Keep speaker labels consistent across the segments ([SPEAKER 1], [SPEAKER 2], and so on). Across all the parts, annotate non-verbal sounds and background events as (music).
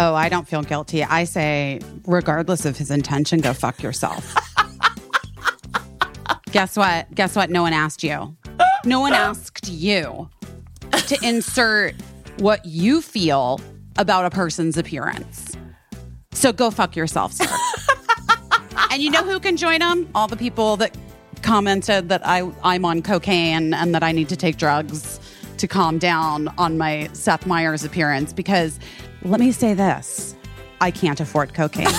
[SPEAKER 1] Oh, I don't feel guilty. I say, regardless of his intention, go fuck yourself. (laughs) Guess what? Guess what? No one asked you. No one asked you to insert what you feel about a person's appearance. So go fuck yourself, sir. (laughs) and you know who can join them? All the people that commented that I, I'm on cocaine and that I need to take drugs to calm down on my Seth Meyers appearance because let me say this I can't afford cocaine. (laughs)
[SPEAKER 2] I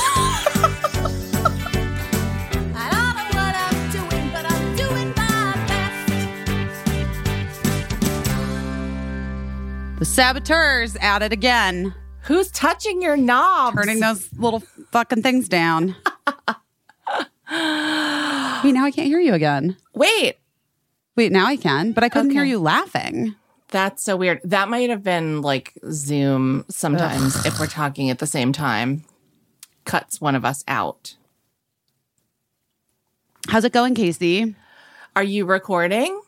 [SPEAKER 2] don't know what I'm doing, but I'm doing my best.
[SPEAKER 1] the saboteurs at it again,
[SPEAKER 3] Who's touching your knobs?
[SPEAKER 1] turning those little fucking things down. (gasps) Wait, now I can't hear you again.
[SPEAKER 3] Wait,
[SPEAKER 1] Wait, now I can, but I couldn't hear you laughing.
[SPEAKER 3] That's so weird. That might have been like Zoom sometimes if we're talking at the same time. Cuts one of us out.
[SPEAKER 1] How's it going, Casey?
[SPEAKER 3] Are you recording?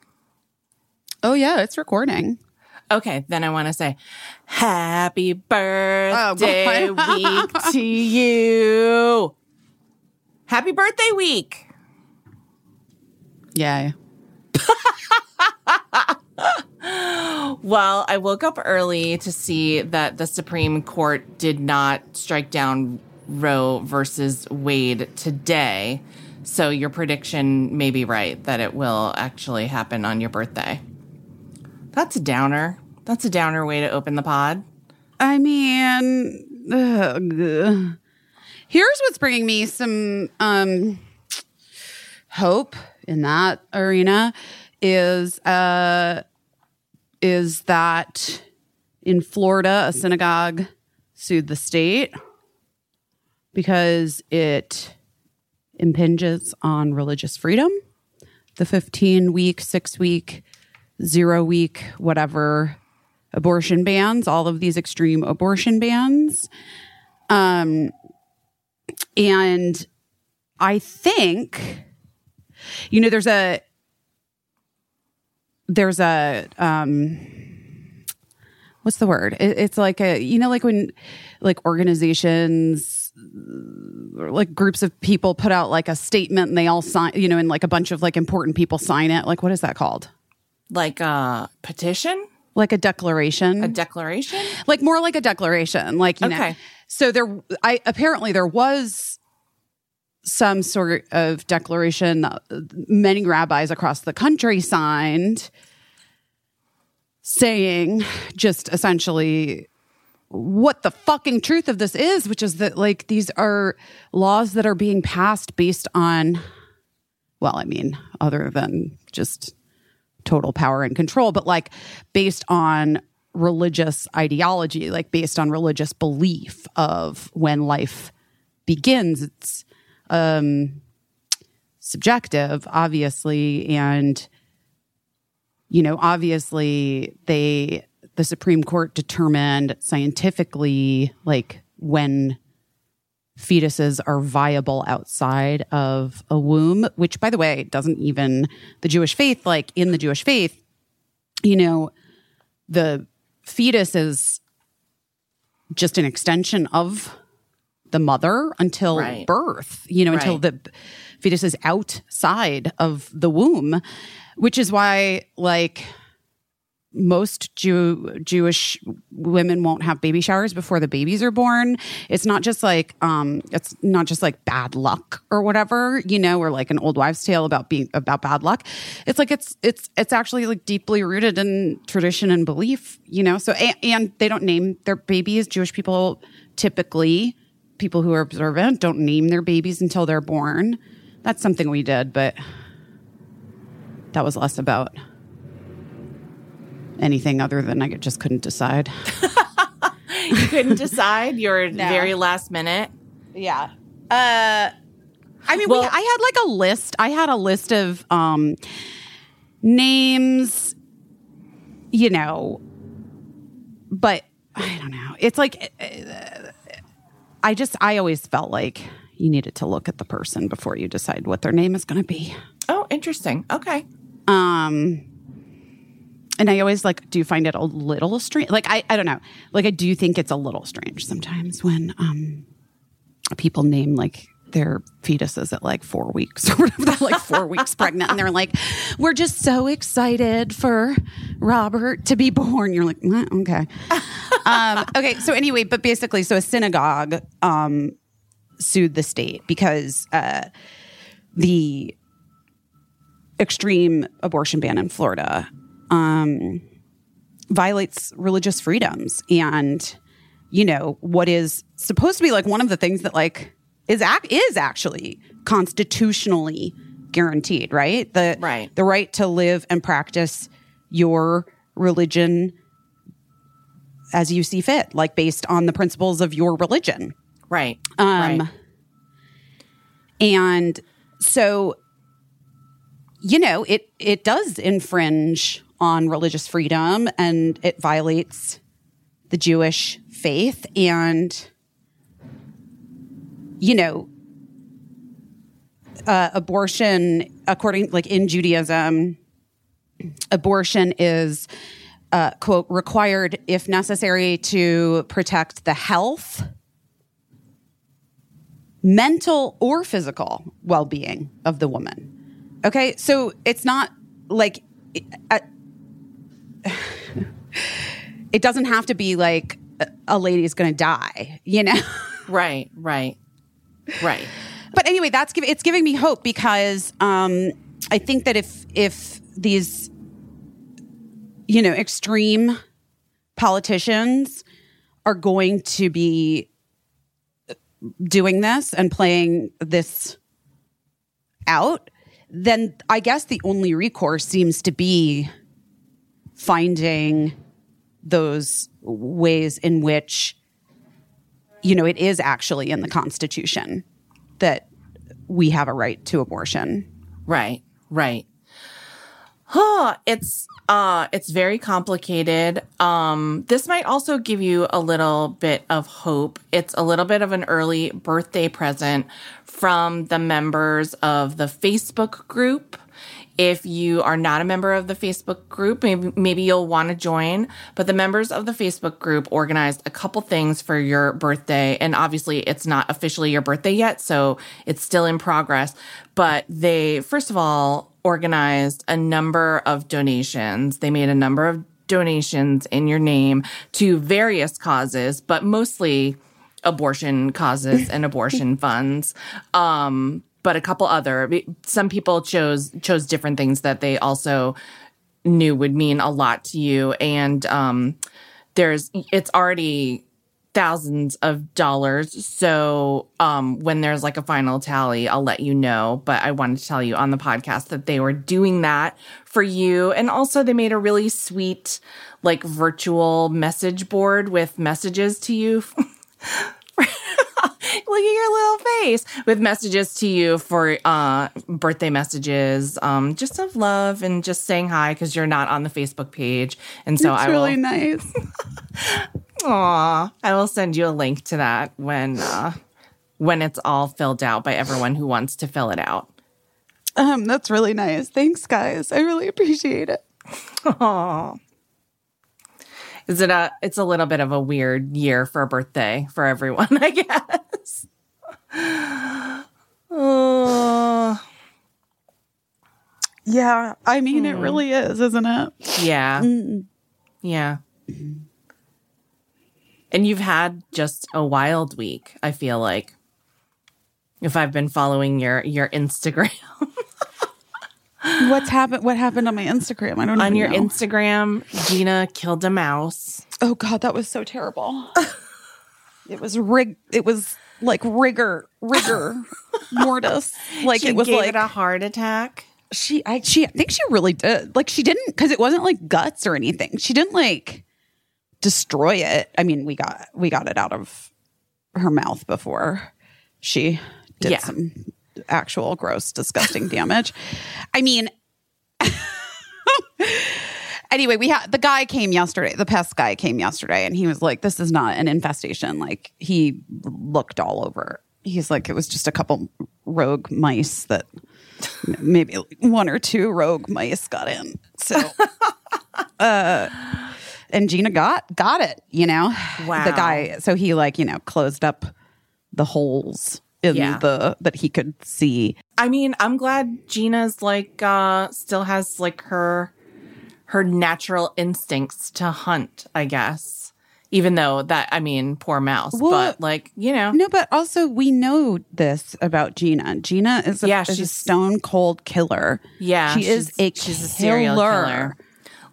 [SPEAKER 1] Oh, yeah, it's recording.
[SPEAKER 3] Okay, then I want to say happy oh, birthday
[SPEAKER 1] Oh, (laughs)
[SPEAKER 3] week to you. Happy birthday week.
[SPEAKER 1] Yeah. (laughs)
[SPEAKER 3] Well, I woke up early to see that the Supreme Court did not strike down Roe versus Wade today. So your prediction may be right that it will actually happen on your birthday. That's a downer. That's a downer way to open the pod.
[SPEAKER 1] I mean, ugh. here's what's bringing me some um, hope in that arena is uh, is that in Florida, a synagogue sued the state because it impinges on religious freedom. The 15 week, six week, zero week, whatever abortion bans, all of these extreme abortion bans. Um, and I think, you know, there's a, there's a, um, what's the word? It, it's like a, you know, like when, like organizations, like groups of people put out like a statement and they all sign, you know, and like a bunch of like important people sign it. Like, what is that called?
[SPEAKER 3] Like a petition,
[SPEAKER 1] Like a declaration.
[SPEAKER 3] a declaration.
[SPEAKER 1] like more like a declaration like you know
[SPEAKER 3] Okay.
[SPEAKER 1] so there i apparently there was some sort of declaration that many rabbis across the country signed saying just essentially what the fucking truth of this is which is that like these are laws that are being passed based on well i mean other than just total power and control, but like based on religious ideology, like based on religious belief of when life begins. It's um, subjective, obviously, and you know, obviously, they the Supreme Court determined scientifically, like when fetuses are viable outside of a womb, which, by the way, doesn't even the Jewish faith, like in the Jewish faith, you know, the fetus is just an extension of the mother until
[SPEAKER 3] Right.
[SPEAKER 1] birth, you know, until the fetus is outside of the womb, which is why, like, most Jew Jewish women won't have baby showers before the babies are born. It's not just like um it's not just like bad luck or whatever, you know, or like an old wives tale about being about bad luck. It's like it's it's it's actually like deeply rooted in tradition and belief, you know. So and, and they don't name their babies. Jewish people typically people who are observant don't name their babies until they're born. That's something we did, but that was less about anything other than I just couldn't decide. (laughs)
[SPEAKER 3] You couldn't decide. Your (laughs) very last minute.
[SPEAKER 1] Yeah. Uh I mean,
[SPEAKER 3] Well-
[SPEAKER 1] we, I had like a list. I had a list of um names, you know, but I don't know. It's like uh, I just I always felt like you needed to look at the person before you decide what their name is going to be.
[SPEAKER 3] Oh, interesting. Okay.
[SPEAKER 1] Um and I always like do find it a little strange. Like I, I don't know. Like I do think it's a little strange sometimes when um people name like their fetuses at like four weeks (laughs) or whatever. They're like four weeks pregnant, and they're like, "We're just so excited for Robert to be born." You're like, "Eh, okay, um, okay. So anyway, but basically, so a synagogue um, sued the state because uh, the extreme abortion ban in Florida um, violates religious freedoms and you know what is supposed to be like one of the things that like is ac- is actually constitutionally guaranteed right the
[SPEAKER 3] Right.
[SPEAKER 1] the right to live and practice your religion as you see fit like based on the principles of your religion
[SPEAKER 3] Right.
[SPEAKER 1] um,
[SPEAKER 3] right.
[SPEAKER 1] and so, you know, it it does infringe on religious freedom and it violates the Jewish faith and you know uh, abortion according like in Judaism abortion is uh, quote required if necessary to protect the health mental or physical well-being of the woman okay so it's not like uh, (sighs) it doesn't have to be like a- a lady's gonna die you know (laughs)
[SPEAKER 3] Right. Right. Right.
[SPEAKER 1] but anyway that's it's giving me hope because um i think that if if these you know extreme politicians are going to be doing this and playing this out then i guess the only recourse seems to be finding those ways in which you know it is actually in the constitution that we have a right to abortion
[SPEAKER 3] Right, right. Huh, it's uh it's very complicated. Um this might also give you a little bit of hope. It's a little bit of an early birthday present from the members of the Facebook group. If you are not a member of the Facebook group, maybe, maybe you'll want to join. But the members of the Facebook group organized a couple things for your birthday. And obviously, it's not officially your birthday yet, so it's still in progress. But they, first of all, organized a number of donations. They made a number of donations in your name to various causes, but mostly abortion causes and abortion (laughs) funds. Um, but a couple other some people chose chose different things that they also knew would mean a lot to you and um there's it's already thousands of dollars. So um when there's like a final tally I'll let you know. But I wanted to tell you on the podcast that they were doing that for you. And also they made a really sweet like virtual message board with messages to you. (laughs) Look at your little face. With messages to you for uh birthday messages um just of love and just saying hi because you're not on the facebook page. And so i will
[SPEAKER 1] nice (laughs)
[SPEAKER 3] Aw, i will send you a link to that when uh when it's all filled out by everyone who wants to fill it out
[SPEAKER 1] um that's really nice thanks guys i really appreciate it
[SPEAKER 3] Aw. Is it a it's a little bit of a weird year for a birthday for everyone, (laughs) I guess. Oh,
[SPEAKER 1] yeah i mean it really is isn't it
[SPEAKER 3] yeah. Yeah. And you've had just a wild week, I feel like. If I've been following your your Instagram. (laughs)
[SPEAKER 1] what's happened what happened on my instagram i don't
[SPEAKER 3] know.
[SPEAKER 1] On
[SPEAKER 3] your
[SPEAKER 1] know.
[SPEAKER 3] Instagram, Gina killed a mouse.
[SPEAKER 1] oh god that was so terrible it was rig it was like rigor rigor (laughs) mortis like
[SPEAKER 3] She
[SPEAKER 1] it was
[SPEAKER 3] gave
[SPEAKER 1] like
[SPEAKER 3] it a heart attack.
[SPEAKER 1] she I she I think she really did. Like she didn't because it wasn't like guts or anything. She didn't like destroy it. I mean, we got we got it out of her mouth before she did
[SPEAKER 3] Yeah.
[SPEAKER 1] some actual gross, disgusting (laughs) damage. I mean Anyway, we had the guy came yesterday. The pest guy came yesterday, and he was like, "This is not an infestation." Like he looked all over. He's like, "It was just a couple rogue mice that maybe one or two rogue mice got in. So (laughs) uh, and Gina got got it. You know,
[SPEAKER 3] Wow.
[SPEAKER 1] The guy. So he like you know closed up the holes in
[SPEAKER 3] Yeah.
[SPEAKER 1] the that he could see.
[SPEAKER 3] I mean, I'm glad Gina's like uh still has like her her natural instincts to hunt, I guess. Even though that I mean, poor mouse,
[SPEAKER 1] Well,
[SPEAKER 3] but like, you know.
[SPEAKER 1] No, but also we know this about Gina. Gina is a,
[SPEAKER 3] Yeah,
[SPEAKER 1] is a stone cold killer.
[SPEAKER 3] Yeah,
[SPEAKER 1] she is a
[SPEAKER 3] she's, she's a serial killer.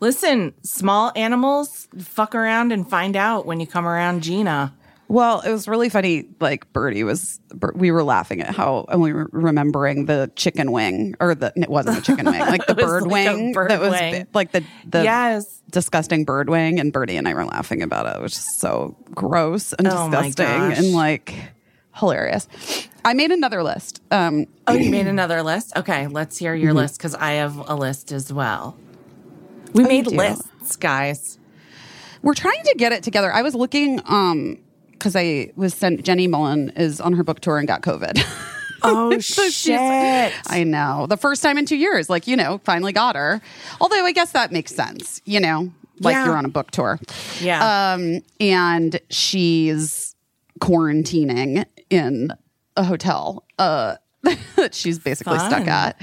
[SPEAKER 3] Listen, small animals fuck around and find out when you come around Gina.
[SPEAKER 1] Well, it was really funny. Like Birdie was, we were laughing at how, and we were remembering the chicken wing, or the it wasn't a chicken wing, like (laughs) the bird
[SPEAKER 3] like
[SPEAKER 1] wing
[SPEAKER 3] bird
[SPEAKER 1] that was
[SPEAKER 3] wing.
[SPEAKER 1] like the the
[SPEAKER 3] yes.
[SPEAKER 1] disgusting bird wing, and Birdie and I were laughing about it. It was just so gross and
[SPEAKER 3] Oh
[SPEAKER 1] disgusting and like hilarious. I made another list. Um,
[SPEAKER 3] Oh, you made another list? Okay, let's hear your
[SPEAKER 1] Mm-hmm.
[SPEAKER 3] list because I have a list as well. We made
[SPEAKER 1] Oh, do?
[SPEAKER 3] lists, guys.
[SPEAKER 1] we're trying to get it together. I was looking, um, because I was sent. Jenny Mollen is on her book tour and got COVID. (laughs)
[SPEAKER 3] Oh,
[SPEAKER 1] So she's- I know. The first time in two years, like, you know, finally got her. Although I guess that makes sense, you know, like
[SPEAKER 3] Yeah.
[SPEAKER 1] you're on a book tour.
[SPEAKER 3] Yeah.
[SPEAKER 1] Um, and she's quarantining in a hotel uh, (laughs) that she's basically stuck at.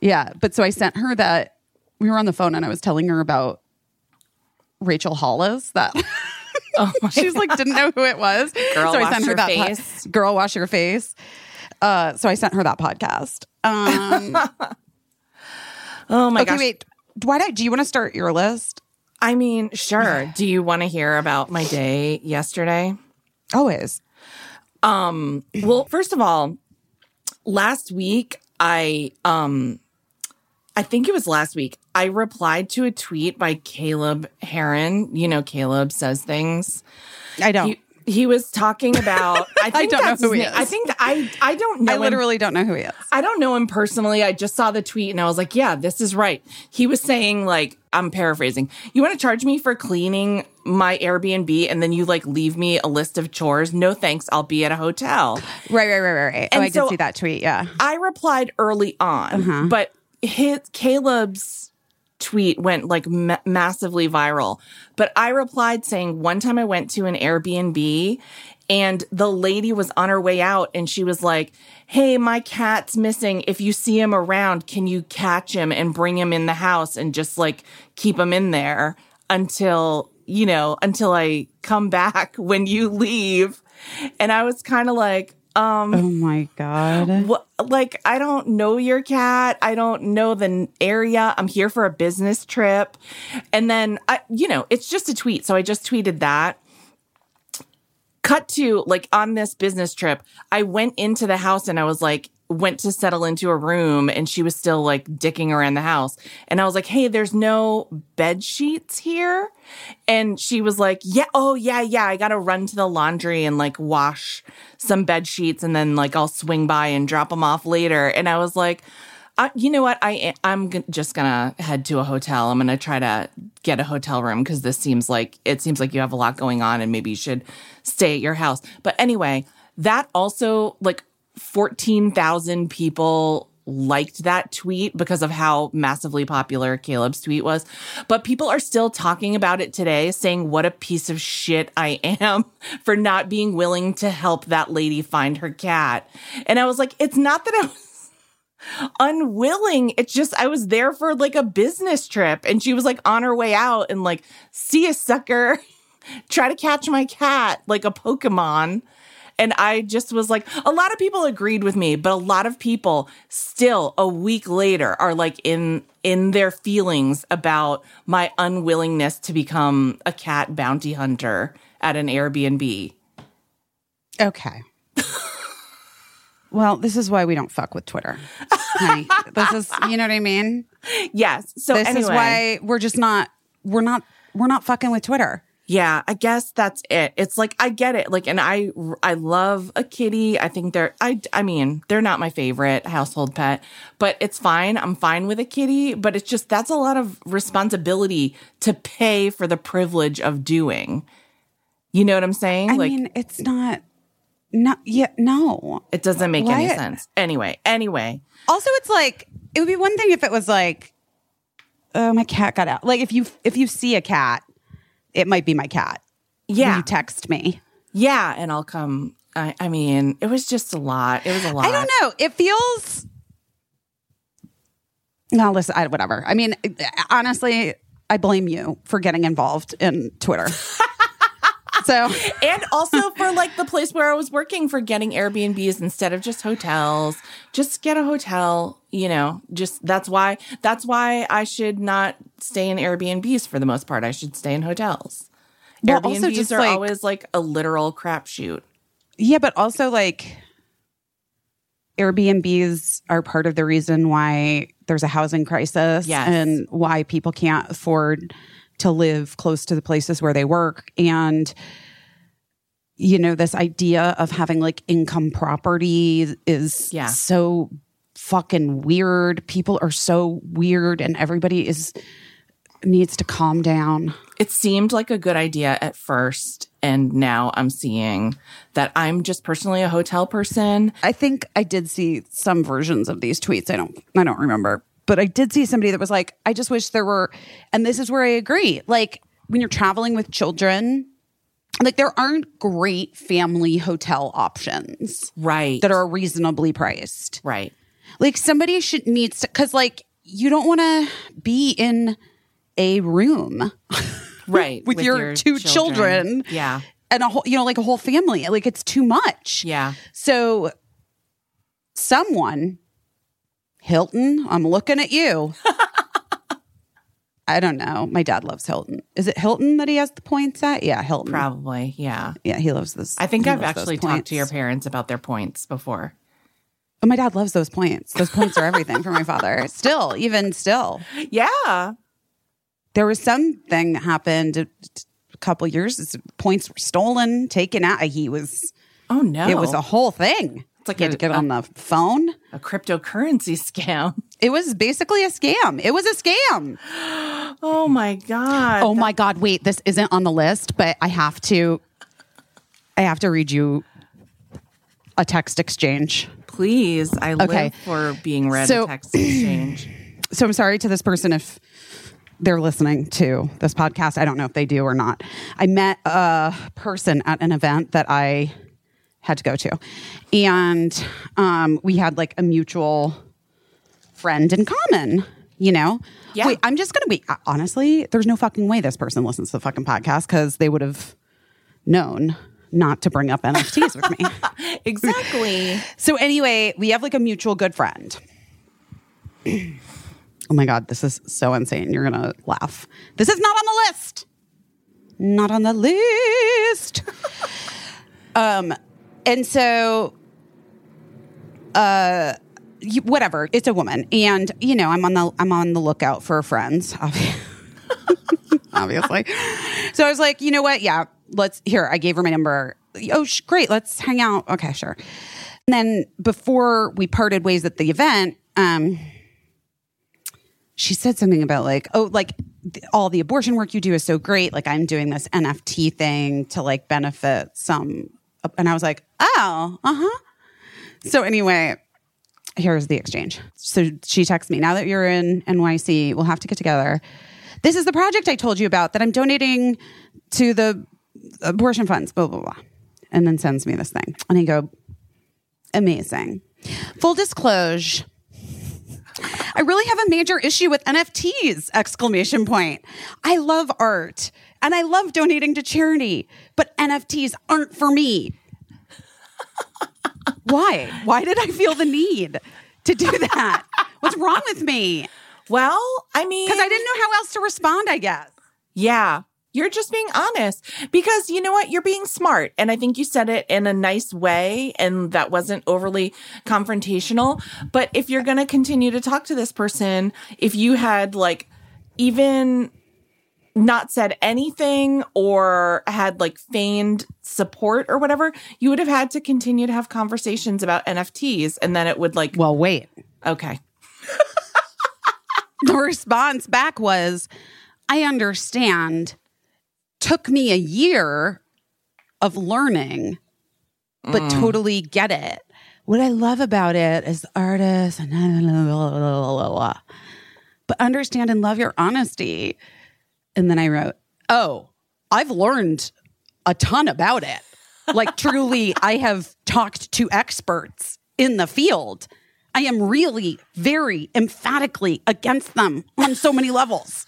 [SPEAKER 1] Yeah. But so I sent her that we were on the phone and I was telling her about Rachel Hollis that. (laughs)
[SPEAKER 3] oh (laughs)
[SPEAKER 1] She's like didn't know who it was.
[SPEAKER 3] Girl,
[SPEAKER 1] so I sent her that po- girl wash your face. Uh, so I sent her that podcast. Um, (laughs)
[SPEAKER 3] Oh my
[SPEAKER 1] okay,
[SPEAKER 3] gosh.
[SPEAKER 1] wait. Why don't do you want to start your list?
[SPEAKER 3] I mean, sure. Do you want to hear about my day yesterday?
[SPEAKER 1] Always.
[SPEAKER 3] Um, Well, first of all, last week I um I think it was last week. I replied to a tweet by Caleb Hearon. You know Caleb says things.
[SPEAKER 1] I don't.
[SPEAKER 3] He, he was talking about (laughs) I think
[SPEAKER 1] don't know who he is.
[SPEAKER 3] I think I I don't know
[SPEAKER 1] I
[SPEAKER 3] him
[SPEAKER 1] literally don't know who he is.
[SPEAKER 3] I don't know him personally. I just saw the tweet and I was like, yeah, this is right. He was saying, like, I'm paraphrasing, you want to charge me for cleaning my Airbnb and then you like leave me a list of chores? No thanks. I'll be at a hotel.
[SPEAKER 1] Right, right, right, right, right. Oh,
[SPEAKER 3] And
[SPEAKER 1] I
[SPEAKER 3] so-
[SPEAKER 1] did see that tweet. Yeah.
[SPEAKER 3] I replied early on,
[SPEAKER 1] Uh-huh.
[SPEAKER 3] but his Caleb's tweet went like ma- massively viral. But I replied saying one time I went to an Airbnb and the lady was on her way out and she was like, "Hey, my cat's missing. If you see him around, can you catch him and bring him in the house and just like keep him in there until, you know, until I come back (laughs) when you leave?" And I was kind of like, um
[SPEAKER 1] Oh my god.
[SPEAKER 3] what, like I don't know your cat. I don't know the n- area. I'm here for a business trip. And then I you know, it's just a tweet. So I just tweeted that. Cut to like on this business trip, I went into the house and I was like went to settle into a room and she was still like dicking around the house. And I was like, "Hey, there's no bed sheets here." And she was like, "Yeah, oh yeah, yeah, I got to run to the laundry and like wash some bed sheets and then like I'll swing by and drop them off later." And I was like, uh, you know what? I I'm g- just gonna head to a hotel. I'm gonna try to get a hotel room because this seems like it seems like you have a lot going on, and maybe you should stay at your house. But anyway, that also like fourteen thousand people liked that tweet because of how massively popular Caleb's tweet was. But people are still talking about it today, saying what a piece of shit I am (laughs) for not being willing to help that lady find her cat. And I was like, it's not that I was (laughs) unwilling. It's just I was there for like a business trip and she was like on her way out and like, see a sucker, (laughs) try to catch my cat like a Pokemon. And I just was like, a lot of people agreed with me, but a lot of people still a week later are like in in their feelings about my unwillingness to become a cat bounty hunter at an Airbnb.
[SPEAKER 1] Okay. well, this is why we don't fuck with Twitter. honey. this is, you know what I mean? (laughs)
[SPEAKER 3] Yes. So
[SPEAKER 1] This
[SPEAKER 3] anyway,
[SPEAKER 1] is why we're just not, we're not, we're not fucking with Twitter.
[SPEAKER 3] Yeah, I guess that's it. It's like I get it. Like and I I love a kitty. I think they're I I mean, they're not my favorite household pet, but it's fine. I'm fine with a kitty, but it's just that's a lot of responsibility to pay for the privilege of doing. You know what I'm saying?
[SPEAKER 1] I
[SPEAKER 3] like
[SPEAKER 1] mean, it's not, no, yeah, no.
[SPEAKER 3] it doesn't make any sense. Anyway, anyway.
[SPEAKER 1] Also, it's like, it would be one thing if it was like, oh, my cat got out. Like if you if you see a cat, it might be my cat.
[SPEAKER 3] Yeah.
[SPEAKER 1] You text me.
[SPEAKER 3] Yeah, and I'll come. I, I mean, it was just a lot. It was a lot.
[SPEAKER 1] I don't know. It feels. No, listen, I, whatever. I mean, honestly, I blame you for getting involved in Twitter. (laughs) so, (laughs)
[SPEAKER 3] and also for like the place where I was working for getting Airbnbs instead of just hotels. Just get a hotel, you know. Just that's why that's why I should not stay in Airbnbs for the most part. I should stay in hotels.
[SPEAKER 1] Well,
[SPEAKER 3] Airbnbs
[SPEAKER 1] also just,
[SPEAKER 3] are
[SPEAKER 1] like-
[SPEAKER 3] always like a literal crapshoot.
[SPEAKER 1] yeah, but also like Airbnbs are part of the reason why there's a housing crisis
[SPEAKER 3] Yes.
[SPEAKER 1] and why people can't afford to live close to the places where they work. And, you know, this idea of having like income property is
[SPEAKER 3] Yeah.
[SPEAKER 1] so fucking weird. People are so weird and everybody is needs to calm down.
[SPEAKER 3] It seemed like a good idea at first, and now I'm seeing that I'm just personally a hotel person.
[SPEAKER 1] I think I did see some versions of these tweets. I don't I don't remember. But I did see somebody that was like, I just wish there were and this is where I agree. Like when you're traveling with children, like there aren't great family hotel options
[SPEAKER 3] Right.
[SPEAKER 1] that are reasonably priced.
[SPEAKER 3] right.
[SPEAKER 1] Like somebody should needs to cuz like you don't want to be in a room (laughs)
[SPEAKER 3] Right. (laughs)
[SPEAKER 1] with, your, two children.
[SPEAKER 3] Yeah.
[SPEAKER 1] And a whole you know like a whole family. Like it's too much.
[SPEAKER 3] Yeah.
[SPEAKER 1] So, someone, Hilton, I'm looking at you. (laughs) I don't know. My dad loves Hilton. Is it Hilton that he has the points at? Yeah, Hilton.
[SPEAKER 3] Probably. Yeah.
[SPEAKER 1] Yeah, he loves this.
[SPEAKER 3] I think I've actually talked to your parents about their points before.
[SPEAKER 1] Oh, my dad loves those points. Those points are everything for my father. (laughs) Still, even still,
[SPEAKER 3] Yeah.
[SPEAKER 1] there was something that happened a, couple years. his Points were stolen, taken out. He was.
[SPEAKER 3] Oh no.
[SPEAKER 1] It was a whole thing.
[SPEAKER 3] It's like
[SPEAKER 1] you had to get
[SPEAKER 3] a-
[SPEAKER 1] on the phone.
[SPEAKER 3] a cryptocurrency (laughs) scam.
[SPEAKER 1] It was basically a scam. It was a scam. (gasps)
[SPEAKER 3] Oh my god.
[SPEAKER 1] Oh my God, wait, this isn't on the list, but I have to I have to read you a text exchange.
[SPEAKER 3] Please. I
[SPEAKER 1] Okay.
[SPEAKER 3] live for being read
[SPEAKER 1] So-
[SPEAKER 3] a text exchange. (clears throat)
[SPEAKER 1] So I'm sorry to this person if they're listening to this podcast. I don't know if they do or not. I met a person at an event that I had to go to. And um, we had like a mutual friend in common, you know?
[SPEAKER 3] Yeah.
[SPEAKER 1] Wait, I'm just going to be honestly, there's no fucking way this person listens to the fucking podcast because they would have known not to bring up NFTs with me. (laughs)
[SPEAKER 3] exactly.
[SPEAKER 1] So anyway, we have like a mutual good friend. (clears throat) oh my god, this is so insane. You're gonna laugh. This is not on the list. Not on the list. (laughs) um, and so, uh, you, whatever. It's a woman, and you know, I'm on the I'm on the lookout for friends. (laughs) obvi- Obviously. So I was like, you know what? Yeah, let's here. I gave her my number. Oh, sh- great. Let's hang out. Okay, sure. And then before we parted ways at the event, um, she said something about like, oh, like th- all the abortion work you do is so great. Like I'm doing this NFT thing to like benefit some. And I was like, oh, uh huh. So anyway, here's the exchange. So she texts me, now that you're in NYC, we'll have to get together. This is the project I told you about that I'm donating to the abortion funds, blah, blah, blah. And then sends me this thing. And I go, amazing. Full disclosure. I really have a major issue with NFTs! Exclamation point. I love art and I love donating to charity, but NFTs aren't for me. Why? Why did I feel the need to do that? What's wrong with me?
[SPEAKER 3] Well, I mean,
[SPEAKER 1] Because I didn't know how else to respond, I guess.
[SPEAKER 3] Yeah. You're just being honest because you know what? You're being smart. And I think you said it in a nice way and that wasn't overly confrontational. But if you're going to continue to talk to this person, if you had like even not said anything or had like feigned support or whatever, you would have had to continue to have conversations about NFTs and then it would like,
[SPEAKER 1] Well, wait.
[SPEAKER 3] okay.
[SPEAKER 1] The response back was, I understand. Took me a year of learning, but totally get it. What I love about it is artists and but but understand and love your honesty. And then I wrote, Oh, I've learned a ton about it. Like, (laughs) truly, I have talked to experts in the field. I am really very emphatically against them on so many levels.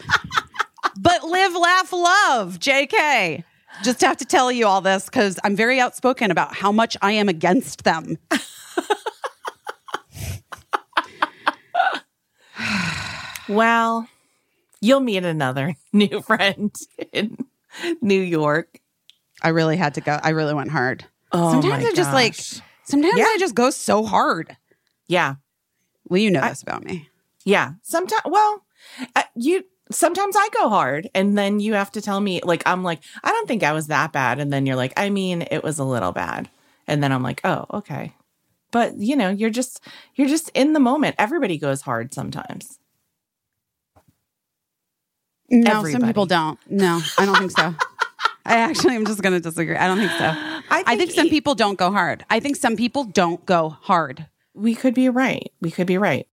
[SPEAKER 1] (laughs) but live, laugh, love, JK. Just have to tell you all this because I'm very outspoken about how much I am against them. (laughs)
[SPEAKER 3] Well, you'll meet another (laughs) new friend in New York.
[SPEAKER 1] I really had to go. I really went hard.
[SPEAKER 3] Oh
[SPEAKER 1] sometimes I just like, sometimes
[SPEAKER 3] Yeah.
[SPEAKER 1] I just go so hard.
[SPEAKER 3] Yeah.
[SPEAKER 1] Well, you know this about me.
[SPEAKER 3] Yeah. Sometimes, well, uh, you, sometimes I go hard and then you have to tell me, like, I'm like, I don't think I was that bad. And then you're like, I mean, it was a little bad. And then I'm like, oh, okay. But, you know, you're just, you're just in the moment. Everybody goes hard sometimes.
[SPEAKER 1] No, some people don't. No, I don't think so. (laughs) I actually am just going to disagree. I don't think so. I think,
[SPEAKER 3] think
[SPEAKER 1] some people don't go hard. I think some people don't go hard.
[SPEAKER 3] We could be right. We could be right.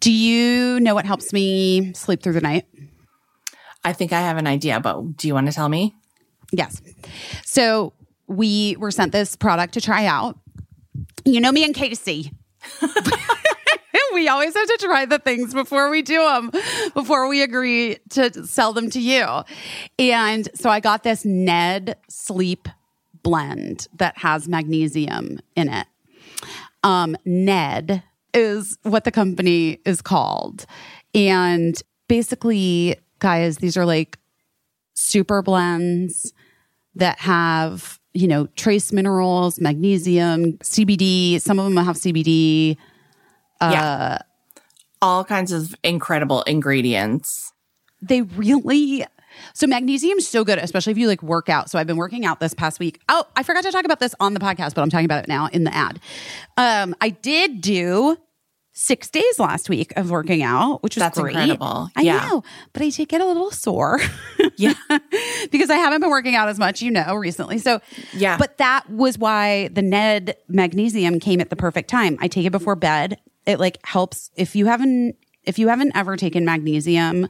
[SPEAKER 1] Do you know what helps me sleep through the night?
[SPEAKER 3] I think I have an idea, but do you want to tell me?
[SPEAKER 1] Yes. So we were sent this product to try out. You know me and Casey. (laughs) we always have to try the things before we do them, before we agree to sell them to you. And so I got this Ned Sleep blend that has magnesium in it. Um, Ned is what the company is called. And basically, guys, these are like super blends that have, you know, trace minerals, magnesium, CBD. Some of them have CBD.
[SPEAKER 3] Yeah. All kinds of incredible ingredients.
[SPEAKER 1] They really. So magnesium's so good, especially if you like work out. So I've been working out this past week. Oh, I forgot to talk about this on the podcast, but I'm talking about it now in the ad. Um, I did do six days last week of working out, which was
[SPEAKER 3] That's
[SPEAKER 1] great.
[SPEAKER 3] incredible.
[SPEAKER 1] I
[SPEAKER 3] Yeah.
[SPEAKER 1] know, but I did get a little sore. (laughs)
[SPEAKER 3] Yeah.
[SPEAKER 1] because I haven't been working out as much, you know, recently. So,
[SPEAKER 3] Yeah.
[SPEAKER 1] But that was why the Ned magnesium came at the perfect time. I take it before bed. It like helps if you haven't if you haven't ever taken magnesium.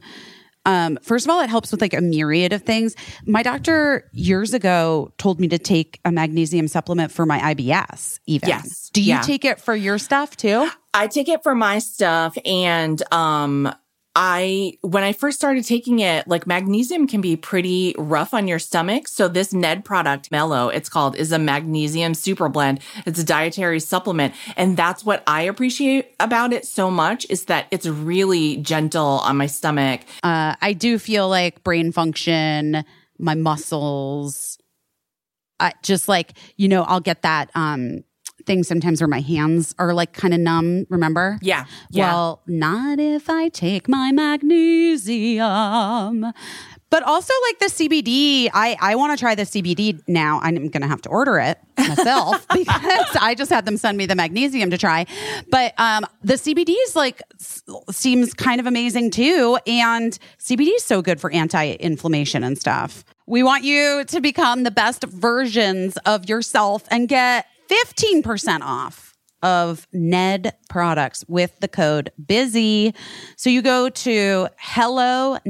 [SPEAKER 1] Um, first of all, it helps with like a myriad of things. My doctor years ago told me to take a magnesium supplement for my IBS. Even
[SPEAKER 3] Yes.
[SPEAKER 1] do you
[SPEAKER 3] Yeah.
[SPEAKER 1] take it for your stuff too?
[SPEAKER 3] I take it for my stuff and um I when I first started taking it, like magnesium can be pretty rough on your stomach. So this Ned product, Mellow, it's called, is a magnesium super blend. It's a dietary supplement. And that's what I appreciate about it so much is that it's really gentle on my stomach.
[SPEAKER 1] Uh, I do feel like brain function, my muscles, I just like, you know, I'll get that um thing sometimes where my hands are like kind of numb, remember?
[SPEAKER 3] Yeah. Yeah.
[SPEAKER 1] Well, not if I take my magnesium. But also like the CBD, I I want to try the CBD now. I'm going to have to order it myself (laughs) because I just had them send me the magnesium to try. But um the CBD is like s- seems kind of amazing too and CBD is so good for anti-inflammation and stuff. We want you to become the best versions of yourself and get 15% off of Ned products with the code busy. So you go to helloned.com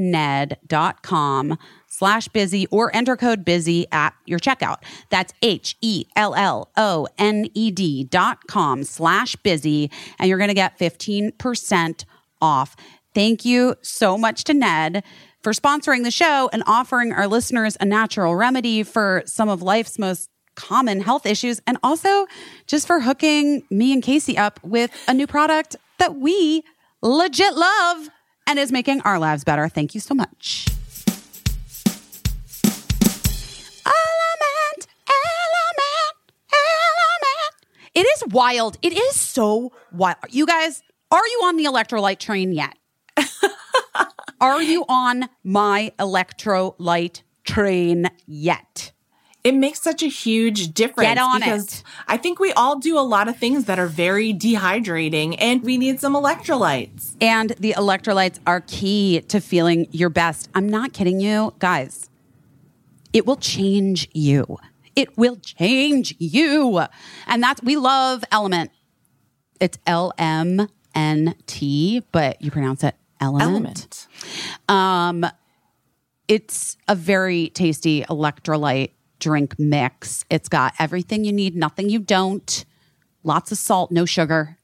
[SPEAKER 1] slash busy or enter code busy at your checkout. That's H E L L O N E D dot com slash busy. And you're going to get 15% off. Thank you so much to Ned for sponsoring the show and offering our listeners a natural remedy for some of life's most common health issues and also just for hooking me and Casey up with a new product that we legit love and is making our lives better. Thank you so much. Element, element, element. It is wild. It is so wild. You guys, are you on the electrolyte train yet? (laughs) are you on my electrolyte train yet?
[SPEAKER 3] It makes such a huge difference
[SPEAKER 1] Get on
[SPEAKER 3] because
[SPEAKER 1] it.
[SPEAKER 3] I think we all do a lot of things that are very dehydrating and we need some electrolytes.
[SPEAKER 1] And the electrolytes are key to feeling your best. I'm not kidding you, guys. It will change you. It will change you. And that's, we love Element. It's L M N T, but you pronounce it element.
[SPEAKER 3] Element.
[SPEAKER 1] Um, it's a very tasty electrolyte drink mix. It's got everything you need, nothing you don't. Lots of salt, no sugar.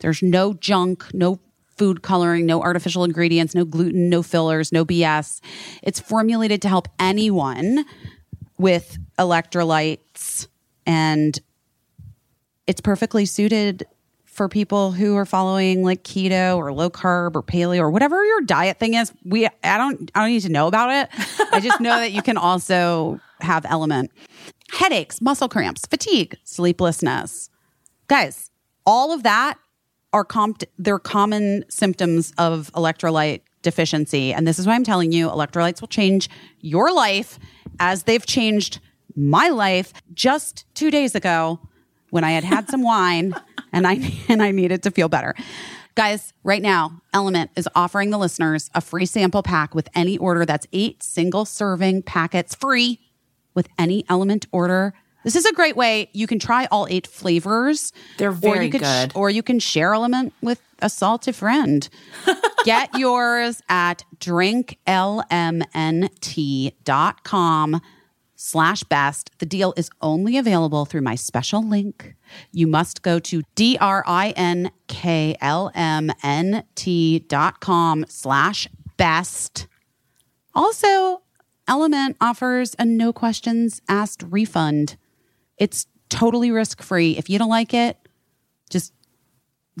[SPEAKER 1] There's no junk, no food coloring, no artificial ingredients, no gluten, no fillers, no BS. It's formulated to help anyone with electrolytes and it's perfectly suited for people who are following like keto or low carb or paleo or whatever your diet thing is. We I don't I don't need to know about it. I just know that you can also have element. Headaches, muscle cramps, fatigue, sleeplessness. Guys, all of that are comp- they're common symptoms of electrolyte deficiency and this is why I'm telling you electrolytes will change your life as they've changed my life just 2 days ago when I had had some (laughs) wine and I and I needed to feel better. Guys, right now, Element is offering the listeners a free sample pack with any order that's 8 single serving packets free with any Element order. This is a great way you can try all 8 flavors.
[SPEAKER 3] They're
[SPEAKER 1] or
[SPEAKER 3] very
[SPEAKER 1] you could
[SPEAKER 3] good.
[SPEAKER 1] or you can share Element with a salty friend. (laughs) Get yours at drinklmnt.com slash best. The deal is only available through my special link. You must go to D-R-I-N-K-L-M-N-T dot com slash best. Also, Element offers a no questions asked refund. It's totally risk free. If you don't like it, just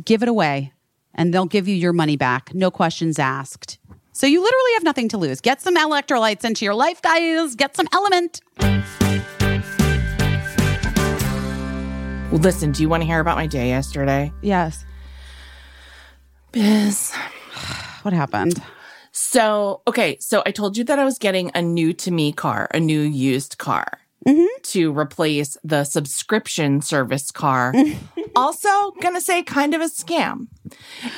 [SPEAKER 1] give it away and they'll give you your money back. No questions asked. So you literally have nothing to lose. Get some electrolytes into your life, guys. Get some element.
[SPEAKER 3] Well, listen, do you want to hear about my day yesterday?
[SPEAKER 1] Yes.
[SPEAKER 3] Biz. (sighs)
[SPEAKER 1] What happened?
[SPEAKER 3] So, okay, so I told you that I was getting a new to me car, a new used car mm-hmm. to replace the subscription service car. (laughs) also, gonna say kind of a scam.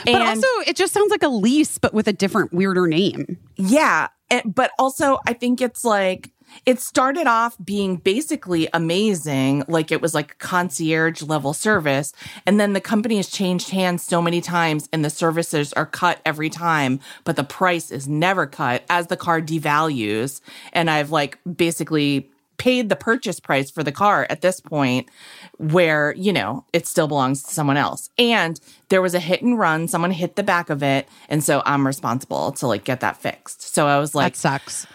[SPEAKER 1] But also, it just sounds like a lease, but with a different, weirder name.
[SPEAKER 3] Yeah. and- but also, I think it's like, it started off being basically amazing. Like it was like concierge level service. And then the company has changed hands so many times and the services are cut every time, but the price is never cut as the car devalues. And I've like basically paid the purchase price for the car at this point where, you know, it still belongs to someone else. And there was a hit and run. Someone hit the back of it. And so I'm responsible to like get that fixed. So I was like,
[SPEAKER 1] That sucks.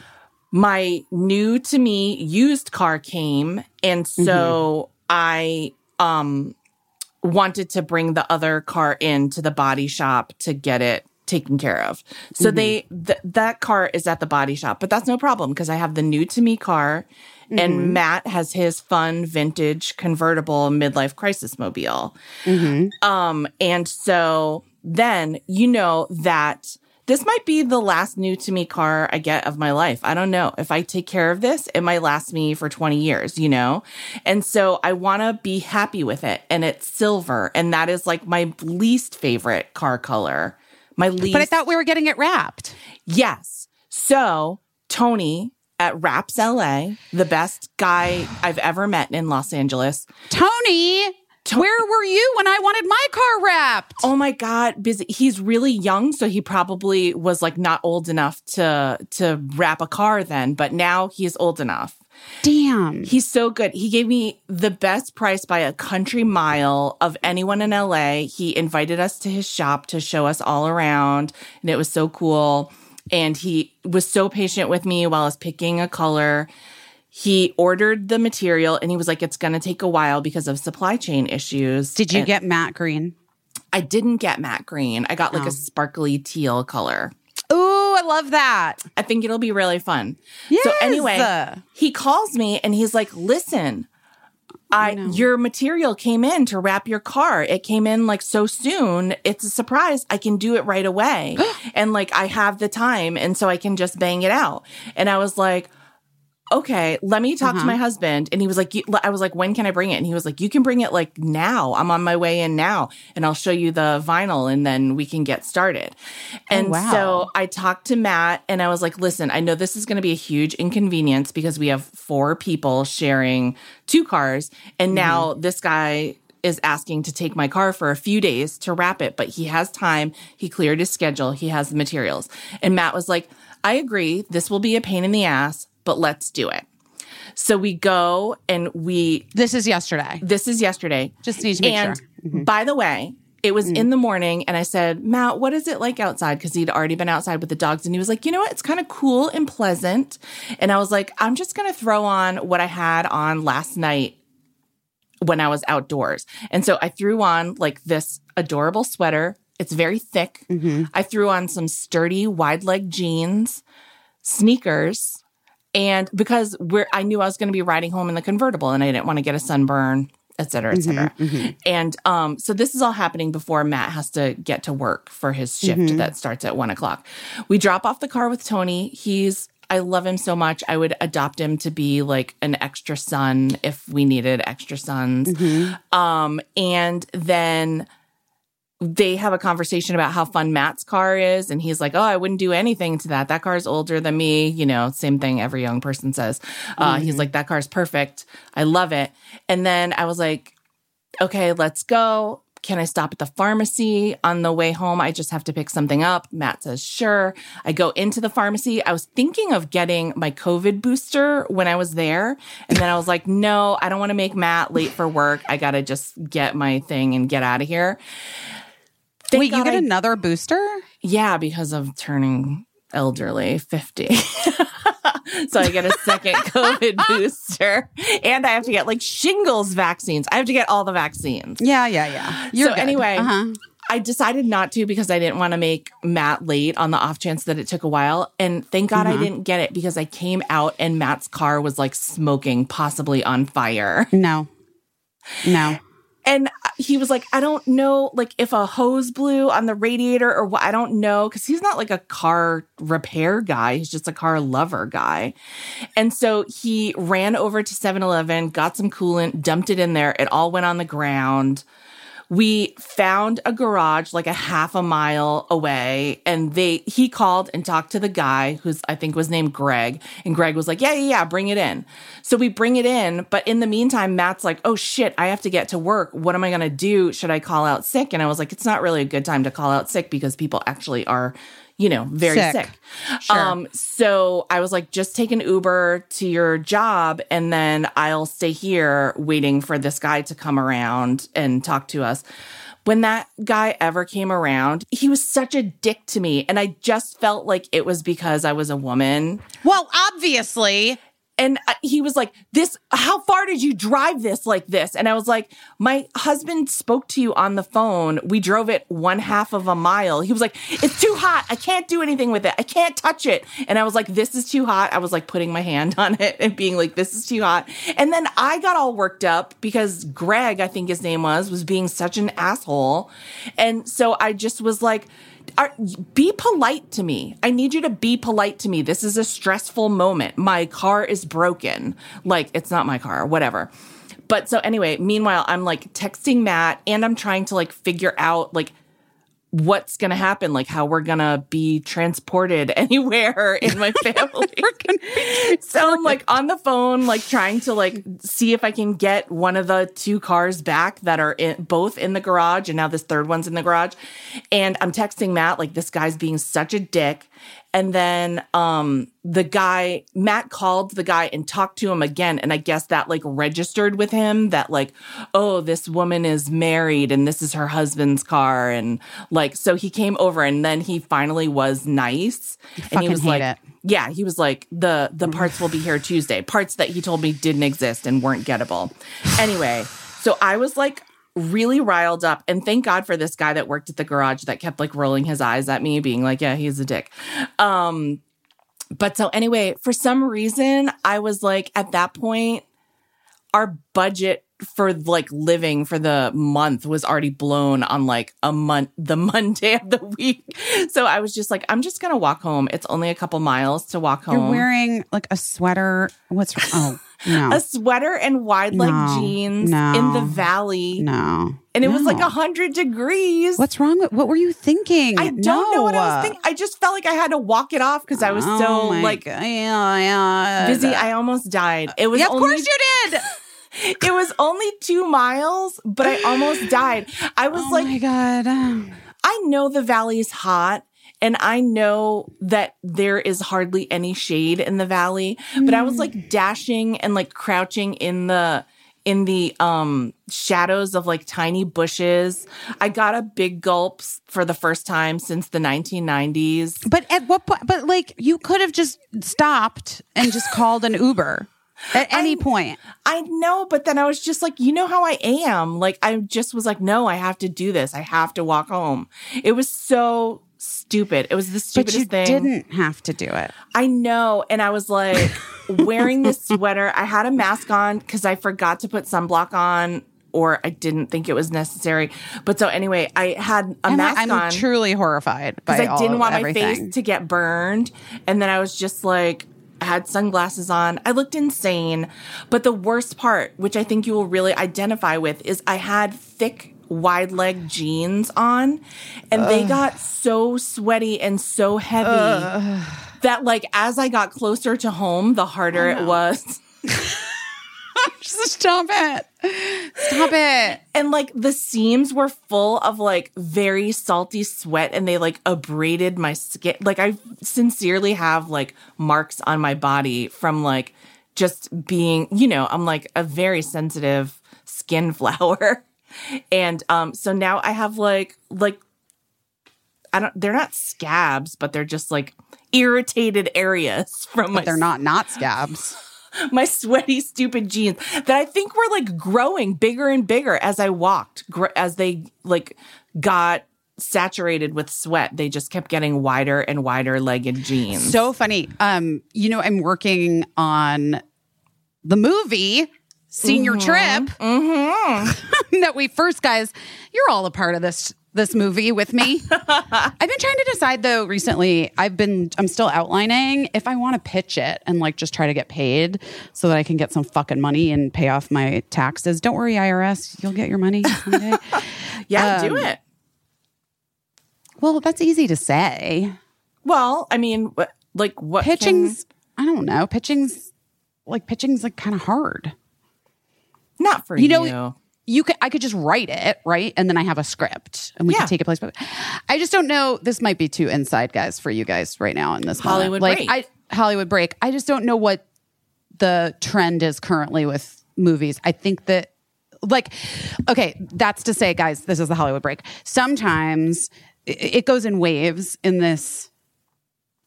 [SPEAKER 3] My new to me used car came and so i um wanted to bring the other car in to the body shop to get it taken care of. So they th- that car is at the body shop but that's no problem because i have the new to me car and matt has his fun vintage convertible midlife crisis mobile. Um, and so then you know that this might be the last new to me car I get of my life. I don't know. If I take care of this, it might last me for 20 years, you know? And so I want to be happy with it. And it's silver. And that is like my least favorite car color. My least.
[SPEAKER 1] But I thought we were getting it wrapped.
[SPEAKER 3] Yes. So Tony at Raps LA, the best guy I've ever met in Los Angeles,
[SPEAKER 1] Tony, where were you when I wanted my car wrapped?
[SPEAKER 3] Oh my god, busy. He's really young, so he probably was like not old enough to to wrap a car then, but now he's old enough.
[SPEAKER 1] Damn.
[SPEAKER 3] He's so good. He gave me the best price by a country mile of anyone in LA. He invited us to his shop to show us all around, and it was so cool. And he was so patient with me while I was picking a color. He ordered the material and he was like, it's going to take a while because of supply chain issues.
[SPEAKER 1] Did you
[SPEAKER 3] And-
[SPEAKER 1] get matte green?
[SPEAKER 3] I didn't get matte green. I got like
[SPEAKER 1] Oh.
[SPEAKER 3] a sparkly teal color.
[SPEAKER 1] Ooh, I love that.
[SPEAKER 3] I think it'll be really fun.
[SPEAKER 1] Yes.
[SPEAKER 3] So anyway, he calls me and he's like, "Listen, I your material came in to wrap your car. It came in like so soon. It's a surprise. I can do it right away. (gasps) and like I have the time and so I can just bang it out." And I was like, okay, let me talk to uh-huh. my husband. And he was like, I was like, when can I bring it? And he was like, you can bring it like now. I'm on my way in now and I'll show you the vinyl and then we can get started. Oh, and
[SPEAKER 1] wow.
[SPEAKER 3] so I talked to Matt and I was like, listen, I know this is going to be a huge inconvenience because we have four people sharing two cars. And mm-hmm. now this guy is asking to take my car for a few days to wrap it, but he has time. He cleared his schedule. He has the materials. And Matt was like, I agree. This will be a pain in the ass, but let's do it. So we go and we,
[SPEAKER 1] This is yesterday.
[SPEAKER 3] this is yesterday.
[SPEAKER 1] Just need to make
[SPEAKER 3] and
[SPEAKER 1] sure. Mm-hmm.
[SPEAKER 3] by the way, it was
[SPEAKER 1] Mm.
[SPEAKER 3] in the morning, and I said, Matt, what is it like outside? Because he'd already been outside with the dogs, and he was like, you know what? It's kind of cool and pleasant. And I was like, I'm just going to throw on what I had on last night when I was outdoors. And so I threw on like this adorable sweater. It's very thick.
[SPEAKER 1] Mm-hmm.
[SPEAKER 3] I threw on some sturdy wide leg jeans, sneakers, and because we're I knew I was going to be riding home in the convertible and I didn't want to get a sunburn, et cetera, et cetera. And um, so this is all happening before Matt has to get to work for his shift that starts at one o'clock. We drop off the car with Tony. He's I love him so much. I would adopt him to be like an extra son if we needed extra sons. Um, and then they have a conversation about how fun Matt's car is. And he's like, Oh, I wouldn't do anything to that. That car's older than me. You know, same thing every young person says. Uh, He's like, That car's perfect. I love it. And then I was like, Okay, let's go. Can I stop at the pharmacy on the way home? I just have to pick something up. Matt says, sure. I go into the pharmacy. I was thinking of getting my COVID booster when I was there. And then I was like, no, I don't want to make Matt late for work. I got to just get my thing and get out of here. Thank
[SPEAKER 1] Wait, you get
[SPEAKER 3] I-
[SPEAKER 1] another booster?
[SPEAKER 3] yeah, because of turning elderly, 50. (laughs) so I get a second (laughs) COVID booster and I have to get like shingles vaccines. I have to get all the vaccines.
[SPEAKER 1] Yeah, yeah, yeah. You're
[SPEAKER 3] so
[SPEAKER 1] good.
[SPEAKER 3] anyway,
[SPEAKER 1] Uh-huh.
[SPEAKER 3] I decided not to because I didn't want to make Matt late on the off chance that it took a while. And thank God
[SPEAKER 1] Mm-hmm.
[SPEAKER 3] I didn't get it because I came out and Matt's car was like smoking, possibly on fire.
[SPEAKER 1] No. No.
[SPEAKER 3] And he was like, I don't know, like if a hose blew on the radiator or what, I don't know. Cause he's not like a car repair guy. He's just a car lover guy. And so he ran over to 7 Eleven, got some coolant, dumped it in there. It all went on the ground. We found a garage like a half a mile away and they he called and talked to the guy who's I think was named Greg and Greg was like, "Yeah, yeah, yeah, bring it in." So we bring it in, but in the meantime Matt's like, "Oh shit, I have to get to work. What am I going to do? Should I call out sick?" And I was like, "It's not really a good time to call out sick because people actually are you know, very
[SPEAKER 1] Sick.
[SPEAKER 3] sick.
[SPEAKER 1] Sure.
[SPEAKER 3] Um, so I was like, just take an Uber to your job and then I'll stay here waiting for this guy to come around and talk to us. When that guy ever came around, he was such a dick to me. And I just felt like it was because I was a woman.
[SPEAKER 1] Well, obviously.
[SPEAKER 3] And he was like, This, how far did you drive this like this? And I was like, My husband spoke to you on the phone. We drove it one half of a mile. He was like, It's too hot. I can't do anything with it. I can't touch it. And I was like, This is too hot. I was like putting my hand (laughs) on it and being like, This is too hot. And then I got all worked up because Greg, I think his name was, was being such an asshole. And so I just was like, are, be polite to me. I need you to be polite to me. This is a stressful moment. My car is broken. Like, it's not my car, whatever. But so anyway, meanwhile, I'm like texting Matt and I'm trying to like figure out like what's going to happen, like how we're going to be transported (laughs) anywhere in my (laughs) family. (laughs) so I'm like on the phone, like trying to like see if I can get one of the two cars back that are in, both in the garage, and now this third one's in the garage. And I'm texting Matt like this guy's being such a dick. And then um the guy Matt called the guy and talked to him again and I guess that like registered with him that like oh this woman is married and this is her husband's car and like so he came over and then he finally was nice and he was like
[SPEAKER 1] it.
[SPEAKER 3] yeah, he was like the the parts will be here Tuesday. Parts that he told me didn't exist and weren't gettable. Anyway, so I was like really riled up. And thank God for this guy that worked at the garage that kept like rolling his eyes at me being like, "Yeah, he's a dick." Um but so anyway, for some reason, I was like at that point our budget for like living for the month was already blown on like a month (laughs) the monday of the week. So i was just like i'm just gonna walk home. It's only a couple miles to walk home.
[SPEAKER 1] You're wearing like a sweater. What's oh no.
[SPEAKER 3] a sweater and wide leg
[SPEAKER 1] No,
[SPEAKER 3] jeans
[SPEAKER 1] no.
[SPEAKER 3] in the valley
[SPEAKER 1] no.
[SPEAKER 3] and it was like a hundred degrees
[SPEAKER 1] What's wrong with what were you thinking?
[SPEAKER 3] i don't know what i was thinking i just felt like i had to walk it off because i was
[SPEAKER 1] Oh
[SPEAKER 3] so like
[SPEAKER 1] God.
[SPEAKER 3] Busy i almost died it was
[SPEAKER 1] Yeah, of
[SPEAKER 3] only
[SPEAKER 1] course you did. (laughs)
[SPEAKER 3] it was only two miles, but I almost died. I was
[SPEAKER 1] Oh
[SPEAKER 3] like,
[SPEAKER 1] my god.
[SPEAKER 3] I know the valley's hot and I know that there is hardly any shade in the valley, but I was like dashing and like crouching in the in the um shadows of like tiny bushes. I got a big gulps for the first time since the 1990s.
[SPEAKER 1] But at what point? But like, you could have just stopped and just called an Uber (laughs) at any point.
[SPEAKER 3] I know, but then I was just like, you know how I am. Like I just was like, no, I have to do this. I have to walk home. It was so stupid. It was the
[SPEAKER 1] But
[SPEAKER 3] stupidest
[SPEAKER 1] you
[SPEAKER 3] thing.
[SPEAKER 1] didn't have to do it.
[SPEAKER 3] I know. And I was like (laughs) wearing this sweater. I had a mask on because I forgot to put sunblock on or I didn't think it was necessary. But so anyway, I had a
[SPEAKER 1] And
[SPEAKER 3] mask
[SPEAKER 1] I'm
[SPEAKER 3] on
[SPEAKER 1] truly horrified
[SPEAKER 3] because I didn't want my face to get burned. And then I was just like, I had sunglasses on. I looked insane. But the worst part, which I think you will really identify with, is I had thick, wide leg jeans on and they got so sweaty and so heavy that, like, as I got closer to home, the harder oh, it was. (laughs) (laughs)
[SPEAKER 1] Stop it. Stop it.
[SPEAKER 3] And like the seams were full of like very salty sweat and they like abraded my skin. Like I sincerely have like marks on my body from like just being, you know, I'm like a very sensitive skin (laughs) flower. And um so now I have like like I don't they're not scabs, but they're just like irritated areas (laughs) from my
[SPEAKER 1] But they're not not (laughs) scabs.
[SPEAKER 3] my sweaty, stupid jeans that I think were like growing bigger and bigger as I walked, gr- as they like got saturated with sweat. They just kept getting wider and wider legged jeans.
[SPEAKER 1] So funny. Um, you know, I'm working on the movie Senior Trip (laughs) that we first, guys. You're all a part of this this movie with me. (laughs) I've been trying to decide though recently. I've been I'm still outlining if I want to pitch it and like just try to get paid so that I can get some fucking money and pay off my taxes. Don't worry, IRS, you'll get your money someday. (laughs)
[SPEAKER 3] yeah, do
[SPEAKER 1] um,
[SPEAKER 3] it.
[SPEAKER 1] well, that's easy to say.
[SPEAKER 3] Well, I mean, what, like what can-
[SPEAKER 1] Pitching's I don't know. Pitching's like pitching's like kind of hard.
[SPEAKER 3] Not for
[SPEAKER 1] You
[SPEAKER 3] you.
[SPEAKER 1] know, you could I could just write it, right? And then I have a script and we
[SPEAKER 3] Yeah.
[SPEAKER 1] could take it place. But I just don't know. This might be too inside, guys, for you guys right now in this moment.
[SPEAKER 3] Hollywood
[SPEAKER 1] like
[SPEAKER 3] break.
[SPEAKER 1] I Hollywood break. I just don't know what the trend is currently with movies. I think that like okay, that's to say, guys, this is the Hollywood break. Sometimes it, it goes in waves in this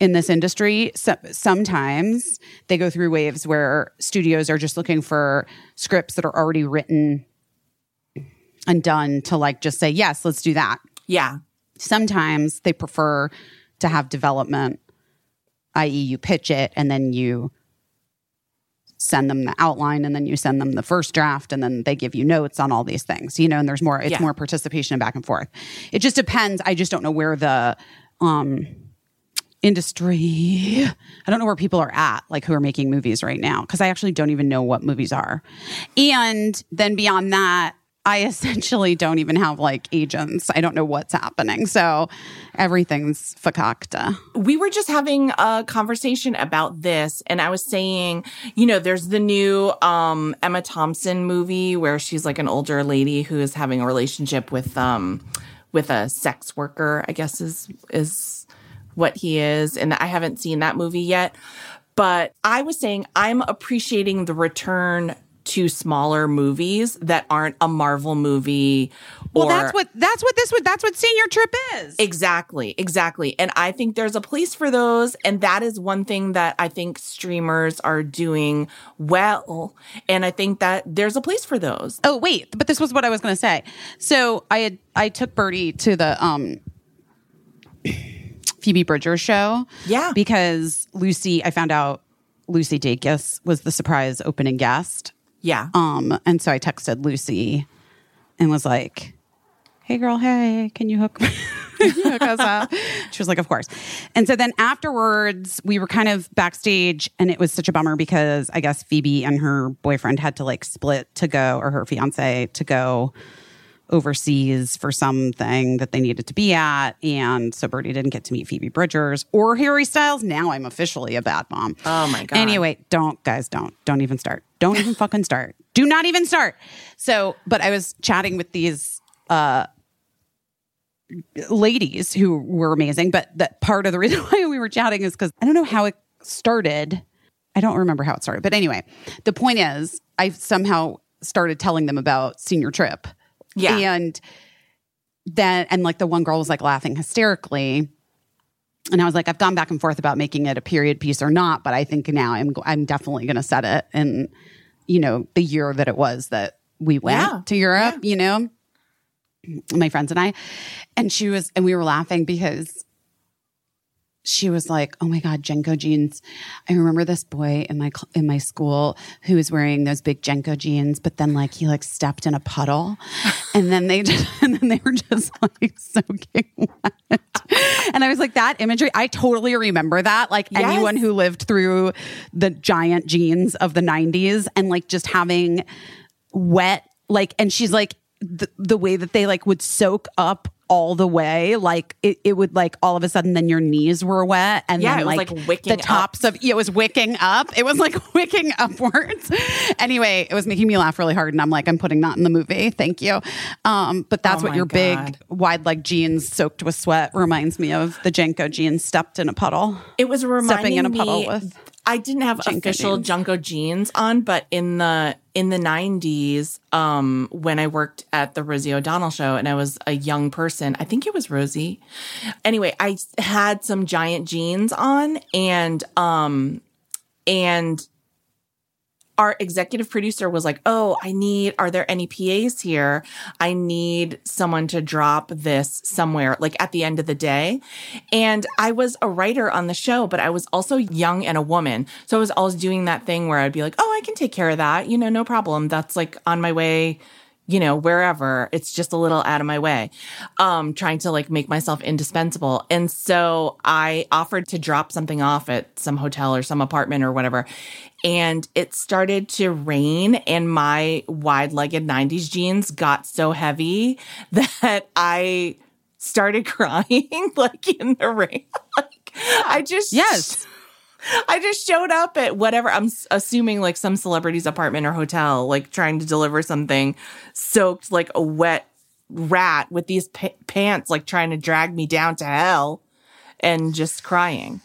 [SPEAKER 1] in this industry so, sometimes they go through waves where studios are just looking for scripts that are already written and done to like just say yes let's do that
[SPEAKER 3] yeah.
[SPEAKER 1] sometimes they prefer to have development i.e you pitch it and then you send them the outline and then you send them the first draft and then they give you notes on all these things you know and there's more it's
[SPEAKER 3] Yeah.
[SPEAKER 1] more participation and back and forth it just depends i just don't know where the um industry. I don't know where people are at like who are making movies right now because i actually don't even know what movies are. And then beyond that i (laughs) essentially don't even have like agents. I don't know what's happening. So everything's fakakta.
[SPEAKER 3] We were just having a conversation about this and i was saying you know there's the new um emma thompson movie where she's like an older lady who is having a relationship with um with a sex worker i guess is is what he is and i haven't seen that movie yet but i was saying i'm appreciating the return to smaller movies that aren't a marvel movie
[SPEAKER 1] well that's what that's what this would that's what senior trip is
[SPEAKER 3] Exactly, exactly. And I think there's a place for those. And that is one thing that I think streamers are doing well. And I think that there's a place for those.
[SPEAKER 1] Oh wait, but this was what I was going to say. So I had I took Birdie to the um Phoebe Bridgers show.
[SPEAKER 3] Yeah.
[SPEAKER 1] because Lucy, I found out Lucy Dacus was the surprise opening guest.
[SPEAKER 3] Yeah.
[SPEAKER 1] Um, and so I texted Lucy and was like, "Hey, girl, hey, can you hook, (laughs) can you hook us up?" (laughs) She was like, "Of course." And so then afterwards, we were kind of backstage, and it was such a bummer because I guess Phoebe and her boyfriend had to like split to go, or her fiance to go overseas for something that they needed to be at. And so Birdie didn't get to meet Phoebe Bridgers or Harry Styles. Now I'm officially a bad mom.
[SPEAKER 3] Oh my God.
[SPEAKER 1] Anyway, don't guys, don't. Don't even start. Don't even (laughs) fucking start. Do not even start. So, but I was chatting with these uh ladies who were amazing, but that part of the reason (laughs) why we were chatting is because I don't know how it started. I don't remember how it started. But anyway, the point is I somehow started telling them about senior trip.
[SPEAKER 3] Yeah.
[SPEAKER 1] And then and like the one girl was like laughing hysterically. And I was like, I've gone back and forth about making it a period piece or not, but I think now I'm I'm definitely going to set it in, you know, the year that it was that we went
[SPEAKER 3] Yeah.
[SPEAKER 1] to Europe. You know, my friends and I, and she was, and we were laughing because she was like, "Oh my god, JNCO jeans! I remember this boy in my in my school who was wearing those big JNCO jeans, but then like he like stepped in a puddle, (laughs) and then they just, (laughs) and then they were just like soaking wet." And I was like, "That imagery, I totally remember that. Like
[SPEAKER 3] Yes.
[SPEAKER 1] anyone who lived through the giant jeans of the '90s, and like just having wet, like, and she's like." The, the way that they like would soak up all the way. Like it, it would like all of a sudden then your knees were wet and
[SPEAKER 3] Yeah,
[SPEAKER 1] then
[SPEAKER 3] it was,
[SPEAKER 1] like,
[SPEAKER 3] like, wicking
[SPEAKER 1] the tops of yeah, it was wicking up. It was like (laughs) wicking upwards. Anyway it was making me laugh really hard and i'm like i'm putting that in the movie. Thank you. Um but that's
[SPEAKER 3] Oh
[SPEAKER 1] what your big wide leg jeans soaked with sweat reminds me of the JNCO jeans stepped in a puddle.
[SPEAKER 3] It was reminding
[SPEAKER 1] stepping in a
[SPEAKER 3] me.
[SPEAKER 1] with
[SPEAKER 3] I didn't have
[SPEAKER 1] JNCO
[SPEAKER 3] official
[SPEAKER 1] jeans.
[SPEAKER 3] JNCO jeans on, but in the in the nineties, um, when I worked at the Rosie O'Donnell show and I was a young person, I think it was Rosie. Anyway, I had some giant jeans on and um and our executive producer was like, Oh, I need, are there any PAs here? I need someone to drop this somewhere, like at the end of the day. And I was a writer on the show, but I was also young and a woman. So I was always doing that thing where I'd be like, Oh, I can take care of that. You know, no problem. That's like on my way you know, wherever. It's just a little out of my way. Um, trying to like make myself indispensable. And so I offered to drop something off at some hotel or some apartment or whatever. And it started to rain and my wide legged 90s jeans got so heavy (laughs) that I started (laughs) crying like in the rain. (laughs) like, I just,
[SPEAKER 1] yes
[SPEAKER 3] I just showed up at whatever I'm assuming like some celebrity's apartment or hotel, like trying to deliver something, soaked like a wet rat with these pa- pants, like trying to drag me down to hell, and just crying.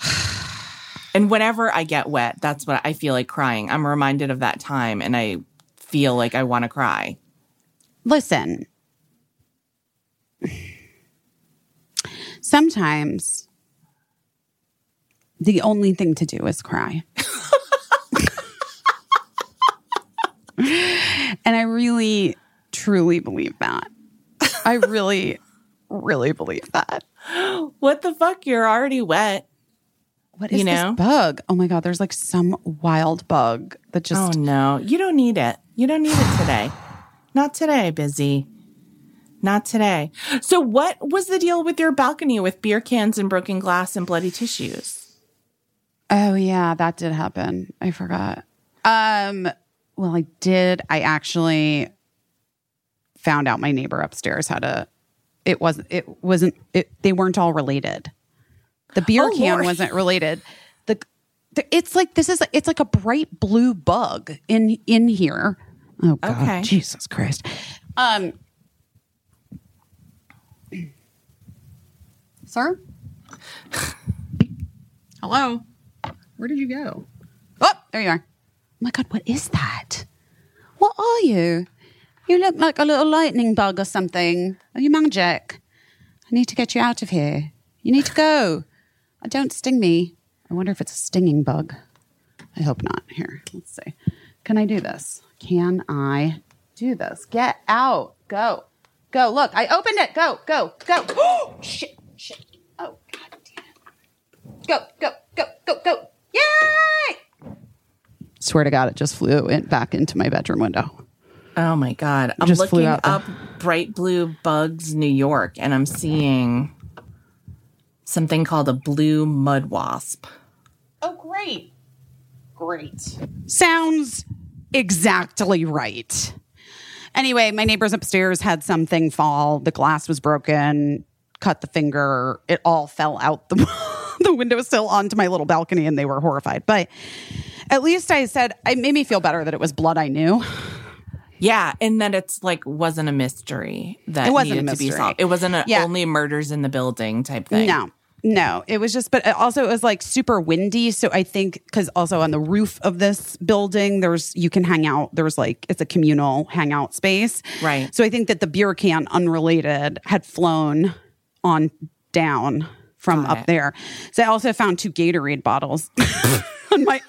[SPEAKER 3] (sighs) and whenever I get wet, that's what I feel like crying. I'm reminded of that time, and I feel like I want to cry.
[SPEAKER 1] listen (sighs) sometimes the only thing to do is cry and i really truly believe that i really really believe that
[SPEAKER 3] What the fuck? You're already wet.
[SPEAKER 1] what is
[SPEAKER 3] You know?
[SPEAKER 1] this bug oh my god there's like some wild bug that just
[SPEAKER 3] Oh no, you don't need it. You don't need it today. Not today, busy. Not today. So, what was the deal with your balcony with beer cans and broken glass and bloody tissues?
[SPEAKER 1] Oh yeah, that did happen. I forgot. Um well I did I actually found out my neighbor upstairs had a it wasn't it wasn't it they weren't all related. The beer
[SPEAKER 3] Oh,
[SPEAKER 1] can
[SPEAKER 3] Lord.
[SPEAKER 1] wasn't related. The, the it's like this is it's like a bright blue bug in in here. Oh god.
[SPEAKER 3] Okay.
[SPEAKER 1] Jesus Christ. Um (clears throat) Sir? Hello? Where did you go? Oh, there you are. Oh my God, what is that? What are you? You look like a little lightning bug or something. Are you magic? I need to get you out of here. You need to go. Uh, Don't sting me. I wonder if it's a stinging bug. I hope not. Here, let's see. Can I do this? Can I do this? Get out. Go. Go. Look, I opened it. Go, go, go. Oh, (gasps) shit, shit. Oh, God damn it. Go, go, go, go, go. Yay! Swear to God, it just flew in, back into my bedroom window.
[SPEAKER 3] Oh my God. I'm
[SPEAKER 1] Just
[SPEAKER 3] looking
[SPEAKER 1] out the-
[SPEAKER 3] up Bright Blue Bugs New York and I'm seeing something called a blue mud wasp.
[SPEAKER 1] Oh, great. Great. Sounds exactly right. Anyway, my neighbors upstairs had something fall. The glass was broken, cut the finger. It all fell out the (laughs) (laughs) the windowsill onto my little balcony and they were horrified. But at least I said, it made me feel better that it was blood I knew.
[SPEAKER 3] Yeah, and that it's like wasn't a mystery that
[SPEAKER 1] It wasn't a
[SPEAKER 3] needed to be
[SPEAKER 1] mystery.
[SPEAKER 3] solved. It wasn't a
[SPEAKER 1] Yeah.
[SPEAKER 3] only murders in the building type thing.
[SPEAKER 1] No, no, it was just, but also it was like super windy. So I think because also on the roof of this building, there's you can hang out. There's like it's a communal hangout space,
[SPEAKER 3] Right.
[SPEAKER 1] So I think that the beer can, unrelated, had flown on down from
[SPEAKER 3] Got
[SPEAKER 1] up
[SPEAKER 3] it.
[SPEAKER 1] there. So I also found two Gatorade bottles. (laughs) on my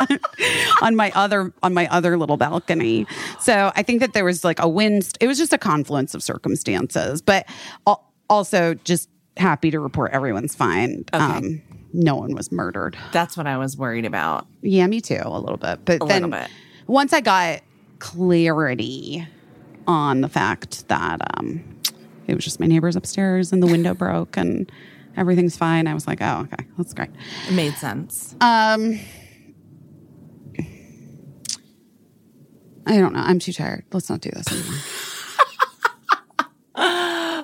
[SPEAKER 1] on my other on my other little balcony. So I think that there was like a wind. It was just a confluence of circumstances, but also just happy to report everyone's fine. Um, no one was murdered.
[SPEAKER 3] That's what I was worried about.
[SPEAKER 1] Yeah, me too, a little bit. But
[SPEAKER 3] A
[SPEAKER 1] then
[SPEAKER 3] bit.
[SPEAKER 1] once I got clarity on the fact that um, it was just my neighbors upstairs and the window broke and everything's fine, I was like, oh, okay, that's great.
[SPEAKER 3] It made sense.
[SPEAKER 1] Um, I don't know. I'm too tired. Let's not do this anymore. (laughs)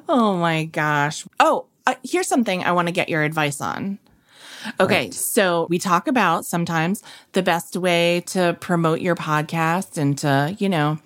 [SPEAKER 3] Oh my gosh. Oh, uh, here's something I want to get your advice on. Okay, so we talk about sometimes the best way to promote your podcast and to, you know,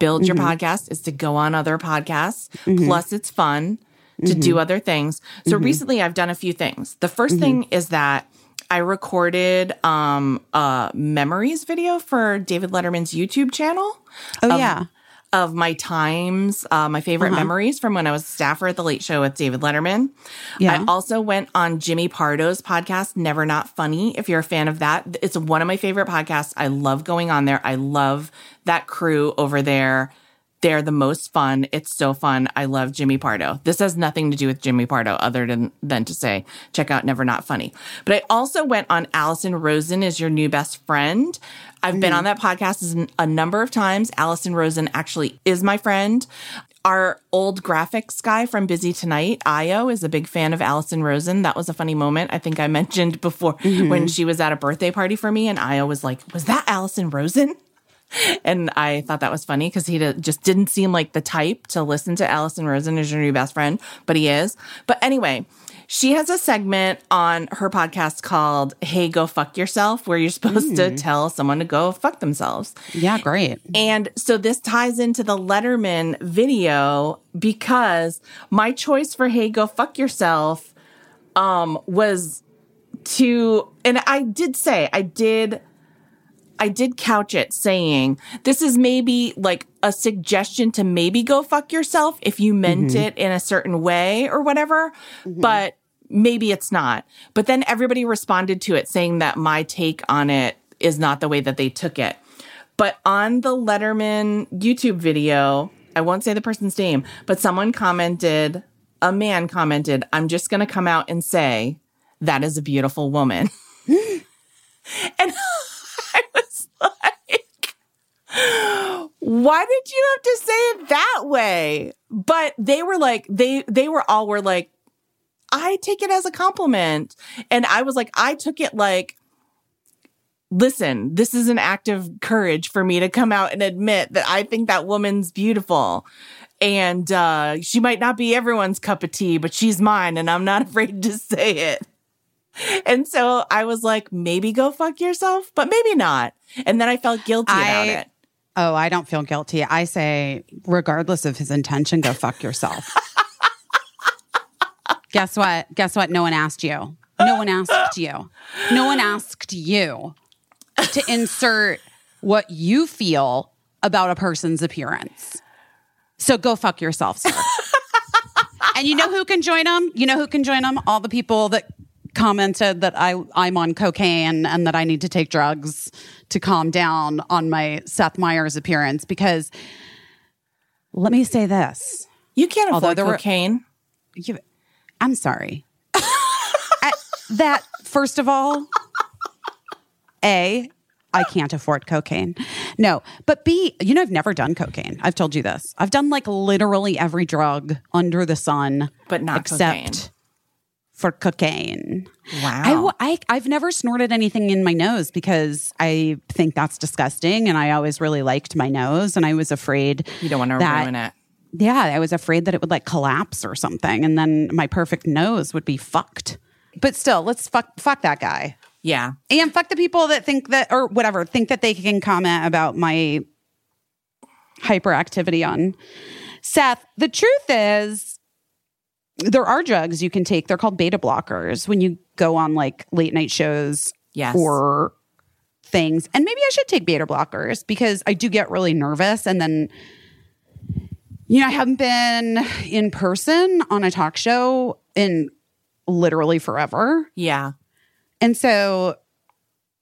[SPEAKER 3] build your podcast is to go on other podcasts. Plus, it's fun to do other things. So recently, I've done a few things. The 1st thing is that I recorded um, a memories video for David Letterman's YouTube channel
[SPEAKER 1] Oh yeah.
[SPEAKER 3] of my times, uh, my favorite memories from when I was a staffer at the Late Show with David Letterman.
[SPEAKER 1] Yeah.
[SPEAKER 3] I also went on Jimmy Pardo's podcast, Never Not Funny. If you're a fan of that, it's one of my favorite podcasts. I love going on there. I love that crew over there. They're the most fun. It's so fun. I love Jimmy Pardo. This has nothing to do with Jimmy Pardo other than, than to say, check out Never Not Funny. But I also went on Alison Rosen is your new best friend. I've been mm. on that podcast a number of times. Alison Rosen actually is my friend. Our old graphics guy from Busy Tonight, Io, is a big fan of Alison Rosen. That was a funny moment. I think I mentioned before mm-hmm. when she was at a birthday party for me, and Io was like, Was that Alison Rosen? (laughs) And I thought that was funny because he just didn't seem like the type to listen to Alison Rosen as your new best friend, but he is. But anyway, she has a segment on her podcast called Hey, Go Fuck Yourself, where you're supposed to tell someone to go fuck themselves.
[SPEAKER 1] Yeah, great.
[SPEAKER 3] And so this ties into the Letterman video because my choice for Hey Go Fuck Yourself um was to and I did say I did I did couch it saying this is maybe like a suggestion to maybe go fuck yourself if you meant mm-hmm. it in a certain way or whatever, mm-hmm. but maybe it's not. But then everybody responded to it saying that my take on it is not the way that they took it. But on the Letterman YouTube video, I won't say the person's name, but someone commented, a man commented, I'm just going to come out and say, that is a beautiful woman. (gasps) (laughs) and (laughs) like, (laughs) why did you have to say it that way? But they were like, they, they were all were like, I take it as a compliment. And I was like, I took it like, listen, this is an act of courage for me to come out and admit that I think that woman's beautiful. And uh, she might not be everyone's cup of tea, but she's mine, and I'm not (laughs) afraid to say it. And so I was like, maybe go fuck yourself, but maybe not. And then I felt guilty about it.
[SPEAKER 1] Oh, I don't feel guilty. I say, regardless of his intention, go fuck yourself. (laughs) Guess what? Guess what? No one asked you. No one asked you. No one asked you to insert what you feel about a person's appearance. So go fuck yourself, sir. (laughs) and you know who can join them? You know who can join them? All the people that commented that I I'm on cocaine and that I need to take drugs to calm down on my Seth Meyers appearance because let me say this.
[SPEAKER 3] You can't
[SPEAKER 1] Although
[SPEAKER 3] afford
[SPEAKER 1] there were-
[SPEAKER 3] cocaine.
[SPEAKER 1] You, I'm sorry. I- that first of all, A, I can't afford cocaine. No, but B, you know, I've never done cocaine. I've told you this. I've done like literally every drug under the sun,
[SPEAKER 3] But not
[SPEAKER 1] except
[SPEAKER 3] cocaine.
[SPEAKER 1] For cocaine.
[SPEAKER 3] Wow.
[SPEAKER 1] I, I, I've never snorted anything in my nose because I think that's disgusting. And I always really liked my nose. And I was afraid
[SPEAKER 3] you don't want to
[SPEAKER 1] that-
[SPEAKER 3] ruin it.
[SPEAKER 1] yeah, I was afraid that it would like collapse or something, and then my perfect nose would be fucked. but still, let's fuck fuck that guy.
[SPEAKER 3] Yeah.
[SPEAKER 1] And fuck the people that think that or whatever, think that they can comment about my hyperactivity on Seth. The truth is there are drugs you can take. They're called beta blockers when you go on like late night shows
[SPEAKER 3] Yes.
[SPEAKER 1] or things. And maybe I should take beta blockers because I do get really nervous and then you know, I haven't been in person on a talk show in literally forever.
[SPEAKER 3] Yeah.
[SPEAKER 1] And so,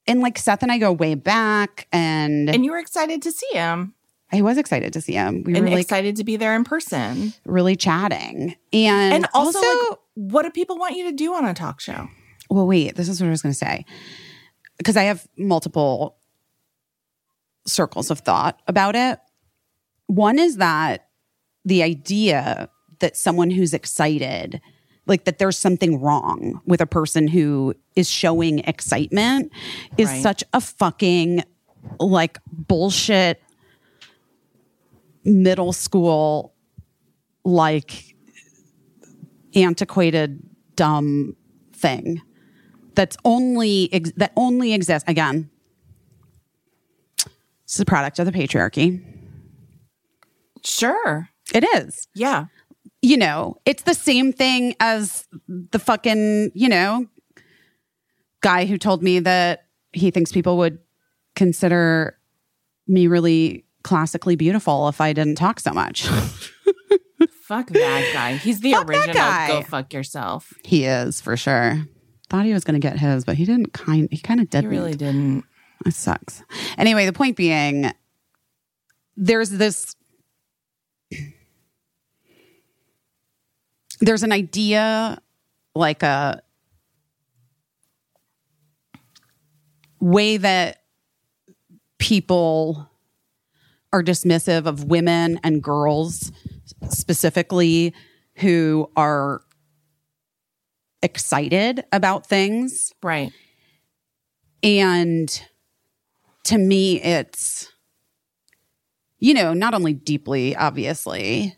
[SPEAKER 1] and like Seth and I go way back, and,
[SPEAKER 3] And you were excited to see him
[SPEAKER 1] I was excited to see him. We
[SPEAKER 3] and
[SPEAKER 1] were like
[SPEAKER 3] excited to be there in person.
[SPEAKER 1] really chatting. And,
[SPEAKER 3] And also,
[SPEAKER 1] also,
[SPEAKER 3] like, what do people want you to do on a talk show?
[SPEAKER 1] well, wait, this is what I was going to say. Because I have multiple circles of thought about it. One is that the idea that someone who's excited, like that there's something wrong with a person who is showing excitement, is
[SPEAKER 3] Right.
[SPEAKER 1] such a fucking like bullshit middle school, like antiquated, dumb thing that's only ex- that only exists again. It's a product of the patriarchy.
[SPEAKER 3] Sure.
[SPEAKER 1] It is.
[SPEAKER 3] Yeah.
[SPEAKER 1] You know, it's the same thing as the fucking, you know, guy who told me that he thinks people would consider me really classically beautiful if I didn't talk so much. (laughs)
[SPEAKER 3] Fuck that guy. He's the
[SPEAKER 1] Fuck
[SPEAKER 3] original go fuck yourself.
[SPEAKER 1] he is for sure. Thought he was going to get his, but he didn't kind he kind of didn't.
[SPEAKER 3] really didn't.
[SPEAKER 1] It sucks. Anyway, the point being, there's this. There's an idea, like a way that people are dismissive of women and girls specifically who are excited about things
[SPEAKER 3] Right.
[SPEAKER 1] and to me, it's, you know, not only deeply, obviously,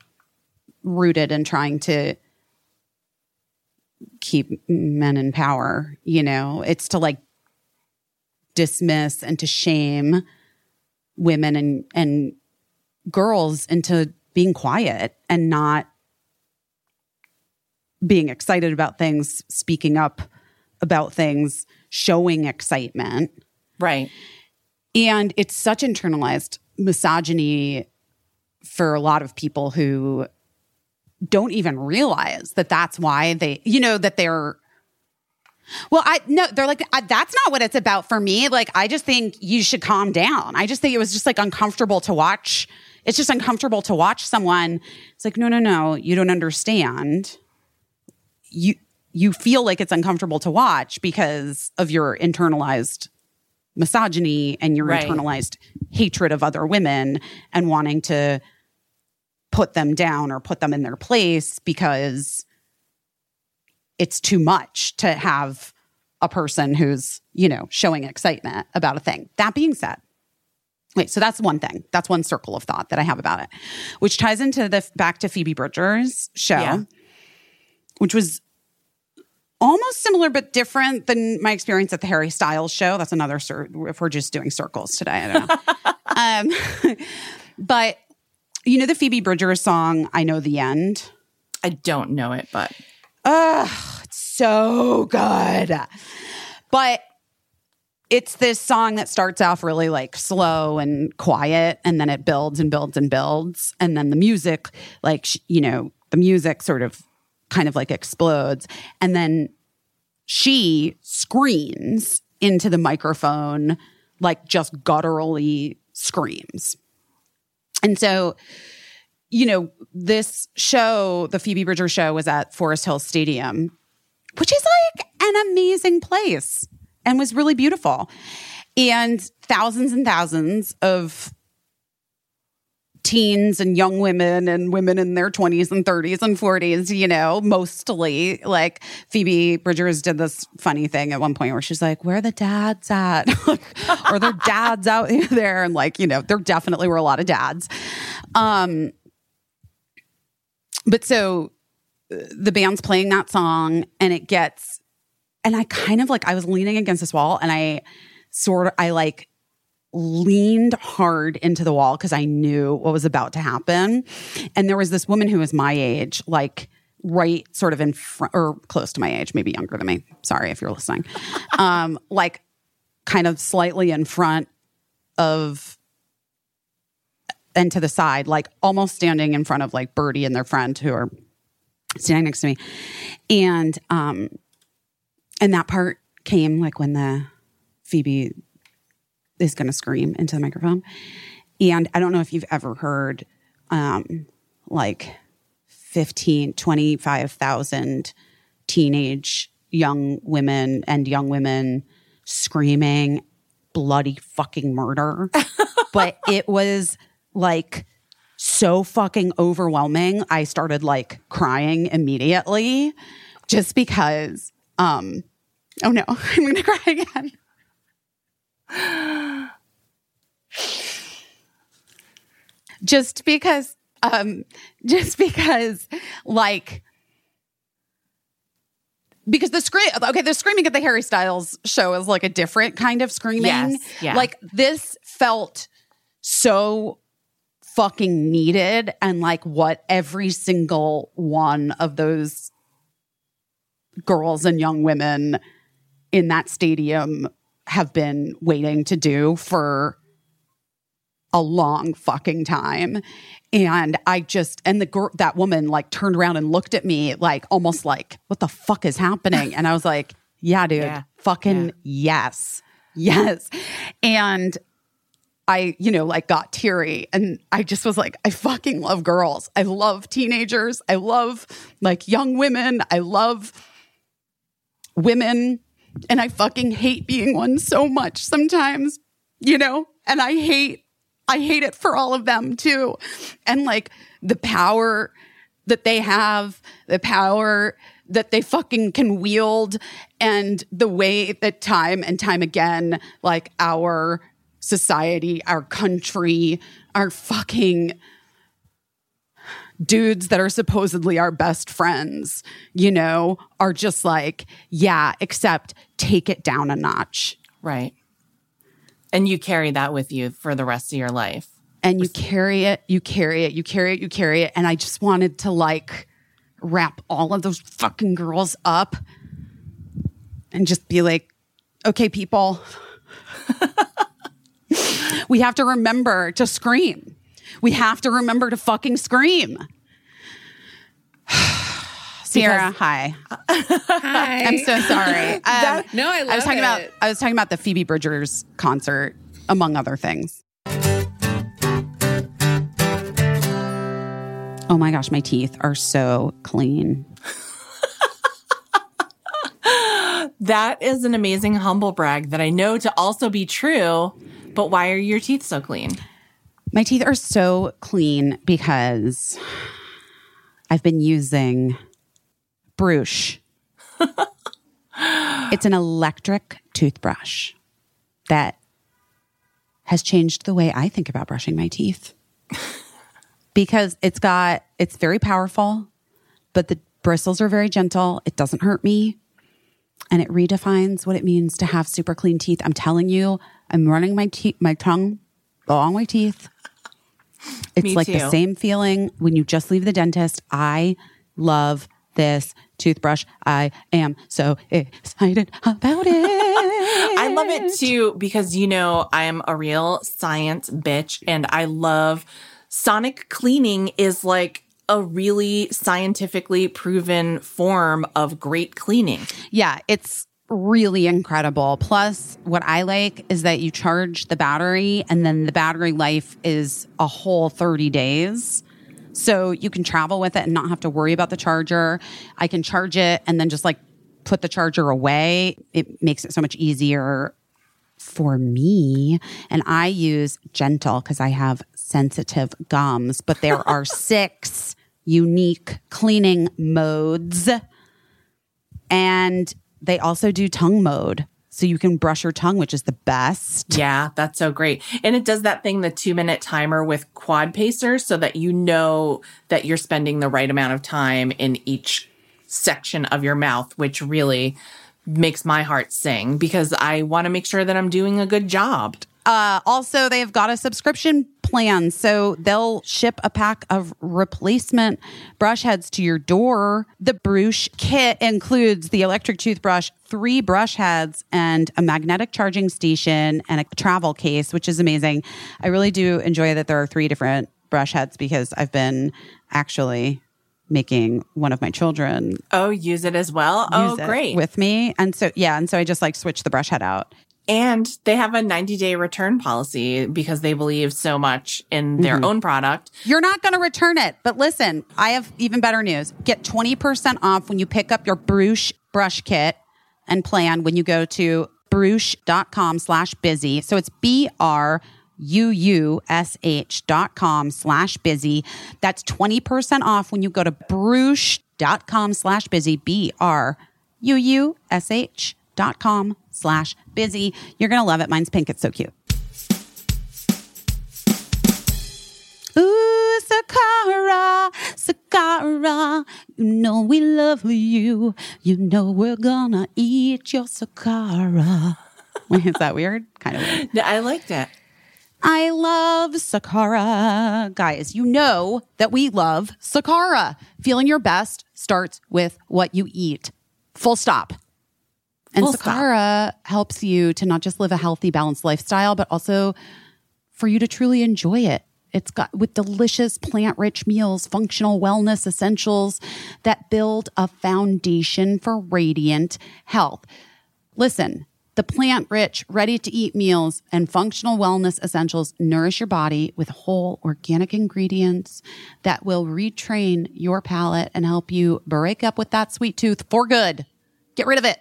[SPEAKER 1] rooted in trying to keep men in power, you know, it's to like dismiss and to shame women and, and girls into being quiet and not being excited about things, speaking up about things, showing excitement.
[SPEAKER 3] Right.
[SPEAKER 1] And it's such internalized misogyny for a lot of people who don't even realize that that's why they, you know, that they're. Well, I no, they're like I, that's not what it's about for me. Like I just think you should calm down. I just think it was just like uncomfortable to watch. It's just uncomfortable to watch someone. It's like no, no, no, you don't understand. You you feel like it's uncomfortable to watch because of your internalized misogyny and your
[SPEAKER 3] Right.
[SPEAKER 1] internalized hatred of other women and wanting to put them down or put them in their place because it's too much to have a person who's, you know, showing excitement about a thing. That being said, wait, so that's one thing. That's one circle of thought that I have about it, which ties into the back to Phoebe Bridgers show,
[SPEAKER 3] Yeah.
[SPEAKER 1] which was almost similar but different than my experience at the Harry Styles show. That's another cir- if we're just doing circles today. I don't know. (laughs) um, but you know the Phoebe Bridgers song "I Know the End."
[SPEAKER 3] I don't know it, but
[SPEAKER 1] Ugh, it's so good. But it's this song that starts off really like slow and quiet, and then it builds and builds and builds. And then the music, like, you know, the music sort of kind of like explodes. And then she screams into the microphone, like just gutturally screams. And so you know, this show, the Phoebe Bridger show, was at Forest Hill Stadium, which is like an amazing place and was really beautiful. And thousands and thousands of teens and young women and women in their 20s and 30s and 40s, you know, mostly like Phoebe Bridgers did this funny thing at one point where she's like, Where the dads at? (laughs) or their dads out (laughs) there. And like, you know, there definitely were a lot of dads. Um, but so uh, the band's playing that song and it gets and I kind of like I was leaning against this wall and I sort of I like leaned hard into the wall because I knew what was about to happen. And there was this woman who was my age, like right sort of in front or close to my age, maybe younger than me. Sorry if you're listening. Um, like kind of slightly in front of and to the side, like almost standing in front of like Birdie and their friend who are standing next to me. And um and that part came like when the Phoebe is going to scream into the microphone. And I don't know if you've ever heard um like 15 25,000 teenage young women and young women screaming bloody fucking murder. (laughs) but it was like so fucking overwhelming. I started like crying immediately just because um oh no, (laughs) I'm going to cry again. just because um just because like because the scream okay the screaming at the harry styles show is like a different kind of screaming
[SPEAKER 3] Yes, yeah.
[SPEAKER 1] like this felt so fucking needed and like what every single one of those girls and young women in that stadium have been waiting to do for a long fucking time. And I just, and the girl, that woman like turned around and looked at me like almost like, what the fuck is happening? And I was like, yeah, dude,
[SPEAKER 3] Yeah.
[SPEAKER 1] fucking yes, yes. And I, you know, like got teary and I just was like, I fucking love girls. I love teenagers. I love like young women. I love women. And I fucking hate being one so much sometimes, you know? And I hate, I hate it for all of them too. And like the power that they have, the power that they fucking can wield, and the way that time and time again, like our society, our country, our fucking dudes that are supposedly our best friends, you know, are just like, yeah, except take it down a notch.
[SPEAKER 3] Right. And you carry that with you for the rest of your life.
[SPEAKER 1] And you carry it, you carry it, you carry it, you carry it. And I just wanted to like wrap all of those fucking girls up and just be like, okay, people, (laughs) we have to remember to scream. We have to remember to fucking scream. (sighs) Sierra, hi.
[SPEAKER 4] Hi.
[SPEAKER 1] I'm so sorry. (laughs) Um,
[SPEAKER 4] no, I
[SPEAKER 1] I was
[SPEAKER 4] love
[SPEAKER 1] talking about. I was talking about the Phoebe Bridgers concert, among other things. Oh my gosh, my teeth are so clean. (laughs)
[SPEAKER 3] That is an amazing humble brag that I know to also be true. But why are your teeth so clean?
[SPEAKER 1] My teeth are so clean because I've been using Bruush. (laughs) it's an electric toothbrush that has changed the way I think about brushing my teeth. (laughs) because it's got it's very powerful, but the bristles are very gentle. It doesn't hurt me. And it redefines what it means to have super clean teeth. I'm telling you, I'm running my teeth my tongue along my teeth. It's
[SPEAKER 3] Me
[SPEAKER 1] like
[SPEAKER 3] too.
[SPEAKER 1] the same feeling when you just leave the dentist. I love this toothbrush. I am so excited about it. (laughs)
[SPEAKER 3] I love it too because you know I'm a real science bitch and I love sonic cleaning is like a really scientifically proven form of great cleaning.
[SPEAKER 1] Yeah, it's really incredible. Plus, what I like is that you charge the battery and then the battery life is a whole 30 days. So you can travel with it and not have to worry about the charger. I can charge it and then just like put the charger away. It makes it so much easier for me. And I use gentle because I have sensitive gums, but there are (laughs) six unique cleaning modes. And they also do tongue mode. So you can brush your tongue, which is the best. (laughs)
[SPEAKER 3] Yeah, that's so great. And it does that thing, the two minute timer with quad pacers, so that you know that you're spending the right amount of time in each section of your mouth, which really makes my heart sing because I want to make sure that I'm doing a good job.
[SPEAKER 1] Uh, also, they've got a subscription plan. So they'll ship a pack of replacement brush heads to your door. The Bruush kit includes the electric toothbrush, three brush heads, and a magnetic charging station and a travel case, which is amazing. I really do enjoy that there are three different brush heads because I've been actually making one of my children
[SPEAKER 3] Oh, use it as well. Oh, great.
[SPEAKER 1] with me. And so, yeah. And so I just like switch the brush head out.
[SPEAKER 3] And they have a 90 day return policy because they believe so much in their mm-hmm. own product.
[SPEAKER 1] You're not going to return it. But listen, I have even better news. Get 20% off when you pick up your Bruush brush kit and plan when you go to bruush.com slash busy. So it's B R U U S H dot com slash busy. That's 20% off when you go to bruush.com slash busy. B R U U S H dot com slash busy. You're going to love it. Mine's pink. It's so cute. Ooh, Sakara, Sakara, you know we love you. You know we're gonna eat your Sakara. (laughs) Is that weird? Kind of weird.
[SPEAKER 3] Yeah, I liked it.
[SPEAKER 1] I love Sakara. Guys, you know that we love Sakara. Feeling your best starts with what you eat. Full stop. And
[SPEAKER 3] Full stop.
[SPEAKER 1] Sakara helps you to not just live a healthy, balanced lifestyle, but also for you to truly enjoy it. It's got with delicious plant rich meals, functional wellness essentials that build a foundation for radiant health. Listen, the plant rich, ready to eat meals and functional wellness essentials nourish your body with whole organic ingredients that will retrain your palate and help you break up with that sweet tooth for good. Get rid of it.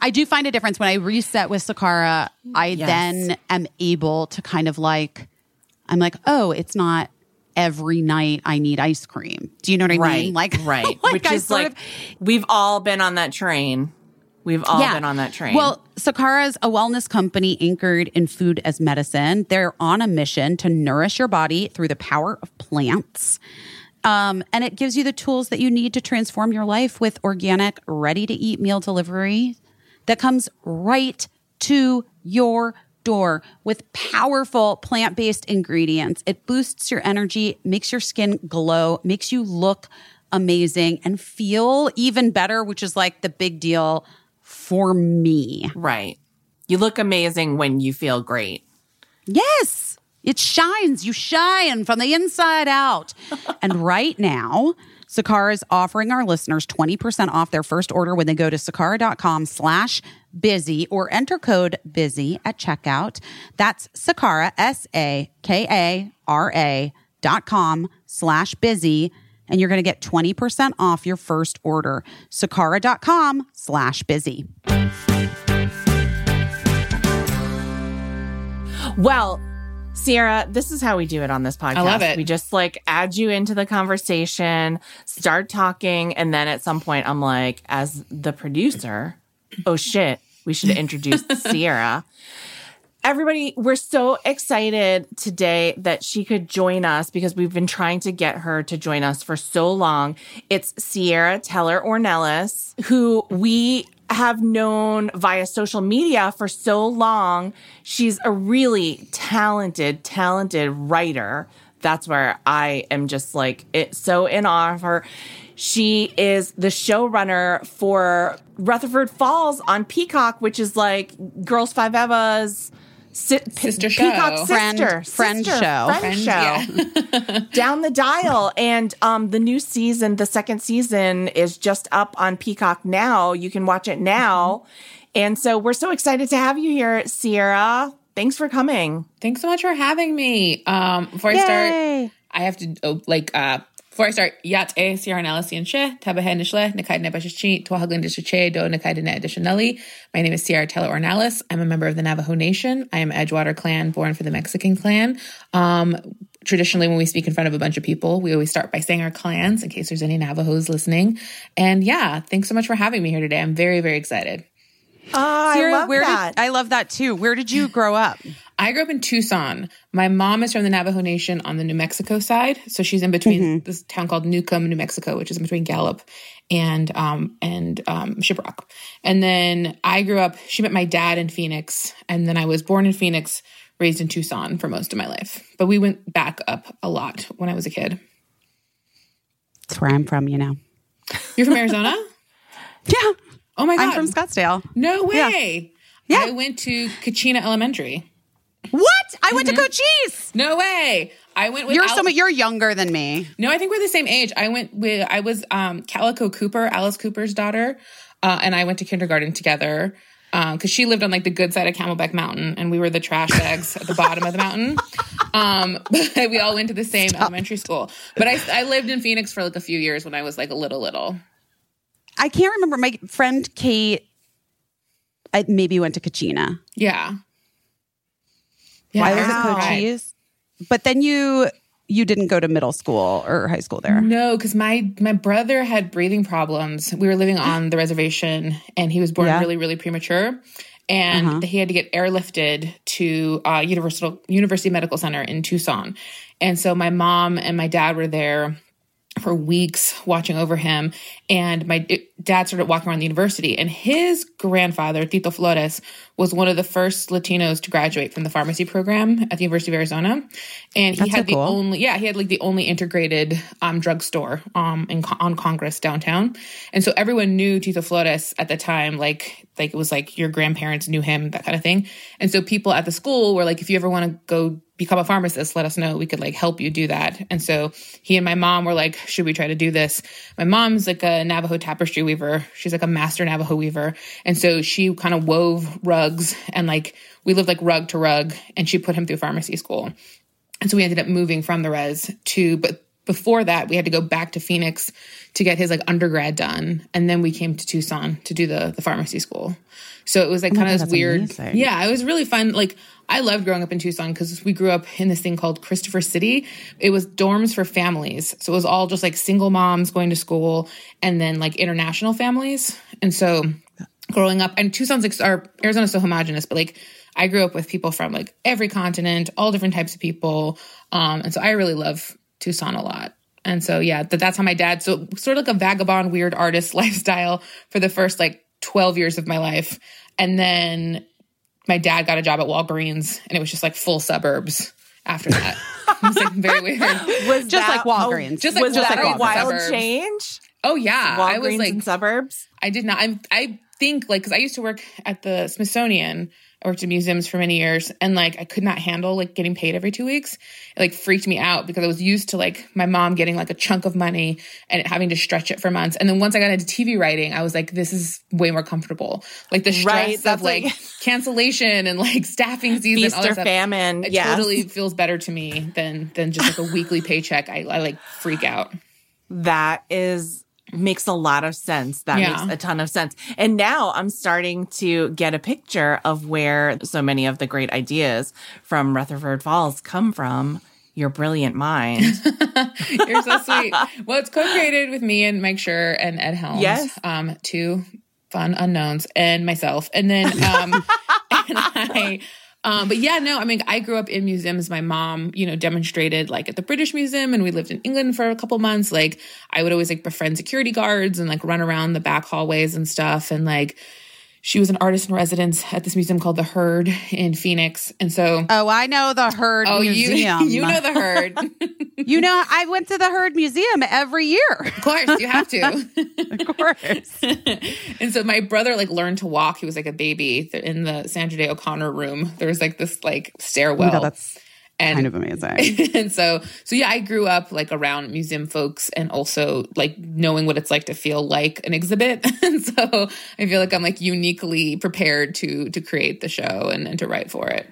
[SPEAKER 1] I do find a difference when I reset with Sakara. I
[SPEAKER 3] Yes.
[SPEAKER 1] then am able to kind of like, I'm like, oh, it's not every night I need ice cream. Do you know what I
[SPEAKER 3] Right.
[SPEAKER 1] mean? Like, (laughs)
[SPEAKER 3] right.
[SPEAKER 1] like
[SPEAKER 3] Which
[SPEAKER 1] I
[SPEAKER 3] is like,
[SPEAKER 1] of-
[SPEAKER 3] we've all been on that train. We've all been on that train.
[SPEAKER 1] Well, Sakara is a wellness company anchored in food as medicine. They're on a mission to nourish your body through the power of plants. Um, and it gives you the tools that you need to transform your life with organic, ready to eat meal delivery that comes right to your door with powerful plant based ingredients. It boosts your energy, makes your skin glow, makes you look amazing and feel even better, which is like the big deal for me.
[SPEAKER 3] right. You look amazing when you feel great.
[SPEAKER 1] Yes, it shines. You shine from the inside out. (laughs) and right now, Sakara is offering our listeners 20% off their first order when they go to sakara.com slash busy or enter code busy at checkout. That's Sakara, S-A-K-A-R-A dot com slash busy. And you're going to get 20% off your first order. Sakara.com slash busy.
[SPEAKER 3] Well, Sierra, this is how we do it on this podcast.
[SPEAKER 4] I love it.
[SPEAKER 3] We just like add you into the conversation, start talking, and then at some point I'm like, as the producer, oh shit, we should introduce (laughs) Sierra. Everybody, we're so excited today that she could join us because we've been trying to get her to join us for so long. It's Sierra Teller Ornelas, who we have known via social media for so long. She's a really talented, talented writer. That's where I am just like it so in awe of her. She is the showrunner for Rutherford Falls on Peacock, which is like Girls Five Evas si-
[SPEAKER 4] Sister show.
[SPEAKER 3] Peacock
[SPEAKER 1] Friend-
[SPEAKER 3] sister,
[SPEAKER 1] friend
[SPEAKER 3] sister,
[SPEAKER 1] show.
[SPEAKER 3] friend,
[SPEAKER 4] Friend,
[SPEAKER 3] show (laughs) down the dial. And um, the new season, the second season, is just up on Peacock now. You can watch it now. And so we're so excited to have you here, Sierra. Thanks for coming.
[SPEAKER 4] Thanks so much for having me. Um, before I start, I have to oh, like uh before I start, yat e Sierra Nalasian she, tabahe nishle, nakai nebashichi, tuahaglin dishache, do nakai dene additionally. My name is Sierra Teller Ornelas. I'm a member of the Navajo Nation. I am Edgewater clan, born for the Mexican clan. Um, traditionally, when we speak in front of a bunch of people, we always start by saying our clans in case there's any Navajos listening. And yeah, thanks so much for having me here today. I'm very, very excited.
[SPEAKER 3] Oh,
[SPEAKER 1] Sierra,
[SPEAKER 3] I love
[SPEAKER 1] where
[SPEAKER 3] that.
[SPEAKER 1] Did, I love that too. Where did you grow up?
[SPEAKER 4] I grew up in Tucson. My mom is from the Navajo Nation on the New Mexico side, so she's in between this town called Newcomb, New Mexico, which is in between Gallup and um and um Shiprock. And then I grew up. She met my dad in Phoenix, and then I was born in Phoenix, raised in Tucson for most of my life. But we went back up a lot when I was a kid.
[SPEAKER 1] That's where I'm from, you know.
[SPEAKER 4] You're from Arizona? (laughs)
[SPEAKER 1] Yeah.
[SPEAKER 4] Oh my god!
[SPEAKER 1] I'm from Scottsdale.
[SPEAKER 4] no way.
[SPEAKER 1] Yeah.
[SPEAKER 4] I went to Kachina Elementary.
[SPEAKER 1] What? I went to Cochise.
[SPEAKER 4] No way. I went with
[SPEAKER 1] You're
[SPEAKER 4] Al-
[SPEAKER 1] so you're younger than me.
[SPEAKER 4] No, I think we're the same age. I went with I was um Calico Cooper, Alice Cooper's daughter, uh, and I went to kindergarten together. because she lived on like the good side of Camelback Mountain, and we were the trash bags at the bottom of the mountain. (laughs) Um, (laughs) but we all went to the same elementary school. But I, I lived in Phoenix for like a few years when I was like a little little.
[SPEAKER 1] I can't remember. My friend Kate, I maybe went to Kachina.
[SPEAKER 4] Yeah. Yeah,
[SPEAKER 1] Why was it
[SPEAKER 3] Wow.
[SPEAKER 1] Cochise? But then you you didn't go to middle school or high school there.
[SPEAKER 4] No, because my my brother had breathing problems. We were living on the reservation, and he was born
[SPEAKER 1] Yeah.
[SPEAKER 4] really, really premature, and he had to get airlifted to uh, Universal University Medical Center in Tucson. And so my mom and my dad were there for weeks watching over him. And my dad started walking around the university, and his grandfather, Tito Flores, was one of the first Latinos to graduate from the pharmacy program at the University of Arizona. And he
[SPEAKER 1] That's so
[SPEAKER 4] had the
[SPEAKER 1] cool.
[SPEAKER 4] only, yeah, he had like the only integrated um, drugstore um, in, on Congress downtown. And so everyone knew Tito Flores at the time, like, like it was like your grandparents knew him, that kind of thing. And so people at the school were like, if you ever want to go become a pharmacist, let us know. We could like help you do that. And so he and my mom were like, should we try to do this? My mom's like a Navajo tapestry weaver. She's like a master Navajo weaver. And so she kind of wove rugs and like we lived like rug to rug and she put him through pharmacy school. And so we ended up moving from the res to, but before that, we had to go back to Phoenix to get his like undergrad done. And then we came to Tucson to do the, the pharmacy school. So it was like kind of this weird.
[SPEAKER 1] amazing.
[SPEAKER 4] Yeah, it was really fun. Like I loved growing up in Tucson because we grew up in this thing called Christopher City. It was dorms for families. So it was all just like single moms going to school and then like international families. And so growing up and Tucson's like our Arizona's so homogenous, but like I grew up with people from like every continent, all different types of people. Um, and so I really love Tucson a lot. And so yeah, that, that's how my dad so sort of like a vagabond weird artist (laughs) lifestyle for the first like 12 years of my life. And then my dad got a job at Walgreens and it was just like full suburbs after that. (laughs) it was like very weird. (laughs)
[SPEAKER 3] Was
[SPEAKER 1] Just like
[SPEAKER 3] that- oh,
[SPEAKER 1] Walgreens.
[SPEAKER 4] Just like
[SPEAKER 3] was
[SPEAKER 4] just
[SPEAKER 3] that
[SPEAKER 4] like
[SPEAKER 3] a
[SPEAKER 4] Walgreens.
[SPEAKER 3] wild
[SPEAKER 4] Suburbs.
[SPEAKER 3] change?
[SPEAKER 4] Oh yeah.
[SPEAKER 3] Walgreens
[SPEAKER 4] I was like
[SPEAKER 3] in suburbs.
[SPEAKER 4] I did not. I I think like because I used to work at the Smithsonian. I worked in museums for many years, and like I could not handle like getting paid every two weeks. It like freaked me out because I was used to like my mom getting like a chunk of money and having to stretch it for months. And then once I got into TV writing, I was like, this is way more comfortable. Like the stress
[SPEAKER 3] Right,
[SPEAKER 4] of like,
[SPEAKER 3] like- (laughs)
[SPEAKER 4] cancellation and like staffing season,
[SPEAKER 3] Feast
[SPEAKER 4] all
[SPEAKER 3] or
[SPEAKER 4] stuff.
[SPEAKER 3] famine.
[SPEAKER 4] It
[SPEAKER 3] yes.
[SPEAKER 4] totally feels better to me than than just like a weekly paycheck. I, I like freak out.
[SPEAKER 3] That is makes a lot of sense. That
[SPEAKER 4] Yeah.
[SPEAKER 3] makes a ton of sense. And now I'm starting to get a picture of where so many of the great ideas from Rutherford Falls come from. Your brilliant mind. (laughs)
[SPEAKER 4] You're so sweet. Well, it's co-created with me and Mike Schur and Ed Helms.
[SPEAKER 3] Yes.
[SPEAKER 4] Um, two fun unknowns and myself. And then um (laughs) and I um, but yeah, no, I mean, I grew up in museums. My mom, you know, demonstrated like at the British Museum and we lived in England for a couple months. Like I would always like befriend security guards and like run around the back hallways and stuff. And like she was an artist in residence at this museum called the Heard in Phoenix. And so
[SPEAKER 1] Oh, I know the Heard
[SPEAKER 4] Oh, you
[SPEAKER 1] Museum. (laughs)
[SPEAKER 4] you know the (laughs) Heard.
[SPEAKER 1] You know, I went to the Heard Museum every year.
[SPEAKER 4] of course, you have to. (laughs)
[SPEAKER 1] Of course.
[SPEAKER 4] and so my brother like learned to walk. He was like a baby in the Sandra Day O'Connor room. There was like this like stairwell.
[SPEAKER 1] Oh God, that's
[SPEAKER 4] and
[SPEAKER 1] kind of amazing. (laughs)
[SPEAKER 4] and so so yeah, I grew up like around museum folks and also like knowing what it's like to feel like an exhibit. (laughs) and so I feel like I'm like uniquely prepared to to create the show and, and to write for it.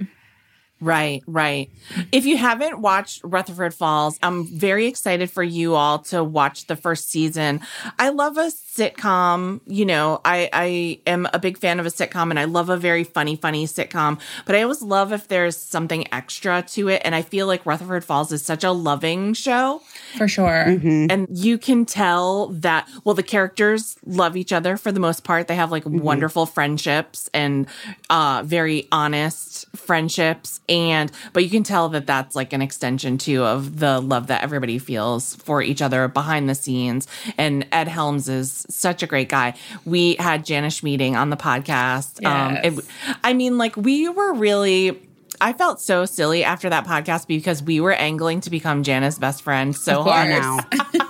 [SPEAKER 3] Right, right. If you haven't watched Rutherford Falls, I'm very excited for you all to watch the first season. I love a sitcom. You know, I, I am a big fan of a sitcom and I love a very funny, funny sitcom, but I always love if there's something extra to it. And I feel like Rutherford Falls is such a loving show.
[SPEAKER 4] For sure.
[SPEAKER 3] And you can tell that, well, the characters love each other for the most part. They have like wonderful friendships and uh, very honest friendships. And, but you can tell that that's like an extension too of the love that everybody feels for each other behind the scenes. And Ed Helms is such a great guy. We had Jana Schmieding on the podcast. Um, it, I mean, like we were really, I felt so silly after that podcast because we were angling to become Jana's best friend so hard
[SPEAKER 1] now.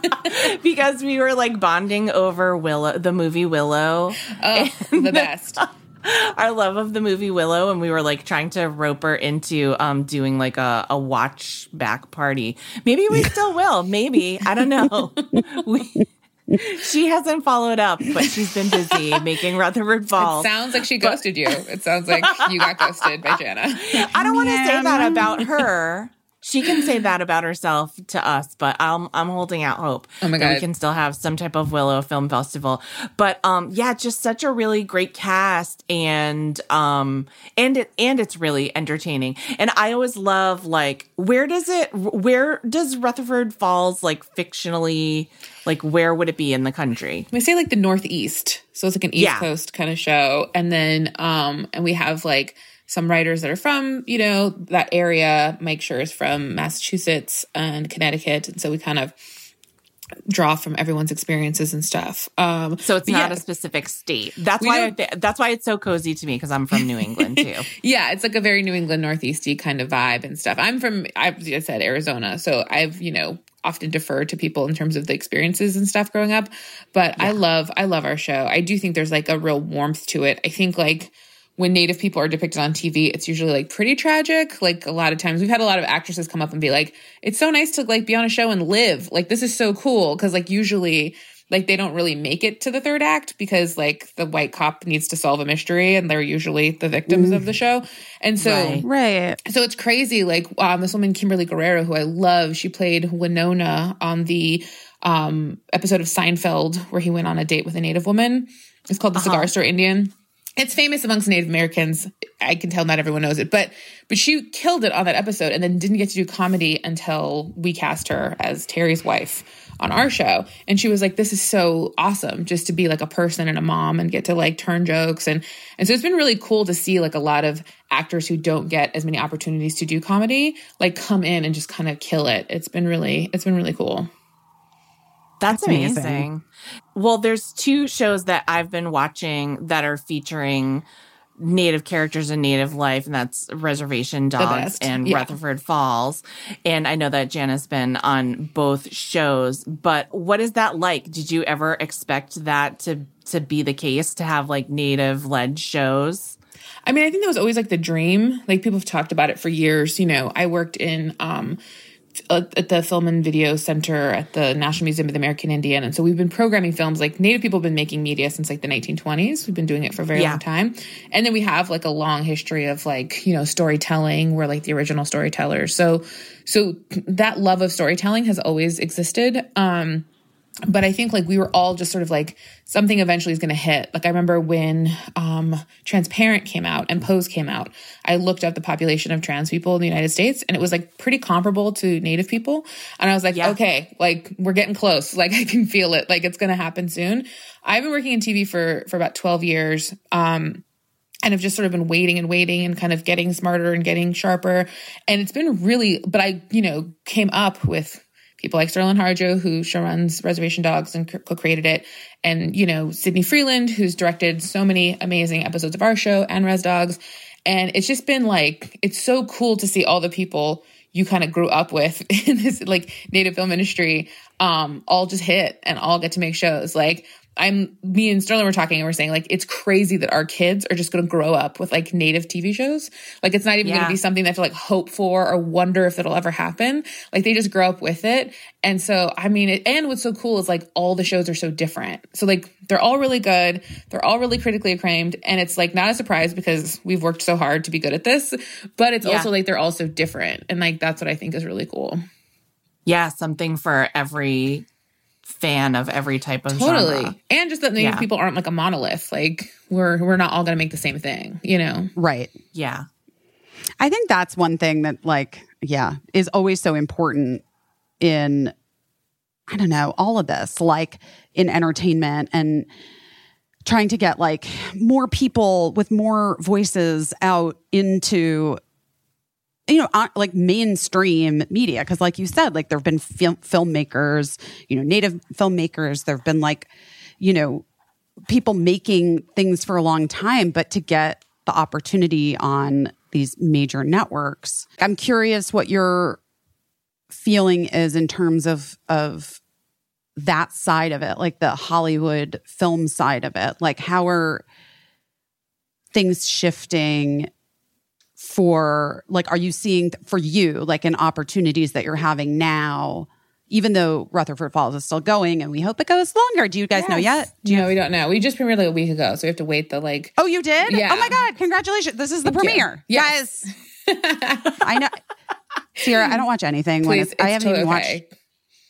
[SPEAKER 1] (laughs)
[SPEAKER 3] because we were like bonding over Willow, the movie Willow,
[SPEAKER 4] Oh, (laughs) the best. (laughs)
[SPEAKER 3] our love of the movie Willow, and we were like trying to rope her into um doing like a, a watch back party. Maybe we still will. Maybe I don't know. (laughs) we, she hasn't followed up, but she's been busy (laughs) making Rutherford Falls.
[SPEAKER 4] Sounds like she ghosted you. It sounds like you got ghosted by Jana.
[SPEAKER 3] I don't want to say that about her. She can say that about herself to us, but I'm I'm holding out hope
[SPEAKER 4] Oh my
[SPEAKER 3] that we can still have some type of Willow Film Festival. But um, yeah, just such a really great cast, and um, and it and it's really entertaining. And I always love like where does it where does Rutherford Falls like fictionally like where would it be in the country?
[SPEAKER 4] We say like the Northeast. So it's like an East
[SPEAKER 3] Yeah.
[SPEAKER 4] Coast kind of show. And then, um, and we have like some writers that are from, you know, that area. Mike Schur is from Massachusetts and Connecticut. And so we kind of draw from everyone's experiences and stuff. Um,
[SPEAKER 3] So it's not
[SPEAKER 4] yeah.
[SPEAKER 3] a specific state. That's
[SPEAKER 4] We
[SPEAKER 3] why th- that's why it's so cozy to me because I'm from New England too. (laughs)
[SPEAKER 4] Yeah, it's like a very New England Northeasty kind of vibe and stuff. I'm from, I said Arizona, so I've you know often defer to people in terms of the experiences and stuff growing up. But I love, I love our show. I do think there's like a real warmth to it. I think like when Native people are depicted on TV, it's usually like pretty tragic. Like a lot of times, we've had a lot of actresses come up and be like, "It's so nice to like be on a show and live. Like this is so cool." Because like usually like they don't really make it to the third act because like the white cop needs to solve a mystery and they're usually the victims of the show. And so
[SPEAKER 3] Right.
[SPEAKER 1] Right.
[SPEAKER 4] so it's crazy. Like um, this woman, Kimberly Guerrero, who I love, she played Winona on the um, episode of Seinfeld where he went on a date with a Native woman. It's called the Cigar Store Indian. It's famous amongst Native Americans. I can tell not everyone knows it, but but she killed it on that episode, and then didn't get to do comedy until we cast her as Terry's wife on our show. And she was like, "This is so awesome, just to be like a person and a mom, and get to like turn jokes." And and so it's been really cool to see like a lot of actors who don't get as many opportunities to do comedy like come in and just kind of kill it. It's been really it's been really cool.
[SPEAKER 3] That's,
[SPEAKER 1] That's amazing.
[SPEAKER 3] amazing. Well, there's two shows that I've been watching that are featuring native characters and native life, and that's Reservation Dogs and
[SPEAKER 4] Yeah.
[SPEAKER 3] Rutherford Falls. And I know that Jana's been on both shows, but what is that like? Did you ever expect that to to be the case to have like native led shows?
[SPEAKER 4] I mean, I think that was always like the dream. Like people have talked about it for years. You know, I worked in um at at the Film and Video Center at the National Museum of the American Indian, and so we've been programming films. Like Native people have been making media since like the 1920s. We've been doing it for a very
[SPEAKER 3] Yeah.
[SPEAKER 4] long time, and then we have like a long history of like you know storytelling. We're like the original storytellers. So, so that love of storytelling has always existed. Um, but I think like we were all just sort of like something eventually is going to hit. Like I remember when um, Transparent came out and Pose came out, I looked up the population of trans people in the United States and it was like pretty comparable to Native people. And I was like,
[SPEAKER 3] Yeah.
[SPEAKER 4] okay, like we're getting close. (laughs) Like I can feel it. Like it's going to happen soon. I've been working in TV for for about twelve years. Um, and have just sort of been waiting and waiting and kind of getting smarter and getting sharper. And it's been really, but I, you know, came up with people like Sterling Harjo, who show runs Reservation Dogs and co created it. And, you know, Sydney Freeland, who's directed so many amazing episodes of our show and Res Dogs. And it's just been like, it's so cool to see all the people you kind of grew up with (laughs) in this like native film industry, um, all just hit and all get to make shows. Like, I'm me and Sterling were talking and we're saying like it's crazy that our kids are just going to grow up with like native TV shows. Like it's not even going to be something they have to like hope for or wonder if it'll ever happen. Like they just grow up with it. And so I mean, it, and what's so cool is like all the shows are so different. So like they're all really good. They're all really critically acclaimed, and it's like not a surprise because we've worked so hard to be good at this. But it's
[SPEAKER 3] Yeah.
[SPEAKER 4] also like they're all so different, and like that's what I think is really cool.
[SPEAKER 3] Yeah, something for every fan of every type of
[SPEAKER 4] Totally.
[SPEAKER 3] genre.
[SPEAKER 4] And just that native
[SPEAKER 3] Yeah.
[SPEAKER 4] people aren't like a monolith. Like we're we're not all gonna make the same thing, you know?
[SPEAKER 1] Right.
[SPEAKER 3] Yeah.
[SPEAKER 1] I think that's one thing that, like, yeah, is always so important in, I don't know, all of this, like in entertainment and trying to get like more people with more voices out into you know, like mainstream media. Because, like you said, like there have been film, filmmakers, you know, native filmmakers. There have been like, you know, people making things for a long time, but to get the opportunity on these major networks, I'm curious what your feeling is in terms of of that side of it, like the Hollywood film side of it. Like, how are things shifting for, like, are you seeing for you, like, in opportunities that you're having now, even though Rutherford Falls is still going and we hope it goes longer? Do you guys know yet? Do you
[SPEAKER 4] no, we don't know. We just premiered like a week ago, so we have to wait the like.
[SPEAKER 1] Oh, you did?
[SPEAKER 4] Oh yeah.
[SPEAKER 1] Oh my God. Congratulations. This is the
[SPEAKER 4] Thank you.
[SPEAKER 1] premiere.
[SPEAKER 4] Yes.
[SPEAKER 1] Guys, (laughs) I know. Sierra, I don't watch anything when
[SPEAKER 4] Please,
[SPEAKER 1] it's, I haven't even
[SPEAKER 4] totally
[SPEAKER 1] watched.
[SPEAKER 4] okay.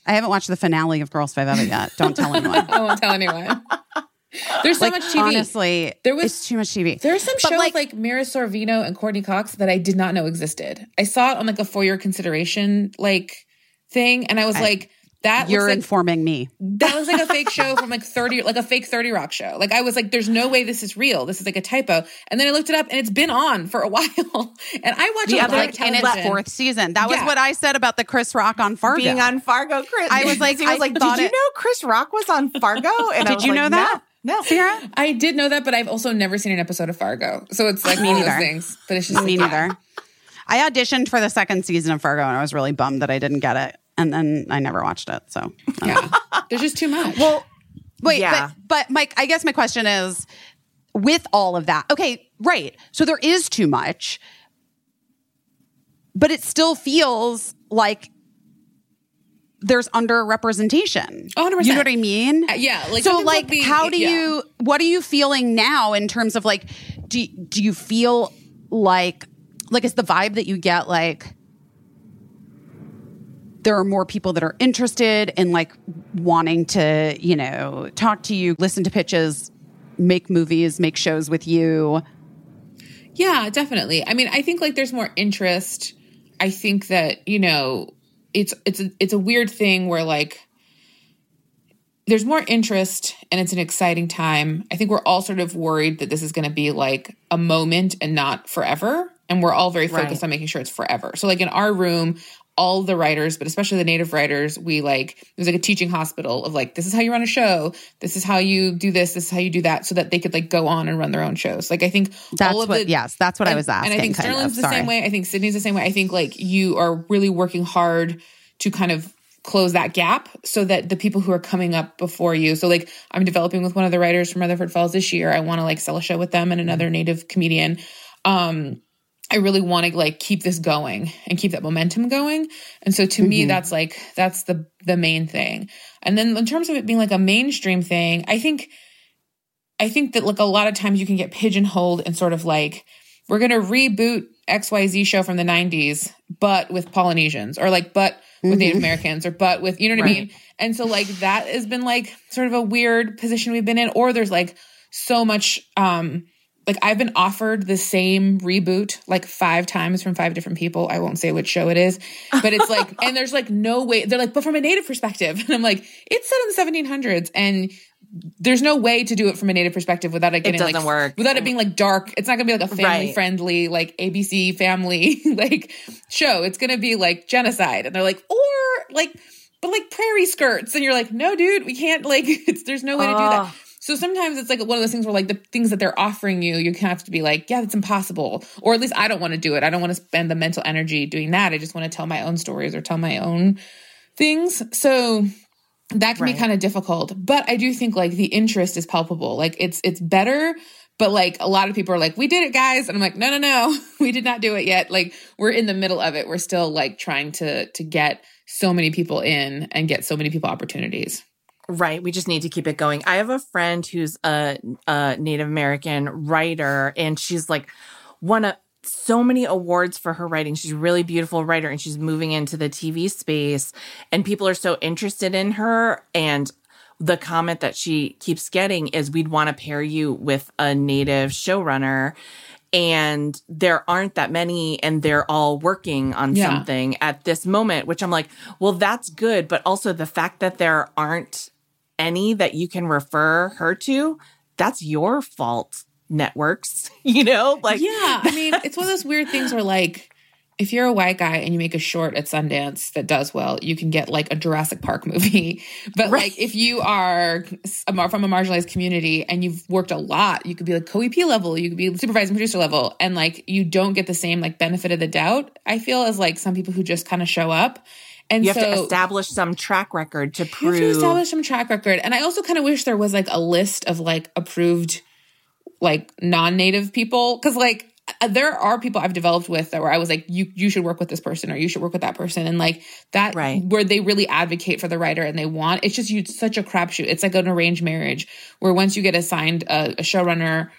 [SPEAKER 1] I haven't watched the finale of Girls Five Eva yet. Don't tell (laughs) anyone.
[SPEAKER 4] I won't tell anyone. There's so
[SPEAKER 1] like
[SPEAKER 4] much TV.
[SPEAKER 1] honestly,
[SPEAKER 4] There was-
[SPEAKER 1] it's too much TV.
[SPEAKER 4] There's some
[SPEAKER 1] But,
[SPEAKER 4] shows
[SPEAKER 1] like-
[SPEAKER 4] like, Mira Sorvino and Courteney Cox that I did not know existed. I saw it on like a for your consideration like thing, and I was like, that
[SPEAKER 1] You're
[SPEAKER 4] looks like
[SPEAKER 1] informing me.
[SPEAKER 4] that was like a fake show (laughs) from like 30 like a fake 30 rock show like i was like there's no way this is real this is like a typo and then i looked it up and it's been on for a (laughs) while and i watch a
[SPEAKER 1] Yeah,
[SPEAKER 4] lot of
[SPEAKER 1] like in its fourth season. That was
[SPEAKER 4] Yeah.
[SPEAKER 1] what I said about the Chris Rock on Fargo.
[SPEAKER 3] Being on Fargo, Chris.
[SPEAKER 1] I was like- (laughs)
[SPEAKER 3] he was like,
[SPEAKER 1] thought
[SPEAKER 3] did you know Chris Rock was on Fargo? And I
[SPEAKER 1] Did
[SPEAKER 3] was
[SPEAKER 1] you
[SPEAKER 3] like,
[SPEAKER 1] know that?
[SPEAKER 3] No, no.
[SPEAKER 1] Sarah?
[SPEAKER 4] i did know that but i've also never seen an episode of fargo so it's like
[SPEAKER 1] Me
[SPEAKER 4] one of those
[SPEAKER 1] neither.
[SPEAKER 4] things but it's just
[SPEAKER 1] Me
[SPEAKER 4] like,
[SPEAKER 1] neither. I auditioned for the second season of Fargo and I was really bummed that I didn't get it. And then I never watched it. So
[SPEAKER 4] yeah there's just too much
[SPEAKER 3] Well,
[SPEAKER 1] wait,
[SPEAKER 3] Yeah.
[SPEAKER 1] but but Mike, I guess my question is with all of that, okay, right. So there is too much, but it still feels like there's underrepresentation.
[SPEAKER 4] 100%.
[SPEAKER 1] You know what I mean?
[SPEAKER 4] Uh, yeah, like,
[SPEAKER 1] so like
[SPEAKER 4] being-
[SPEAKER 1] how do
[SPEAKER 4] yeah.
[SPEAKER 1] you what are you feeling now in terms of like do do you feel like like is the vibe that you get like there are more people that are interested in like wanting to, you know, talk to you, listen to pitches, make movies, make shows with you.
[SPEAKER 4] Yeah, definitely. I mean, I think like there's more interest. I think that, you know, it's it's a, it's a weird thing where like there's more interest and it's an exciting time. I think we're all sort of worried that this is going to be like a moment and not forever, and we're all very focused
[SPEAKER 3] Right.
[SPEAKER 4] on making sure it's forever. So like in our room, all the writers, but especially the native writers, we like it was like a teaching hospital of like this is how you run a show, this is how you do this, this is how you do that, so that they could like go on and run their own shows. Like I think
[SPEAKER 1] That's
[SPEAKER 4] all of
[SPEAKER 1] what
[SPEAKER 4] the,
[SPEAKER 1] yes, that's what I was asking.
[SPEAKER 4] And I think Sterling's the same way. I think Sydney's the same way. I think like you are really working hard to kind of close that gap so that the people who are coming up before you. So like I'm developing with one of the writers from Rutherford Falls this year. I want to like sell a show with them and another native comedian. Um I really want to like keep this going and keep that momentum going. And so to me that's like that's the the main thing. And then in terms of it being like a mainstream thing, I think I think that like a lot of times you can get pigeonholed and sort of like we're going to reboot XYZ show from the 90s but with Polynesians or like but with Native Americans or but with you know what I mean? And so like that has been like sort of a weird position we've been in or there's like so much um like I've been offered the same reboot like five times from five different people. I won't say which show it is, but it's like, (laughs) and there's like no way. They're like, but from a native perspective, (laughs) and I'm like, it's set in the 1700s, and there's no way to do it from a native perspective without it getting
[SPEAKER 3] doesn't
[SPEAKER 4] like
[SPEAKER 3] work.
[SPEAKER 4] without it being like dark. It's not gonna be like a family
[SPEAKER 3] Right.
[SPEAKER 4] friendly like ABC family (laughs) like show. It's gonna be like genocide, and they're like, or like, but like prairie skirts, and you're like, no, dude, we can't like. It's there's no way to do that.
[SPEAKER 3] Oh.
[SPEAKER 4] So sometimes it's like one of those things where like the things that they're offering you, you have to be like, yeah, that's impossible. Or at least I don't want to do it. I don't want to spend the mental energy doing that. I just want to tell my own stories or tell my own things. So that can be kind of difficult. But I do think like the interest is palpable. Like it's it's better. But like a lot of people are like, we did it, guys. And I'm like, no, no, no, (laughs) we did not do it yet. Like we're in the middle of it. We're still like trying to to get so many people in and get so many people opportunities.
[SPEAKER 3] Right. We just need to keep it going. I have a friend who's a, a Native American writer, and she's like won a, so many awards for her writing. She's a really beautiful writer, and she's moving into the TV space, and people are so interested in her. And the comment that she keeps getting is, "We'd want to pair you with a Native showrunner." And there aren't that many, and they're all working on
[SPEAKER 4] Yeah.
[SPEAKER 3] something at this moment, which I'm like, well, that's good. But also the fact that there aren't any that you can refer her to, that's your fault, networks. (laughs) You know, like,
[SPEAKER 4] yeah, I mean, it's one of those weird things where like if you're a white guy and you make a short at Sundance that does well, you can get like a Jurassic Park (laughs) movie. But like if you are from a marginalized community and you've worked a lot, you could be like co-EP level, you could be supervising producer level, and like you don't get the same like benefit of the doubt. I feel as like some people who just kind of show up. And
[SPEAKER 3] You have to establish some track record to prove.
[SPEAKER 4] you have to establish some track record. And I also kind of wish there was like a list of like approved like non-native people because like uh, there are people I've developed with that where I was like, you you should work with this person or you should work with that person, and like that
[SPEAKER 3] Right.
[SPEAKER 4] where they really advocate for the writer and they want. It's just you it's such a crapshoot. It's like an arranged marriage where once you get assigned a, a showrunner,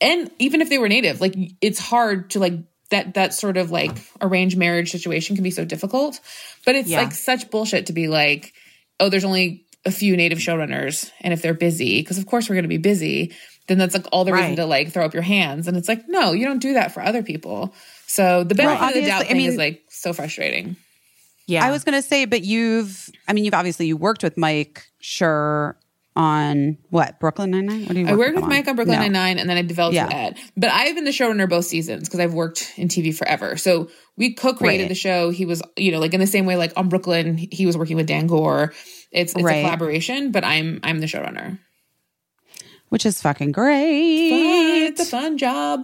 [SPEAKER 4] and even if they were native, like it's hard to like that that sort of like arranged marriage situation can be so difficult. But it's
[SPEAKER 3] Yeah.
[SPEAKER 4] like such bullshit to be like, oh, there's only a few native showrunners, and if they're busy, because of course we're going to be busy, then that's like all the reason to like throw up your hands. And it's like, no, you don't do that for other people. So the benefit
[SPEAKER 1] Well,
[SPEAKER 4] of the doubt
[SPEAKER 1] obviously, I
[SPEAKER 4] thing is like so frustrating.
[SPEAKER 3] yeah.
[SPEAKER 1] I was going to say, but you've, I mean, you've obviously you worked with Mike Schur on what Brooklyn Nine Nine. What do you?
[SPEAKER 4] I worked with
[SPEAKER 1] him
[SPEAKER 4] Mike on Brooklyn
[SPEAKER 1] No.
[SPEAKER 4] Nine Nine, and then I developed
[SPEAKER 1] Yeah.
[SPEAKER 4] with Ed. But I've been the showrunner both seasons because I've worked in TV forever. So we co-created
[SPEAKER 1] Right.
[SPEAKER 4] the show. He was, you know, like in the same way, like on Brooklyn, he was working with Dan Goor. It's it's
[SPEAKER 1] Right.
[SPEAKER 4] a collaboration, but I'm I'm the showrunner.
[SPEAKER 1] which is fucking
[SPEAKER 4] Fun.
[SPEAKER 1] great.
[SPEAKER 4] It's a fun job.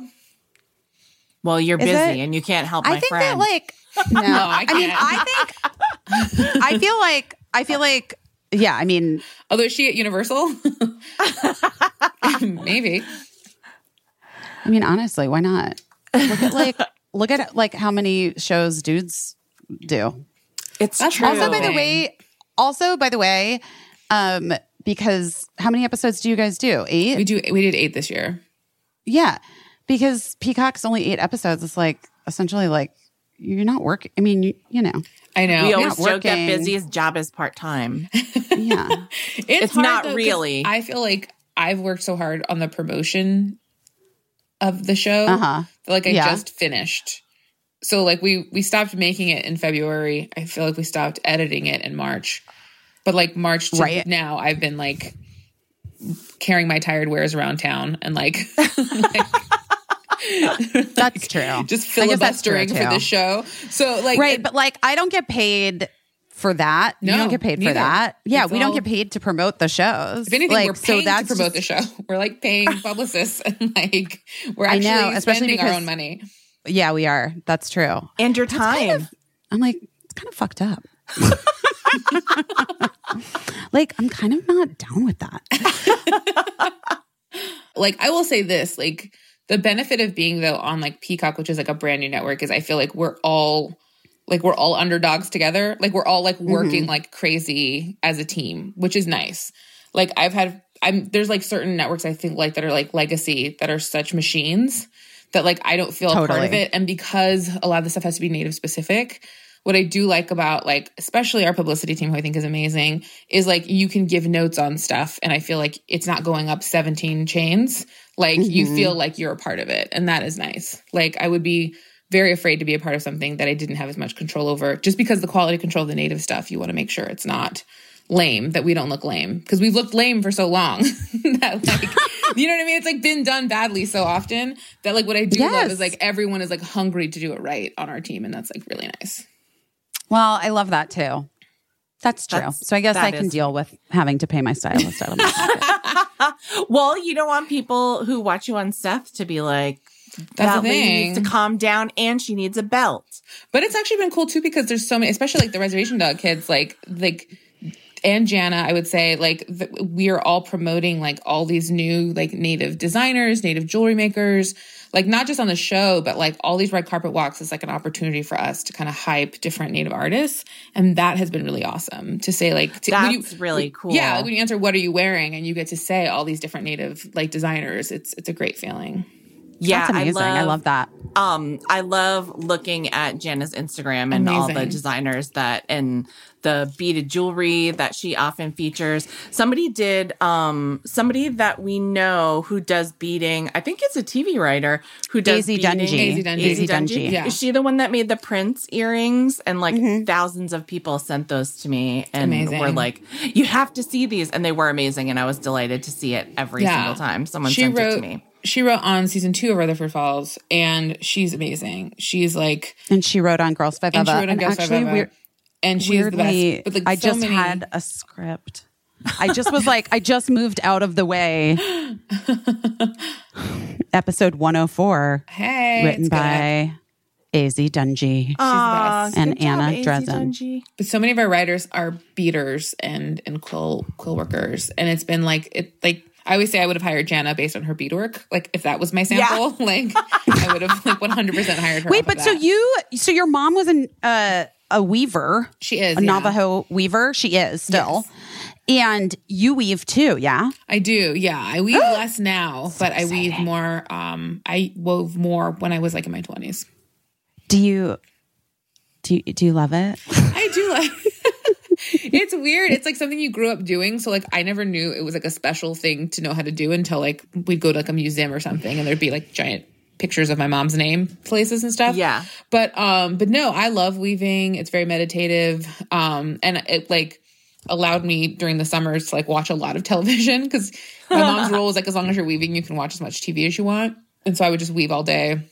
[SPEAKER 3] well, you're
[SPEAKER 1] Is
[SPEAKER 3] busy
[SPEAKER 1] it-
[SPEAKER 3] and you can't help my
[SPEAKER 1] I think
[SPEAKER 3] friend.
[SPEAKER 1] that like (laughs) no,
[SPEAKER 4] I
[SPEAKER 1] I, mean,
[SPEAKER 4] can't.
[SPEAKER 1] I think I feel like I feel like yeah. I mean,
[SPEAKER 4] Although is she at Universal, (laughs) maybe.
[SPEAKER 1] I mean, honestly, why not? Look at like look at like how many shows dudes do.
[SPEAKER 3] it's
[SPEAKER 4] That's
[SPEAKER 3] true.
[SPEAKER 1] Also, by the way, also by the way, um, because how many episodes do you guys do? Eight.
[SPEAKER 4] We do. We did eight this year.
[SPEAKER 1] Yeah, because Peacock's only eight episodes. It's like essentially like you're not working. I mean, you, you know,
[SPEAKER 4] I know.
[SPEAKER 3] we
[SPEAKER 4] It's-
[SPEAKER 3] always joke that
[SPEAKER 1] working.
[SPEAKER 3] busy's job is part time. (laughs)
[SPEAKER 1] yeah.
[SPEAKER 4] It's,
[SPEAKER 3] It's
[SPEAKER 4] hard,
[SPEAKER 3] not
[SPEAKER 4] though, 'cause
[SPEAKER 3] really.
[SPEAKER 4] I feel like I've worked so hard on the promotion of the show.
[SPEAKER 1] Uh-huh.
[SPEAKER 4] that, Like I
[SPEAKER 1] Yeah.
[SPEAKER 4] just finished. So like we we stopped making it in February. I feel like we stopped editing it in March. But like March to
[SPEAKER 1] Right.
[SPEAKER 4] now, I've been like carrying my tired wares around town and like (laughs) (laughs)
[SPEAKER 1] That's true.
[SPEAKER 4] just
[SPEAKER 1] I guess that's true,
[SPEAKER 4] filibustering for the show. So like
[SPEAKER 1] right,
[SPEAKER 4] it-
[SPEAKER 1] but like I don't get paid for that. you
[SPEAKER 4] No,
[SPEAKER 1] don't get paid
[SPEAKER 4] neither.
[SPEAKER 1] for that. Yeah,
[SPEAKER 4] It's
[SPEAKER 1] we don't get paid to promote the shows.
[SPEAKER 4] if anything,
[SPEAKER 1] like,
[SPEAKER 4] we're paying to promote
[SPEAKER 1] just-
[SPEAKER 4] the show. (laughs) We're like paying (laughs) publicists and like we're
[SPEAKER 1] I
[SPEAKER 4] actually
[SPEAKER 1] know, especially
[SPEAKER 4] spending our own money.
[SPEAKER 1] Yeah, we are. That's true.
[SPEAKER 3] and your time.
[SPEAKER 1] I'm like, it's kind of fucked up. like, I'm kind of not down with that.
[SPEAKER 4] like I will say this, like the benefit of being though on like Peacock, which is like a brand new network, is I feel like we're all like we're all underdogs together. Like we're all like working mm-hmm. like crazy as a team, which is nice. Like I've had I'm there's like certain networks I think like that are like legacy that are such machines that like I don't feel a part of it. And because a lot of the stuff has to be native specific, what I do like about like especially our publicity team, who I think is amazing, is like you can give notes on stuff, and I feel like it's not going up 17 chains. Like you mm-hmm. feel like you're a part of it, and that is nice. Like I would be very afraid to be a part of something that I didn't have as much control over, just because the quality control of the native stuff, you want to make sure it's not lame, that we don't look lame, because we've looked lame for so long (laughs) that like (laughs) you know what I mean. It's like been done badly so often that like what I do love is like everyone is like hungry to do it right on our team, and that's like really nice.
[SPEAKER 1] Well, I love that too. That's true.
[SPEAKER 3] That's-
[SPEAKER 1] so I guess I can
[SPEAKER 3] is-
[SPEAKER 1] deal with having to pay my stylist out of my pocket. (laughs)
[SPEAKER 3] Well, you don't want people who watch you on Seth to be like,
[SPEAKER 4] That's
[SPEAKER 3] that
[SPEAKER 4] the
[SPEAKER 3] lady
[SPEAKER 4] thing.
[SPEAKER 3] needs to calm down and she needs a belt.
[SPEAKER 4] But it's actually been cool too because there's so many, especially like the reservation dog kids, like like and Jana, I would say like th- we are all promoting like all these new like native designers, native jewelry makers, like not just on the show, but like all these red carpet walks is like an opportunity for us to kind of hype different native artists, and that has been really awesome to say like to,
[SPEAKER 3] That's really cool.
[SPEAKER 4] Yeah, when you answer what are you wearing and you get to say all these different native like designers, it's it's a great feeling.
[SPEAKER 3] Yeah,
[SPEAKER 1] That's amazing. I love, that.
[SPEAKER 3] um I love looking at Jenna's Instagram and all the designers that and the beaded jewelry that she often features. Somebody did um somebody that we know who does beading. I think it's a TV writer who does
[SPEAKER 1] Daisy
[SPEAKER 3] beading.
[SPEAKER 1] Dungey.
[SPEAKER 4] Daisy Dungey.
[SPEAKER 3] Daisy
[SPEAKER 1] Daisy
[SPEAKER 3] Dungey.
[SPEAKER 1] Dungey.
[SPEAKER 4] Yeah.
[SPEAKER 3] Is she the one that made the Prince earrings? And like
[SPEAKER 1] Mm-hmm.
[SPEAKER 3] thousands of people sent those to me and
[SPEAKER 4] Amazing.
[SPEAKER 3] were like, "You have to see these," and they were amazing. And I was delighted to see it every
[SPEAKER 4] Yeah.
[SPEAKER 3] single time someone
[SPEAKER 4] She
[SPEAKER 3] sent it to me.
[SPEAKER 4] She wrote on season two of Rutherford Falls, and she's amazing. She's like,
[SPEAKER 1] And she wrote on Girls Five
[SPEAKER 4] and she
[SPEAKER 1] Eva.
[SPEAKER 4] wrote on Girls Five
[SPEAKER 1] actually,
[SPEAKER 4] Eva, and she's the
[SPEAKER 1] weirdly,
[SPEAKER 4] best. But like,
[SPEAKER 1] I
[SPEAKER 4] so
[SPEAKER 1] just
[SPEAKER 4] many-
[SPEAKER 1] had a script. I just was like, I just moved out of the way. (laughs) Episode 104,
[SPEAKER 4] hey,
[SPEAKER 1] written
[SPEAKER 4] it's good.
[SPEAKER 1] by Az Dungey.
[SPEAKER 3] Aw,
[SPEAKER 1] And
[SPEAKER 3] good job,
[SPEAKER 1] Anna
[SPEAKER 3] AZ
[SPEAKER 1] Dresden.
[SPEAKER 4] But so many of our writers are beaters and and quill quill workers, and it's been like it like. I always say I would have hired Jana based on her beadwork. Like if that was my sample, (laughs) like I would have like one hundred percent hired her.
[SPEAKER 1] Wait, but so you, so your mom was an, uh, a weaver,
[SPEAKER 4] she is
[SPEAKER 1] a
[SPEAKER 4] yeah.
[SPEAKER 1] Navajo weaver. She is still. And you weave too, yeah?
[SPEAKER 4] I do, yeah. I weave (gasps) less now, but I weave more. Um, I wove more when I was like in my twenties.
[SPEAKER 1] Do you, do you, do you love it?
[SPEAKER 4] I do like. (laughs) (laughs) it's weird. It's like something you grew up doing. So like I never knew it was like a special thing to know how to do until like we'd go to like a museum or something, and there'd be like giant pictures of my mom's name places and stuff.
[SPEAKER 3] Yeah.
[SPEAKER 4] But um, but no, I love weaving. It's very meditative. Um, and it like allowed me during the summers to like watch a lot of television because my mom's (laughs) rule was like as long as you're weaving, you can watch as much TV as you want. And so I would just weave all day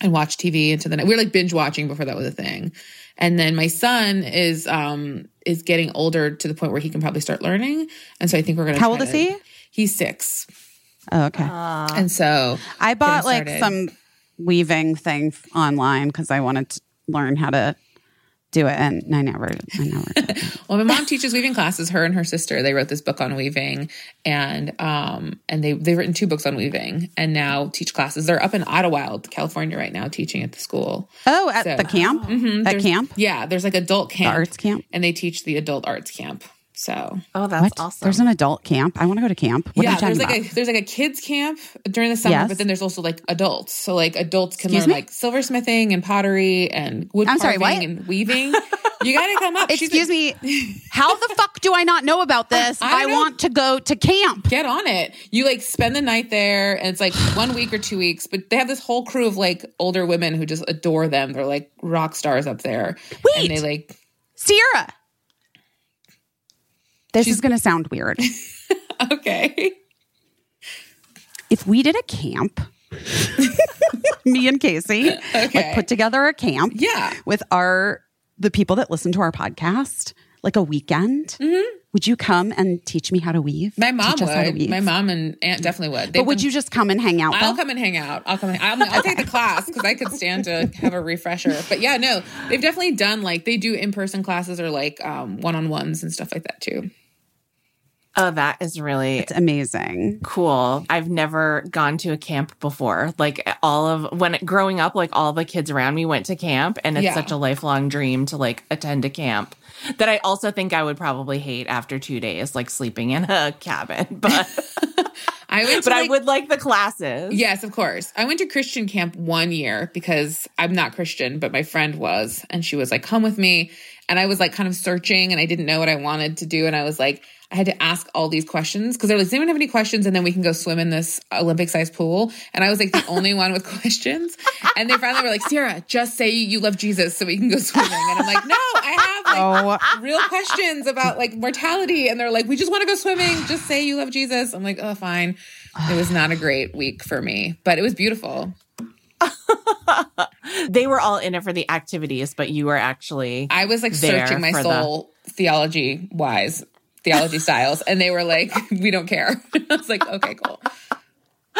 [SPEAKER 4] and watch TV into the night. We were like binge watching before that was a thing. And then my son is um is getting older to the point where he can probably start learning. And so I think we're gonna
[SPEAKER 1] How
[SPEAKER 4] try
[SPEAKER 1] old is
[SPEAKER 4] to-
[SPEAKER 1] he?
[SPEAKER 4] He's six.
[SPEAKER 1] Oh, okay.
[SPEAKER 4] and so
[SPEAKER 1] I bought like some weaving thing online because I wanted to learn how to do it, and I never, I never. (laughs)
[SPEAKER 4] Well, my mom teaches weaving classes. Her and her sister they wrote this book on weaving, and um and they they've written two books on weaving, and now teach classes. They're up in Idyllwild, California, right now, teaching at the school.
[SPEAKER 1] oh, at
[SPEAKER 4] So-
[SPEAKER 1] the camp, at camp.
[SPEAKER 4] yeah. There's like adult camp,
[SPEAKER 1] arts camp?
[SPEAKER 4] and they teach the adult arts camp. So
[SPEAKER 3] Oh, that's
[SPEAKER 1] What?
[SPEAKER 3] awesome.
[SPEAKER 1] There's an adult camp. I want to go to camp. What are
[SPEAKER 4] yeah,
[SPEAKER 1] you
[SPEAKER 4] there's like
[SPEAKER 1] about?
[SPEAKER 4] a there's like a kids camp during the summer,
[SPEAKER 1] Yes.
[SPEAKER 4] but then there's also like adults. So like adults can
[SPEAKER 1] Excuse
[SPEAKER 4] learn
[SPEAKER 1] me?
[SPEAKER 4] like silversmithing and pottery and wood
[SPEAKER 1] I'm
[SPEAKER 4] carving
[SPEAKER 1] what?
[SPEAKER 4] and weaving. You got to come up.
[SPEAKER 1] Excuse
[SPEAKER 4] like,
[SPEAKER 1] me. (laughs) How the fuck do I not know about this?
[SPEAKER 4] I
[SPEAKER 1] I,
[SPEAKER 4] don't
[SPEAKER 1] want to go to camp.
[SPEAKER 4] get on it. You like spend the night there, and it's like one week or two weeks. But they have this whole crew of like older women who just adore them. They're like rock stars up there.
[SPEAKER 1] Wait.
[SPEAKER 4] and they like
[SPEAKER 1] Sierra. This is going to sound weird. (laughs)
[SPEAKER 4] okay.
[SPEAKER 1] if we did a camp, (laughs) me and Caissie,
[SPEAKER 4] Okay.
[SPEAKER 1] like put together a camp,
[SPEAKER 4] Yeah.
[SPEAKER 1] with our the people that listen to our podcast, like a weekend. Would you come and teach me how to weave?
[SPEAKER 4] Mm-hmm. My mom
[SPEAKER 1] Teach us how to
[SPEAKER 4] would.
[SPEAKER 1] weave?
[SPEAKER 4] My mom and aunt definitely would.
[SPEAKER 1] But would you just come and hang out?
[SPEAKER 4] I'll
[SPEAKER 1] though?
[SPEAKER 4] come and hang out. I'll come. I'll, I'll take the class because I could stand to have a refresher. But yeah, no, they've definitely done like they do in person classes or like um, one on ones and stuff like that too.
[SPEAKER 3] Oh, that is really
[SPEAKER 1] It's amazing.
[SPEAKER 3] cool. I've never gone to a camp before. Like all of when growing up, like all the kids around me went to camp, and it's
[SPEAKER 4] Yeah.
[SPEAKER 3] such a lifelong dream to like attend a camp that I also think I would probably hate after two days, like sleeping in a cabin. (laughs) But (laughs)
[SPEAKER 4] I went, to,
[SPEAKER 3] but I would like the classes.
[SPEAKER 4] Yes, of course. I went to Christian camp one year because I'm not Christian, but my friend was, and she was like, "Come with me." And I was like, kind of searching, and I didn't know what I wanted to do, and I was like, I had to ask all these questions because they're like, "Does anyone have any questions?" And then we can go swim in this Olympic-sized pool. And I was like the (laughs) only one with questions, and they finally were like, "Sarah, just say you love Jesus so we can go swimming." And I'm like, "No, I have like
[SPEAKER 1] Oh,
[SPEAKER 4] real questions about like mortality. And they're like we just want to go swimming. Just say you love jesus. I'm like oh fine. It was not a great week for me but it was beautiful. (laughs)
[SPEAKER 3] They were all in it for the activities, but you were actually
[SPEAKER 4] i was like searching my
[SPEAKER 3] for the-
[SPEAKER 4] soul theology wise theology styles and they were like (laughs) we don't care (laughs) i was like okay cool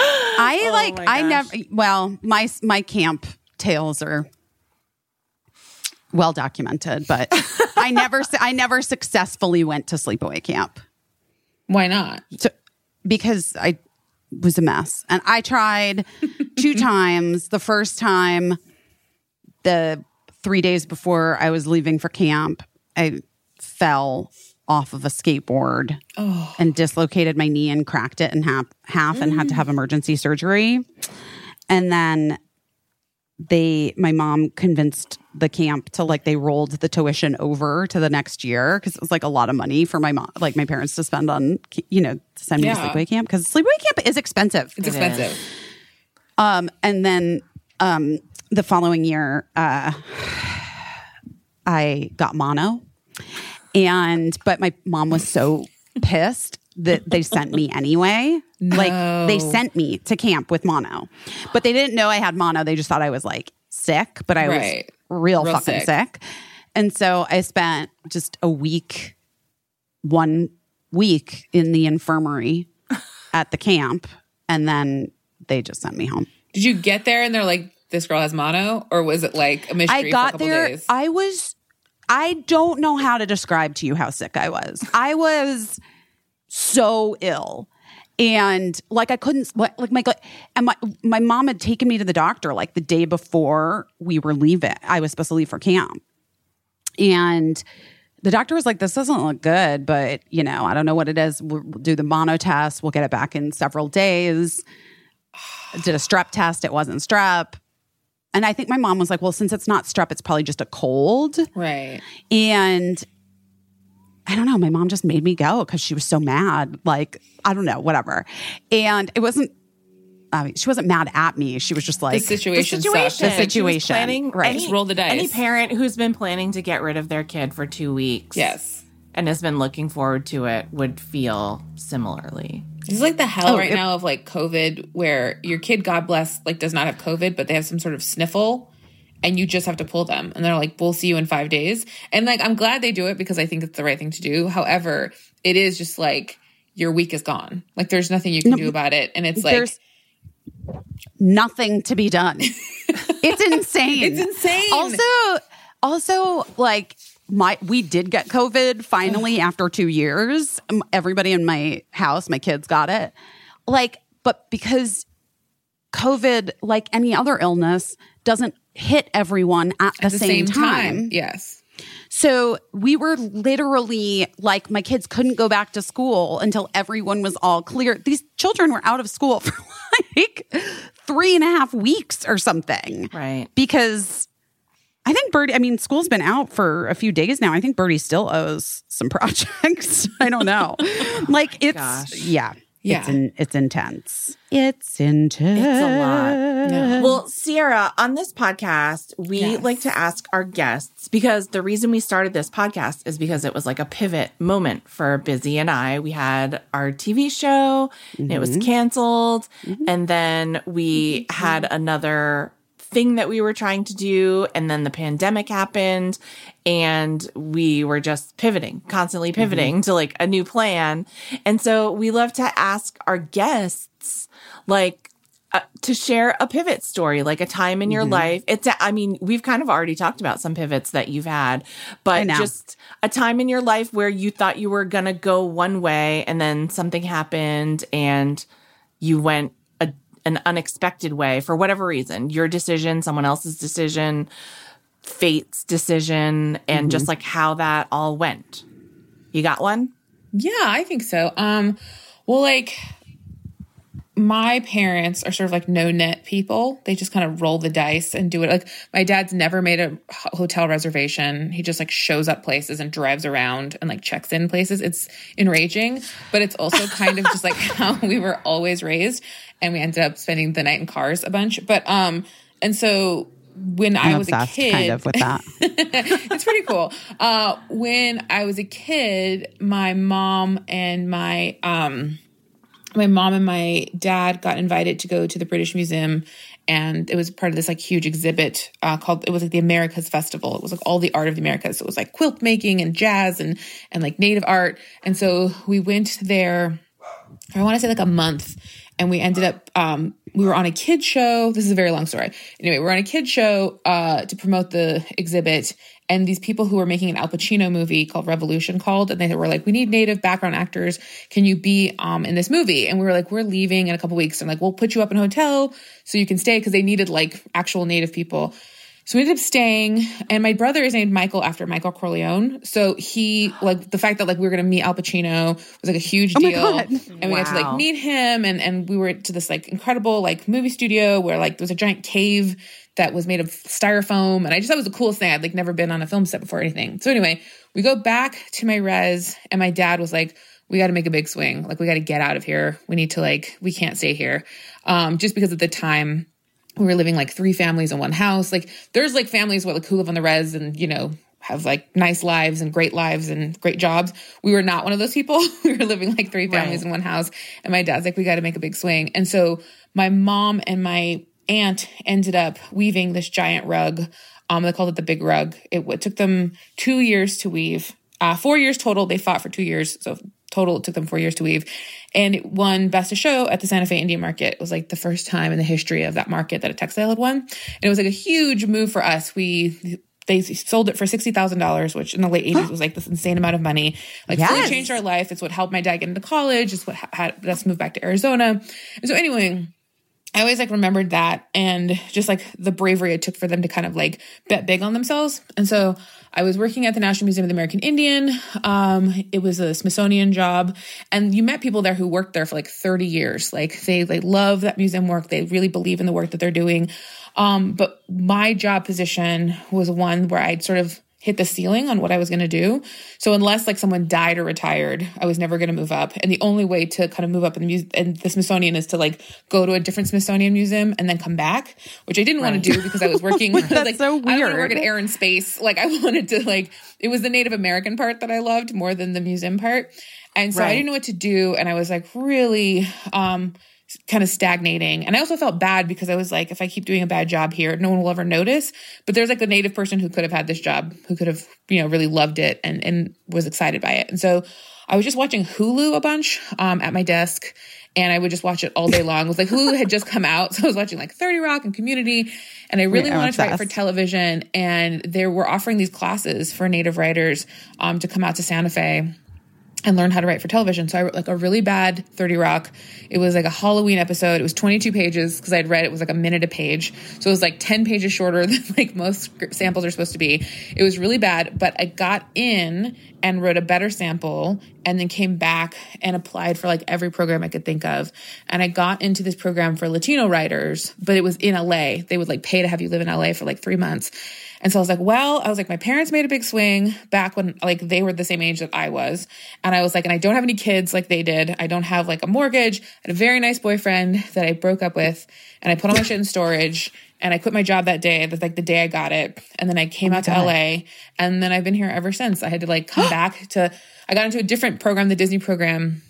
[SPEAKER 1] I
[SPEAKER 3] Oh
[SPEAKER 1] like. I never. Well, my my camp tales are well documented, but (laughs) I never. I never successfully went to sleepaway camp.
[SPEAKER 4] why not
[SPEAKER 1] So, because I was a mess. And I tried two times. The first time, the three days before I was leaving for camp, I fell off of a skateboard and dislocated my knee and cracked it in half, half and had to have emergency surgery. And then they my mom convinced the camp to like they rolled the tuition over to the next year because it was like a lot of money for my mom like my parents to spend on you know to send me
[SPEAKER 4] Yeah.
[SPEAKER 1] to sleepaway camp because sleepaway camp is expensive.
[SPEAKER 4] It's expensive.
[SPEAKER 1] um and then um the following year uh i got mono and but my mom was so pissed that they sent me anyway. Like they sent me to camp with mono, but they didn't know I had mono. They just thought I was like sick, but I
[SPEAKER 4] Right.
[SPEAKER 1] was real,
[SPEAKER 4] Real
[SPEAKER 1] fucking
[SPEAKER 4] sick.
[SPEAKER 1] sick. And so I spent just a week, one week in the infirmary at the camp, and then they just sent me home.
[SPEAKER 4] Did you get there and they're like, this girl has mono? Or was it like a mystery
[SPEAKER 1] I
[SPEAKER 4] for a
[SPEAKER 1] got
[SPEAKER 4] couple
[SPEAKER 1] there.
[SPEAKER 4] days?
[SPEAKER 1] I was. I don't know how to describe to you how sick I was. I was so ill. And like I couldn't like my and my my mom had taken me to the doctor like the day before we were leaving. I was supposed to leave for camp. And the doctor was like, This doesn't look good, but you know, I don't know what it is. We'll, we'll do the mono test. We'll get it back in several days. (sighs) Did a strep test. It wasn't strep. And I think my mom was like, Well, since it's not strep, it's probably just a cold.
[SPEAKER 4] right.
[SPEAKER 1] And I don't know, my mom just made me go because she was so mad. Like, I don't know, whatever. And it wasn't, I mean, she wasn't mad at me. She was just
[SPEAKER 4] The
[SPEAKER 1] like,
[SPEAKER 4] situation,
[SPEAKER 3] situation.
[SPEAKER 4] sucks.
[SPEAKER 1] The
[SPEAKER 3] She was
[SPEAKER 1] situation,
[SPEAKER 3] planning-
[SPEAKER 1] right.
[SPEAKER 3] Any,
[SPEAKER 4] Just roll the dice.
[SPEAKER 3] Any parent who's been planning to get rid of their kid for two weeks,
[SPEAKER 4] Yes.
[SPEAKER 3] and has been looking forward to it, would feel similarly.
[SPEAKER 4] It's like the hell
[SPEAKER 1] Oh,
[SPEAKER 4] right
[SPEAKER 1] it-
[SPEAKER 4] now of like COVID, where your kid, God bless, like does not have COVID, but they have some sort of sniffle, and you just have to pull them, and they're like, "We'll see you in five days." And like, I'm glad they do it because I think it's the right thing to do. However, it is just like your week is gone. Like, there's nothing you can do about it, and it's like
[SPEAKER 1] nothing to be done. (laughs) it's insane.
[SPEAKER 4] It's insane.
[SPEAKER 1] Also, also like my we did get COVID finally after two years. Everybody in my house, my kids got it. Like, but because COVID, like any other illness, doesn't hit everyone at the,
[SPEAKER 4] at the
[SPEAKER 1] same, time.
[SPEAKER 4] Yes.
[SPEAKER 1] So we were literally like, my kids couldn't go back to school until everyone was all clear. These children were out of school (laughs) for like three and a half weeks or something.
[SPEAKER 3] Right.
[SPEAKER 1] Because I think Birdie, I mean, school's been out for a few days now. I think Birdie still owes some (laughs) projects. I don't know. (laughs) like, it's,
[SPEAKER 3] Gosh.
[SPEAKER 1] yeah.
[SPEAKER 4] Yeah.
[SPEAKER 1] It's, in, it's intense. It's intense.
[SPEAKER 3] It's a lot. Well, Sierra, on this podcast, we
[SPEAKER 4] Yes.
[SPEAKER 3] like to ask our guests because the reason we started this podcast is because it was like a pivot moment for Busy and I. We had our TV show, and it was mm-hmm. canceled, mm-hmm. and then we had another thing that we were trying to do and then the pandemic happened and we were just pivoting constantly pivoting to like a new plan. And so we love to ask our guests like uh, to share a pivot story, like a time in your life. It's, a- I mean, we've kind of already talked about some pivots that you've had, but just a time in your life where you thought you were going to go one way and then something happened and you went an unexpected way for whatever reason, your decision, someone else's decision, fate's decision, and just like how that all went. You got one?
[SPEAKER 4] Yeah, I think so. Um, well, like my parents are sort of like no net people. They just kind of roll the dice and do it. Like my dad's never made a hotel reservation. He just like shows up places and drives around and like checks in places. It's enraging, but it's also kind of just like (laughs) how we were always raised. And we ended up spending the night in cars a bunch. But um, and so when I
[SPEAKER 1] I'm
[SPEAKER 4] was a kid,
[SPEAKER 1] kind of with that. (laughs)
[SPEAKER 4] it's pretty cool. Uh, when I was a kid, my mom and my um, my mom and my dad got invited to go to the British Museum, and it was part of this like huge exhibit uh, called it was like the Americas Festival. It was like all the art of the Americas. So it was like quilt making and jazz and and like native art. And so we went there. I want to say like a month, and we ended up um, we were on a kid show. This is a very long story. Anyway, we we're on a kid show uh, to promote the exhibit, and these people who were making an Al Pacino movie called Revolution called, and they were like, "We need native background actors. Can you be um, in this movie?" And we were like, "We're leaving in a couple weeks." And like, "We'll put you up in a hotel so you can stay," because they needed like actual native people. So we ended up staying, and my brother is named Michael after Michael Corleone. So he like the fact that like we were gonna meet Al Pacino was like a huge
[SPEAKER 1] my
[SPEAKER 4] deal,
[SPEAKER 1] God.
[SPEAKER 4] and we got to like meet him, and and we were to this like incredible like movie studio where like there was a giant cave that was made of styrofoam, and I just thought it was the coolest thing. I'd like never been on a film set before or anything. So anyway, we go back to my res, and my dad was like. We got to make a big swing. Like we got to get out of here. We need to like we can't stay here, um, just because at the time we were living like three families in one house. Like there's like families where like who live on the res and you know have like nice lives and great lives and great jobs. We were not one of those people. (laughs) we were living like three families
[SPEAKER 3] Right.
[SPEAKER 4] in one house. And my dad's like, we got to make a big swing. And so my mom and my aunt ended up weaving this giant rug. Um, they called it the big rug. It, w- took them two years to weave. Uh, four years total. They fought for two years. So total, it took them four years to weave. And it won Best of Show at the Santa Fe Indian Market. It was like the first time in the history of that market that a textile had won. And it was like a huge move for us. We they sold it for sixty thousand dollars, which in the late eighties was like this insane amount of money. Like
[SPEAKER 1] Yes.
[SPEAKER 4] really changed our life. It's what helped my dad get into college. It's what ha- had us move back to Arizona. And so anyway, I always like remembered that and just like the bravery it took for them to kind of like bet big on themselves. And so I was working at the National Museum of the American Indian. Um, it was a Smithsonian job, and you met people there who worked there for like 30 years. Like they they love that museum work. They really believe in the work that they're doing. Um, but my job position was one where I'd sort of hit the ceiling on what I was going to do. So unless like someone died or retired, I was never going to move up. And the only way to kind of move up in the muse- in the Smithsonian is to like go to a different Smithsonian museum and then come back, which I didn't want to do because I was working. (laughs) I was
[SPEAKER 1] That's
[SPEAKER 4] like,
[SPEAKER 1] so
[SPEAKER 4] I don't want to
[SPEAKER 1] weird.
[SPEAKER 4] work at Air and Space. Like I (laughs) wanted to like it was the Native American part that I loved more than the museum part. And so I didn't know what to do. And I was like really um kind of stagnating. And I also felt bad because I was like, if I keep doing a bad job here, no one will ever notice. But there's like a native person who could have had this job, who could have, you know, really loved it and, and was excited by it. And so I was just watching Hulu a bunch um, at my desk. And I would just watch it all day long. It was like Hulu had just come out. (laughs) So I was watching like 30 Rock and Community. And I really
[SPEAKER 1] I'm
[SPEAKER 4] wanted to write for television. And they were offering these classes for native writers um, to come out to Santa Fe and learn how to write for television. So I wrote like a really bad 30 Rock. It was like a Halloween episode. It was 22 pages because I'd read it was like a minute a page. So it was like 10 pages shorter (laughs) than like most samples are supposed to be. It was really bad, but I got in and wrote a better sample and then came back and applied for like every program I could think of. And I got into this program for Latino writers, but it was in LA. They would like pay to have you live in LA for like three months. And so I was like, well, I was like, my parents made a big swing back when like they were the same age that I was. And I was like, and I don't have any kids like they did. I don't have like a mortgage. I had a very nice boyfriend that I broke up with and I put all my shit in storage and I quit my job that day. That's like the day I got it. And then I came oh out to LA and then I've been here ever since. I had to like come (gasps) back to, I got into a different program, the Disney program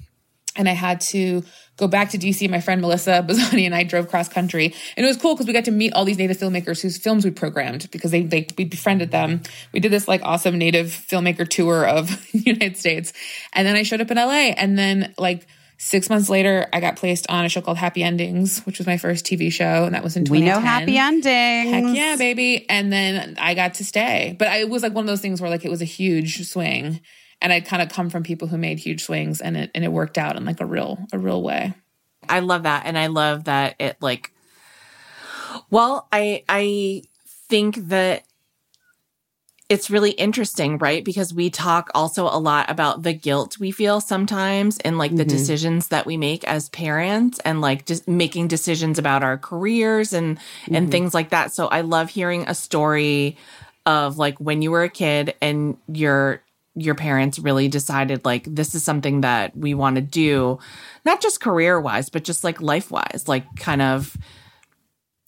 [SPEAKER 4] and I had to go back to DC. My friend Melissa Bazzani and I drove cross country, and it was cool because we got to meet all these Native filmmakers whose films we programmed because they they we befriended them. We did this like awesome Native filmmaker tour of (laughs) the United States, and then I showed up in LA, and then like. Six months later, I got placed on a show called Happy Endings, which was my first TV show, and that was in
[SPEAKER 1] We
[SPEAKER 4] 2010.
[SPEAKER 1] know happy endings.
[SPEAKER 4] Heck yeah, baby. And then I got to stay. But I, it was like one of those things where like it was a huge swing. And I'd kind of come from people who made huge swings and it and it worked out in like a real a real way.
[SPEAKER 3] I love that. And I love that it like well, I I think that it's really interesting, right? Because we talk also a lot about the guilt we feel sometimes and like the mm-hmm. decisions that we make as parents and like just making decisions about our careers and and mm-hmm. things like that. So I love hearing a story of like when you were a kid and your your parents really decided like this is something that we want to do not just career wise but just like life wise like kind of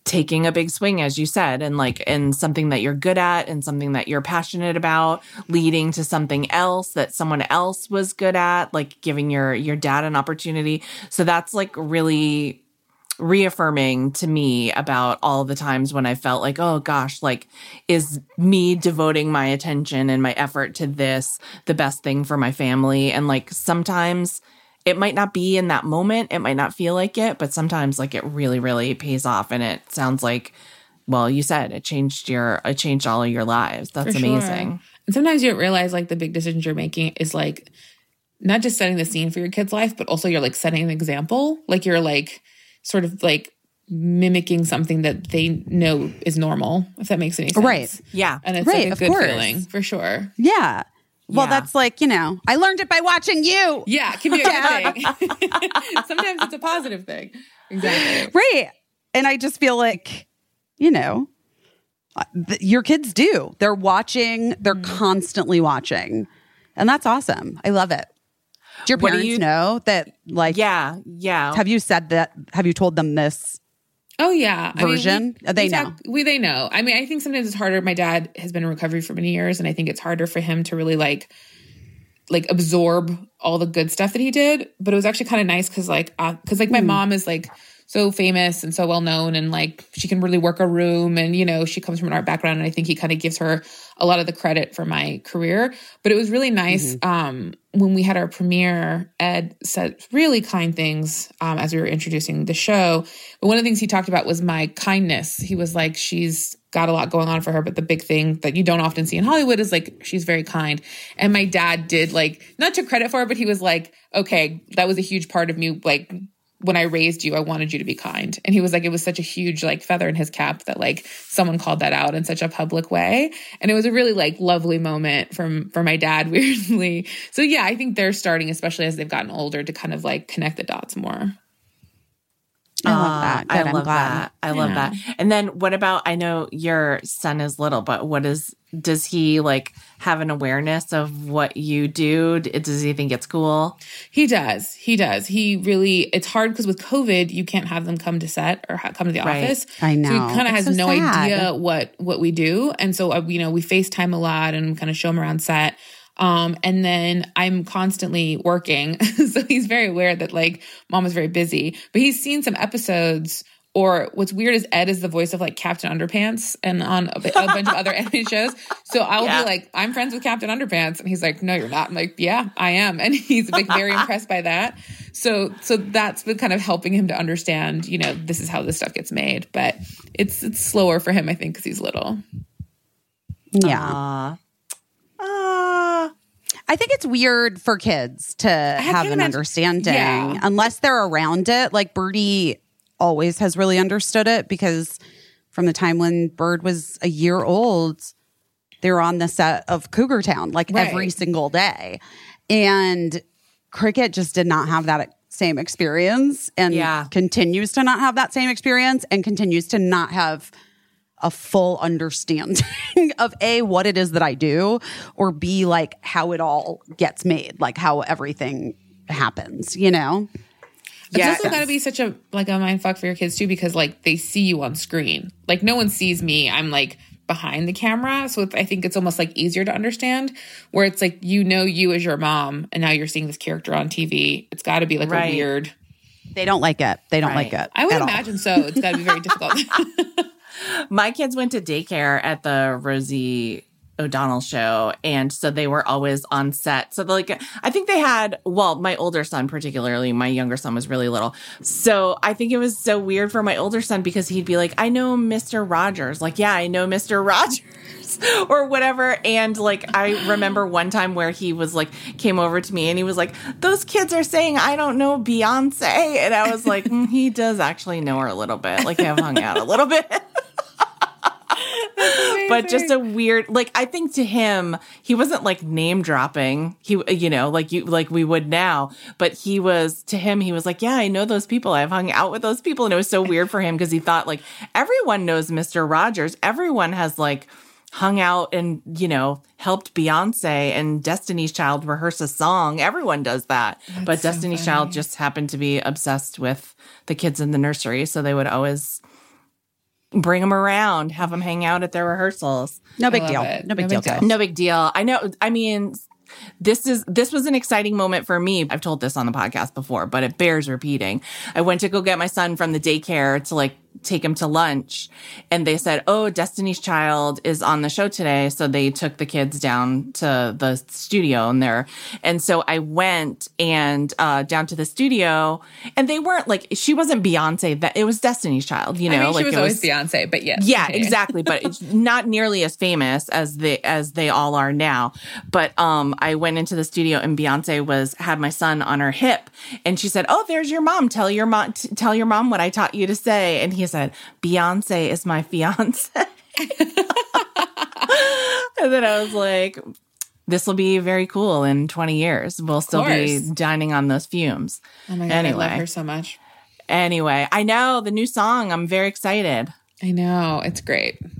[SPEAKER 3] taking a big swing as you said and like and something that you're good at and something that you're passionate about leading to something else that someone else was good at like giving your your dad an opportunity. So that's like really reaffirming to me about all the times when I felt like, oh gosh, like, is me devoting my attention and my effort to this the best thing for my family? And like, sometimes it might not be in that moment, it might not feel like it, but sometimes like it really, really pays off. And it sounds like, well, you said it changed your, it changed all of your lives. That's
[SPEAKER 4] For sure.
[SPEAKER 3] amazing.
[SPEAKER 4] And sometimes you don't realize like the big decisions you're making is like not just setting the scene for your kid's life, but also you're like setting an example. Like you're like sort of like mimicking something that they know is normal, if that makes any sense.
[SPEAKER 1] Right.
[SPEAKER 3] Yeah.
[SPEAKER 4] And it's
[SPEAKER 1] Right,
[SPEAKER 4] like a good
[SPEAKER 1] course.
[SPEAKER 4] feeling for sure.
[SPEAKER 1] Yeah. Well,
[SPEAKER 3] Yeah.
[SPEAKER 1] that's like, you know, I learned it by watching you.
[SPEAKER 4] Yeah, it can be a good (laughs) thing. (laughs) Sometimes it's a positive thing. Exactly.
[SPEAKER 1] Right. And I just feel like, you know, uh, th- your kids do. They're watching, they're
[SPEAKER 3] Mm-hmm.
[SPEAKER 1] constantly watching. And that's awesome. I love it. Do your
[SPEAKER 3] What do
[SPEAKER 1] parents
[SPEAKER 3] you-
[SPEAKER 1] know that, like,
[SPEAKER 3] Yeah. Yeah.
[SPEAKER 1] have you said that? Have you told them this?
[SPEAKER 4] Oh yeah, I mean,
[SPEAKER 1] version?
[SPEAKER 4] we,
[SPEAKER 1] They
[SPEAKER 4] we
[SPEAKER 1] know.
[SPEAKER 4] talk- we they know. I mean, I think sometimes it's harder. My dad has been in recovery for many years, and I think it's harder for him to really like like absorb all the good stuff that he did. But it was actually kind of nice because like because like
[SPEAKER 1] Hmm.
[SPEAKER 4] my mom is like so famous and so well known, and like she can really work a room, and you know she comes from an art background, and I think he kind of gives her a lot of the credit for my career. But it was really nice
[SPEAKER 1] Mm-hmm.
[SPEAKER 4] um, when we had our premiere. Ed said really kind things um, as we were introducing the show. But one of the things he talked about was my kindness. He was like, she's got a lot going on for her, but the big thing that you don't often see in Hollywood is like she's very kind. And my dad did like not to credit for it, but he was like, okay, that was a huge part of me. Like when I raised you, I wanted you to be kind. And he was like, it was such a huge like feather in his cap that like someone called that out in such a public way. And it was a really like lovely moment from for my dad, (laughs) weirdly. So yeah, I think they're starting, especially as they've gotten older, to kind of like connect the dots more.
[SPEAKER 1] I love
[SPEAKER 3] Uh,
[SPEAKER 1] that. Good,
[SPEAKER 3] I
[SPEAKER 1] I'm
[SPEAKER 3] love
[SPEAKER 1] glad.
[SPEAKER 3] that. I love
[SPEAKER 4] Yeah.
[SPEAKER 3] that. And then what about I know your son is little, but what is does he like have an awareness of what you do? Does he think it's cool?
[SPEAKER 4] He does. He does. He really. It's hard because with COVID, you can't have them come to set or ha- come to the
[SPEAKER 3] Right.
[SPEAKER 4] office.
[SPEAKER 1] I know.
[SPEAKER 4] So he kind of has
[SPEAKER 1] so
[SPEAKER 4] no
[SPEAKER 1] sad.
[SPEAKER 4] idea what what we do, and so uh, you know we Facetime a lot and kind of show him around set. Um, and then I'm constantly working, (laughs) so he's very aware that like mom is very busy. But he's seen some episodes. Or what's weird is Ed is the voice of like Captain Underpants and on a, a bunch of other (laughs) anime shows. So I'll
[SPEAKER 3] Yeah.
[SPEAKER 4] be like, I'm friends with Captain Underpants. And he's like, no, you're not. I'm like, yeah, I am. And (laughs) he's like very impressed by that. So, so that's been kind of helping him to understand, you know, this is how this stuff gets made. But it's, it's slower for him, I think, because he's little.
[SPEAKER 1] Yeah.
[SPEAKER 3] Uh,
[SPEAKER 1] I think it's weird for kids to have an
[SPEAKER 4] imagine-
[SPEAKER 1] understanding
[SPEAKER 4] Yeah.
[SPEAKER 1] unless they're around it. Like Birdie always has really understood it because from the time when Bird was a year old, they were on the set of Cougar Town like
[SPEAKER 4] Right.
[SPEAKER 1] every single day. And Cricket just did not have that same experience and
[SPEAKER 3] Yeah.
[SPEAKER 1] continues to not have that same experience and continues to not have a full understanding (laughs) of a what it is that I do or b like how it all gets made, like how everything happens, you know?
[SPEAKER 4] It's
[SPEAKER 3] Yeah.
[SPEAKER 4] also got to be such a like a mind fuck for your kids too, because like they see you on screen. Like no one sees me. I'm like behind the camera, so it's, I think it's almost like easier to understand. Where it's like you know you as your mom, and now you're seeing this character on TV. It's got to be like
[SPEAKER 3] Right.
[SPEAKER 4] a weird.
[SPEAKER 1] They don't like it. They don't
[SPEAKER 3] Right.
[SPEAKER 1] like it.
[SPEAKER 4] I would
[SPEAKER 1] at all.
[SPEAKER 4] imagine so. It's got to be very (laughs) difficult. (laughs)
[SPEAKER 3] my kids went to daycare at the Rosie O'Donnell show, and so they were always on set. So like, I think they had. Well, my older son, particularly, my younger son was really little. So I think it was so weird for my older son because he'd be like, "I know Mister Rogers." Like, yeah, I know Mister (laughs) Rogers. Or whatever. And like, I remember one time where he was like, came over to me and he was like, Those kids are saying, I don't know Beyonce. And I was like, "Mm, He does actually know her a little bit. Like, I've hung out a little bit. (laughs) but just a weird like i think to him he wasn't like name dropping. He you know like you like we would now. But he was to him he was like yeah i know those people. I've hung out with those people. And it was so weird for him because he thought like everyone knows mr rogers. Everyone has like hung out and you know helped beyonce and destiny's child rehearse a song. Everyone does that. But
[SPEAKER 4] so
[SPEAKER 3] destiny's
[SPEAKER 4] funny.
[SPEAKER 3] child just happened to be obsessed with the kids in the nursery. So they would always bring them around, have them hang out at their rehearsals.
[SPEAKER 1] No big deal.
[SPEAKER 4] it.
[SPEAKER 1] No big
[SPEAKER 4] No
[SPEAKER 1] deal.
[SPEAKER 4] big deal.
[SPEAKER 3] No big deal. I know. I mean, this is this was an exciting moment for me. I've told this on the podcast before, but it bears repeating. I went to go get my son from the daycare to like take him to lunch, and they said, "Oh, Destiny's Child is on the show today," so they took the kids down to the studio and there. And so I went and uh, down to the studio, and they weren't like she wasn't Beyonce. That it was Destiny's Child. You know,
[SPEAKER 4] I mean,
[SPEAKER 3] like
[SPEAKER 4] she was
[SPEAKER 3] it
[SPEAKER 4] always Beyonce, but yes.
[SPEAKER 3] yeah,
[SPEAKER 4] continue.
[SPEAKER 3] exactly. But it's (laughs) not nearly as famous as they as they all are now. But um, I went into the studio and Beyonce was had my son on her hip, and she said, "Oh, there's your mom. Tell your mom. T- tell your mom what I taught you to say." And he said, "Beyonce is my fiance." (laughs) and then I was like. This will be very cool in 20 years. We'll still be dining on those fumes.
[SPEAKER 4] Oh my god, I love her so much.
[SPEAKER 3] Anyway, I know the new song. I'm very excited.
[SPEAKER 4] I know it's great. (laughs)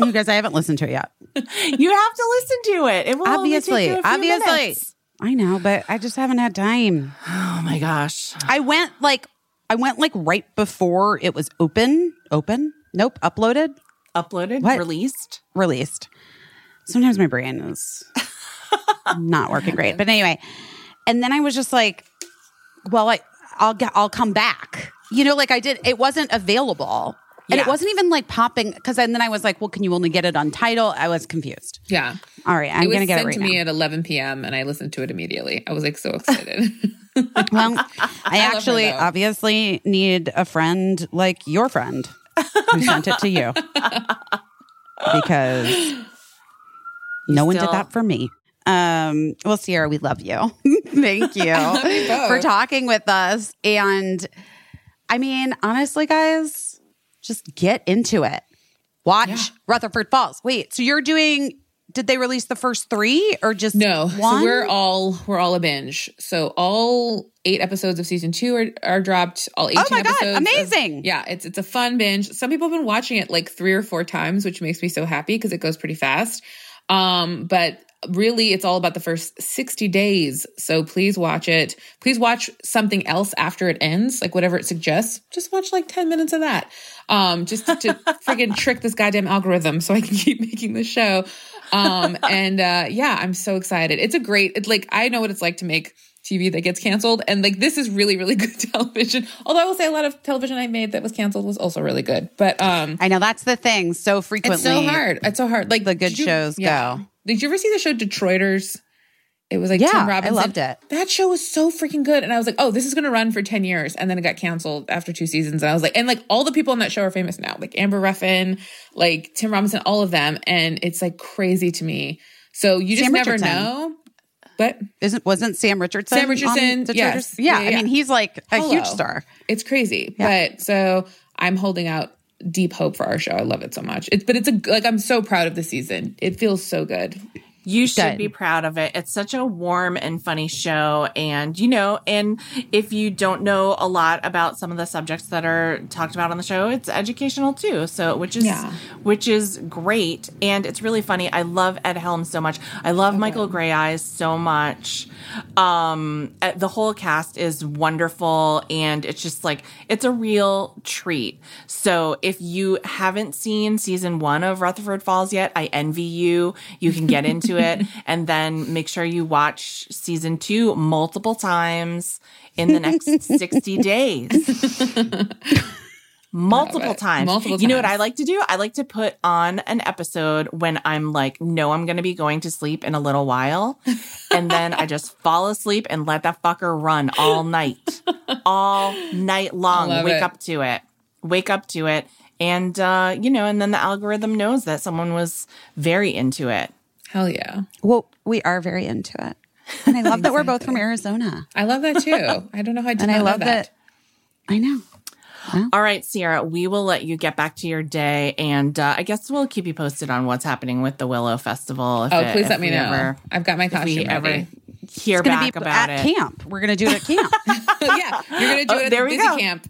[SPEAKER 1] You guys, I haven't listened to it yet. (laughs)
[SPEAKER 3] You have to listen to it. It will only
[SPEAKER 1] Obviously.
[SPEAKER 3] take you a few
[SPEAKER 1] Obviously.
[SPEAKER 3] minutes.
[SPEAKER 1] I know, but I just haven't had time. (sighs)
[SPEAKER 3] Oh my gosh.
[SPEAKER 1] I went like I went like right before it was open. Open? Nope. Uploaded.
[SPEAKER 3] Uploaded,
[SPEAKER 1] What?
[SPEAKER 3] released.
[SPEAKER 1] released. Sometimes my brain is (laughs) not working great. But anyway, and then I was just like, well, I I'll get I'll come back. You know, like I did it wasn't available. And it wasn't even like popping because then I was like, well, can you only get it on Tidal? I was confused.
[SPEAKER 4] Yeah.
[SPEAKER 1] All right, I'm
[SPEAKER 4] it was
[SPEAKER 1] gonna get it
[SPEAKER 4] sent
[SPEAKER 1] right
[SPEAKER 4] to
[SPEAKER 1] now.
[SPEAKER 4] me at 11 p.m. and I listened to it immediately. I was like so excited. (laughs)
[SPEAKER 1] well, (laughs) I
[SPEAKER 4] her,
[SPEAKER 1] actually obviously need a friend like your friend who sent it to you because no one did that for me. Um, well, Sierra, we love you. (laughs) Thank you for talking with us. And I mean, honestly, guys, just get into it. Watch
[SPEAKER 4] Yeah.
[SPEAKER 1] Rutherford Falls. Wait, so you're doing? Did they release the first three or just
[SPEAKER 4] no,
[SPEAKER 1] one?
[SPEAKER 4] so we're all we're all a binge. So all eight episodes of season two are, are dropped. All eighteen
[SPEAKER 1] Oh my God,
[SPEAKER 4] episodes. of-
[SPEAKER 1] amazing.
[SPEAKER 4] yeah, it's it's a fun binge. Some people have been watching it like three or four times, which makes me so happy because it goes pretty fast. Um, but really it's all about the first 60 days. So please watch it. Please watch something else after it ends, like whatever it suggests. Just watch like 10 minutes of that. Um, just to, to (laughs) friggin' trick this goddamn algorithm so I can keep making the show. Um, (laughs) and uh yeah, I'm so excited. It's a great it's like I know what it's like to make TV that gets canceled. And like this is really, really (laughs) good television. Although I will say a lot of television I made that was canceled was also really good. But um
[SPEAKER 1] I know that's the thing. So frequently,
[SPEAKER 4] it's so hard. It's so hard. Like
[SPEAKER 1] the good
[SPEAKER 4] you-
[SPEAKER 1] shows go.
[SPEAKER 4] Did you ever see the show Detroiters? It was like
[SPEAKER 1] Yeah,
[SPEAKER 4] Tim Robinson.
[SPEAKER 1] I loved it.
[SPEAKER 4] That show was so freaking good. And I was like, oh, this is gonna run for 10 years. And then it got canceled after two seasons. And I was like, and like all the people on that show are famous now. Like Amber Ruffin, like Tim Robinson, all of them. And it's like crazy to me. So you just
[SPEAKER 1] Sam
[SPEAKER 4] never know. But
[SPEAKER 1] Isn't wasn't Sam Richardson?
[SPEAKER 4] Sam Richardson, yes.
[SPEAKER 1] Chargers? Yeah,
[SPEAKER 4] Yeah,
[SPEAKER 1] I mean he's like a
[SPEAKER 4] Hello.
[SPEAKER 1] huge star.
[SPEAKER 4] It's crazy.
[SPEAKER 1] Yeah.
[SPEAKER 4] But so I'm holding out deep hope for our show. I love it so much. It's but it's a like I'm so proud of the season. It feels so good.
[SPEAKER 3] You should
[SPEAKER 1] Good.
[SPEAKER 3] be proud of it. It's such a warm and funny show. And, you know, and if you don't know a lot about some of the subjects that are talked about on the show, it's educational too. So, which is,
[SPEAKER 4] Yeah.
[SPEAKER 3] which is great. And it's really funny. I love Ed Helms so much. I love Michael Greyeyes so much. Um, uh, the whole cast is wonderful. And it's just like, it's a real treat. So if you haven't seen season one of Rutherford Falls yet, I envy you. You can get (laughs) into it (laughs) and then make sure you watch season two multiple times in the next (laughs) 60 days. (laughs) Multiple times.
[SPEAKER 4] Multiple
[SPEAKER 3] You know what. I like to do? I like to put on an episode when I'm like, no, I'm going to be going to sleep in a little while. and then I just fall asleep and let that fucker run all night, all night long.
[SPEAKER 4] love
[SPEAKER 3] Wake
[SPEAKER 4] it.
[SPEAKER 3] up to it. Wake up to it. And, uh, you know, and then the algorithm knows that someone was very into it.
[SPEAKER 4] Hell yeah.
[SPEAKER 1] Well, we are very into it, and I love that (laughs) we're both from Arizona,
[SPEAKER 4] I love that too. I don't know how I (laughs) did
[SPEAKER 1] and I
[SPEAKER 4] not know
[SPEAKER 1] love that. I know.
[SPEAKER 3] All right, Sierra, we will let you get back to your day. And uh, I guess we'll keep you posted on what's happening with the Willow Festival. if
[SPEAKER 4] Oh,
[SPEAKER 3] it-
[SPEAKER 4] please
[SPEAKER 3] if
[SPEAKER 4] let me know.
[SPEAKER 3] Ever,
[SPEAKER 4] I've got my
[SPEAKER 3] if we
[SPEAKER 4] costume
[SPEAKER 3] ever
[SPEAKER 4] ready.
[SPEAKER 3] hear
[SPEAKER 1] It's
[SPEAKER 3] back
[SPEAKER 1] be
[SPEAKER 3] about
[SPEAKER 1] at
[SPEAKER 3] it.
[SPEAKER 1] camp. We're gonna do it at (laughs) camp.
[SPEAKER 4] yeah, you're gonna do
[SPEAKER 3] Oh,
[SPEAKER 4] it at
[SPEAKER 3] there
[SPEAKER 4] the
[SPEAKER 3] we
[SPEAKER 4] busy
[SPEAKER 3] go.
[SPEAKER 4] camp.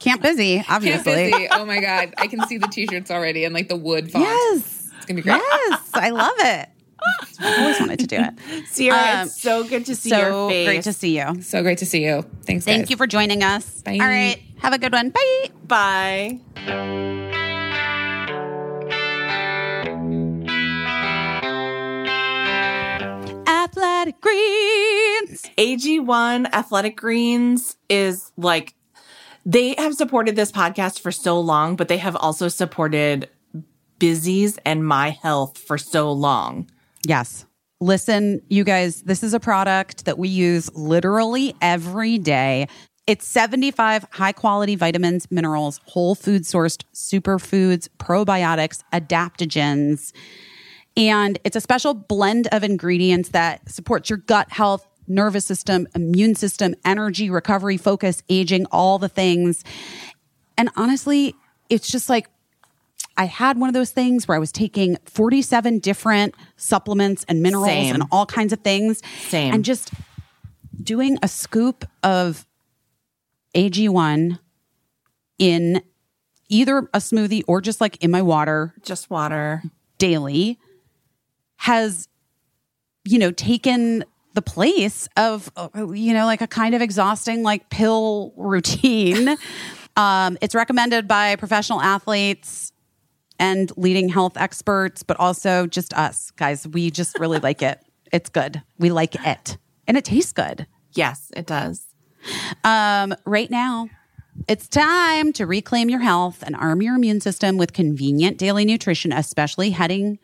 [SPEAKER 1] camp busy,
[SPEAKER 4] Camp
[SPEAKER 1] obviously.
[SPEAKER 4] busy. Oh my god, I can see the t-shirts already and like the wood font.
[SPEAKER 1] Yes,
[SPEAKER 4] It's gonna be great.
[SPEAKER 1] yes, I love it. I always wanted to do it.
[SPEAKER 3] Sierra,
[SPEAKER 1] Um,
[SPEAKER 3] it's so good to see you.
[SPEAKER 1] so
[SPEAKER 3] your face.
[SPEAKER 1] great to see you.
[SPEAKER 4] So great to see you. Thanks,
[SPEAKER 1] Thank
[SPEAKER 4] guys.
[SPEAKER 1] you for joining us.
[SPEAKER 4] Bye.
[SPEAKER 1] All right, have a good one. Bye.
[SPEAKER 3] Bye.
[SPEAKER 1] Athletic Greens.
[SPEAKER 3] AG1 Athletic Greens is like, they have supported this podcast for so long, but they have also supported Busy's and My Health for so long.
[SPEAKER 1] Yes. Listen, you guys, this is a product that we use literally every day. It's 75 high quality vitamins, minerals, whole food sourced superfoods, probiotics, adaptogens. And it's a special blend of ingredients that supports your gut health, nervous system, immune system, energy, recovery, focus, aging, all the things. And honestly, it's just like I had one of those things where I was taking 47 different supplements and minerals
[SPEAKER 3] Same.
[SPEAKER 1] and all kinds of things.
[SPEAKER 3] Same.
[SPEAKER 1] And just doing a scoop of AG1 in either a smoothie or just like in my water
[SPEAKER 3] Just water.
[SPEAKER 1] daily has, you know, taken the place of you know like a kind of exhausting like pill (laughs) routine. um, it's recommended by professional athletes and leading health experts, but also just us guys. We just really like it. It's good. We like it, and it tastes good.
[SPEAKER 3] Yes, it does.
[SPEAKER 1] Um, right now, it's time to reclaim your health and arm your immune system with convenient daily nutrition, especially heading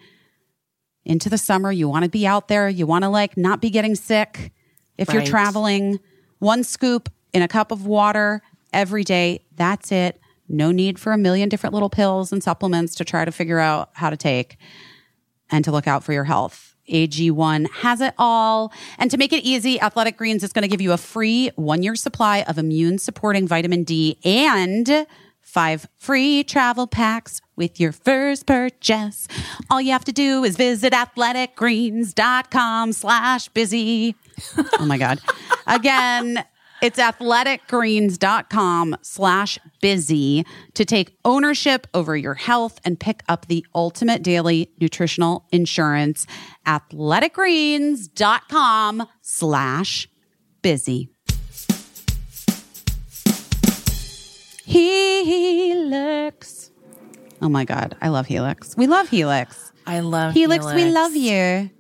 [SPEAKER 1] into the summer. You want to be out there. You want to like not be getting sick. If you're traveling, one scoop in a cup of water every day. That's it. No need for a million different little pills and supplements to try to figure out how to take and to look out for your health. AG1 has it all. And to make it easy, Athletic Greens is going to give you a free one year supply of immune supporting vitamin D and five free travel packs with your first purchase. All you have to do is visit athleticgreens.com slash busy. Oh my God. Again, it's athleticgreens.com slash busy to take ownership over your health and pick up the ultimate daily nutritional insurance. Athleticgreens.com slash busy. Helix. Oh my God. I love Helix. We love Helix.
[SPEAKER 3] I love
[SPEAKER 1] Helix, we love you.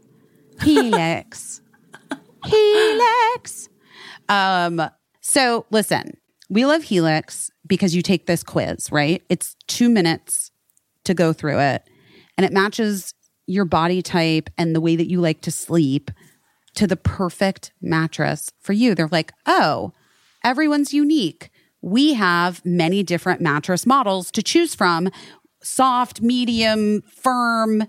[SPEAKER 1] Helix. (laughs) Helix. Um, so listen, we love Helix because you take this quiz, right? It's two minutes to go through it, and it matches your body type and the way that you like to sleep to the perfect mattress for you. They're like, oh, everyone's unique. We have many different mattress models to choose from soft, medium, firm,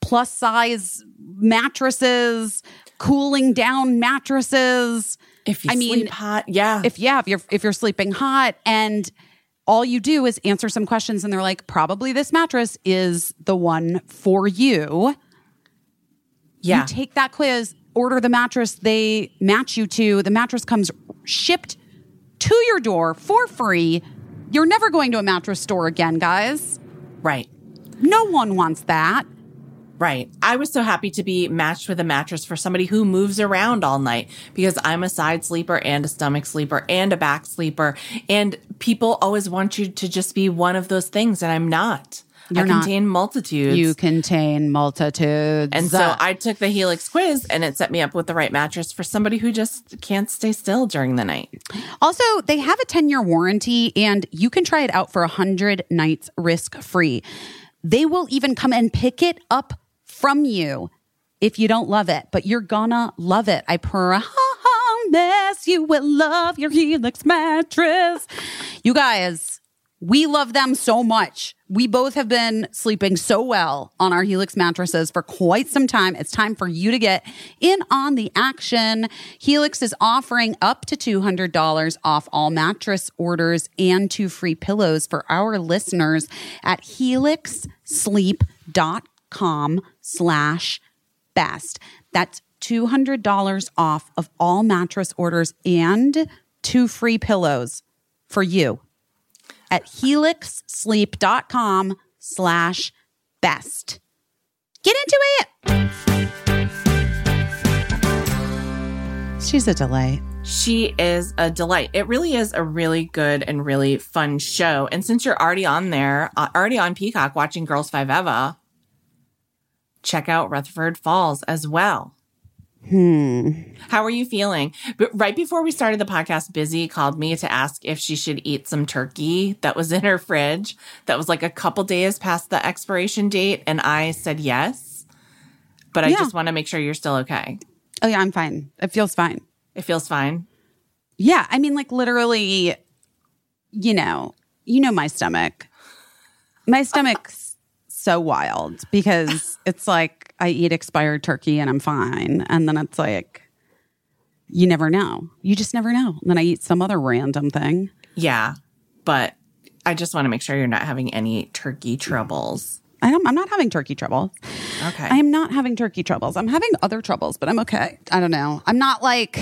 [SPEAKER 1] plus size mattresses, cooling down mattresses.
[SPEAKER 3] If you
[SPEAKER 1] I mean,
[SPEAKER 3] sleep hot, yeah.
[SPEAKER 1] If yeah, if you're if you're sleeping hot and all you do is answer some questions and they're like, probably this mattress is the one for you.
[SPEAKER 3] yeah.
[SPEAKER 1] You take that quiz, order the mattress they match you to. The mattress comes shipped to your door for free. You're never going to a mattress store again, guys.
[SPEAKER 3] right.
[SPEAKER 1] No one wants that.
[SPEAKER 3] Right. I was so happy to be matched with a mattress for somebody who moves around all night because I'm a side sleeper and a stomach sleeper and a back sleeper. And people always want you to just be one of those things, and I'm not.
[SPEAKER 1] You're
[SPEAKER 3] I
[SPEAKER 1] not.
[SPEAKER 3] contain multitudes.
[SPEAKER 1] You contain multitudes.
[SPEAKER 3] and so I took the Helix quiz and it set me up with the right mattress for somebody who just can't stay still during the night.
[SPEAKER 1] Also, they have a 10 year warranty and you can try it out for 100 nights risk free. They will even come and pick it up from you if you don't love it, but you're gonna love it. I promise you will love your Helix mattress. You guys, we love them so much. We both have been sleeping so well on our Helix mattresses for quite some time. It's time for you to get in on the action. Helix is offering up to $200 off all mattress orders and two free pillows for our listeners at helixsleep.com slash best. That's $200 off of all mattress orders and two free pillows for you at helixsleep.com slash best. Get into it. She's a delight.
[SPEAKER 3] She is a delight. It really is a really good and really fun show. And since you're already on there, uh, already on Peacock watching Girls Five Eva, check out Rutherford Falls as well.
[SPEAKER 1] Hmm.
[SPEAKER 3] How are you feeling? But right before we started the podcast, Busy called me to ask if she should eat some turkey that was in her fridge that was like a couple days past the expiration date. And I said yes. But I
[SPEAKER 1] Yeah.
[SPEAKER 3] just want to make sure you're still okay.
[SPEAKER 1] Oh, yeah, I'm fine. It feels fine.
[SPEAKER 3] It feels fine.
[SPEAKER 1] Yeah. I mean, like, literally, you know, you know my stomach. My stomach's so wild because (laughs) it's like I eat expired turkey and I'm fine. And then it's like, you never know. You just never know. And then I eat some other random thing.
[SPEAKER 3] Yeah. But I just want to make sure you're not having any turkey troubles.
[SPEAKER 1] I I'm not having turkey troubles.
[SPEAKER 3] Okay.
[SPEAKER 1] I am not having turkey troubles. I'm having other troubles, but I'm okay. I don't know. I'm not like,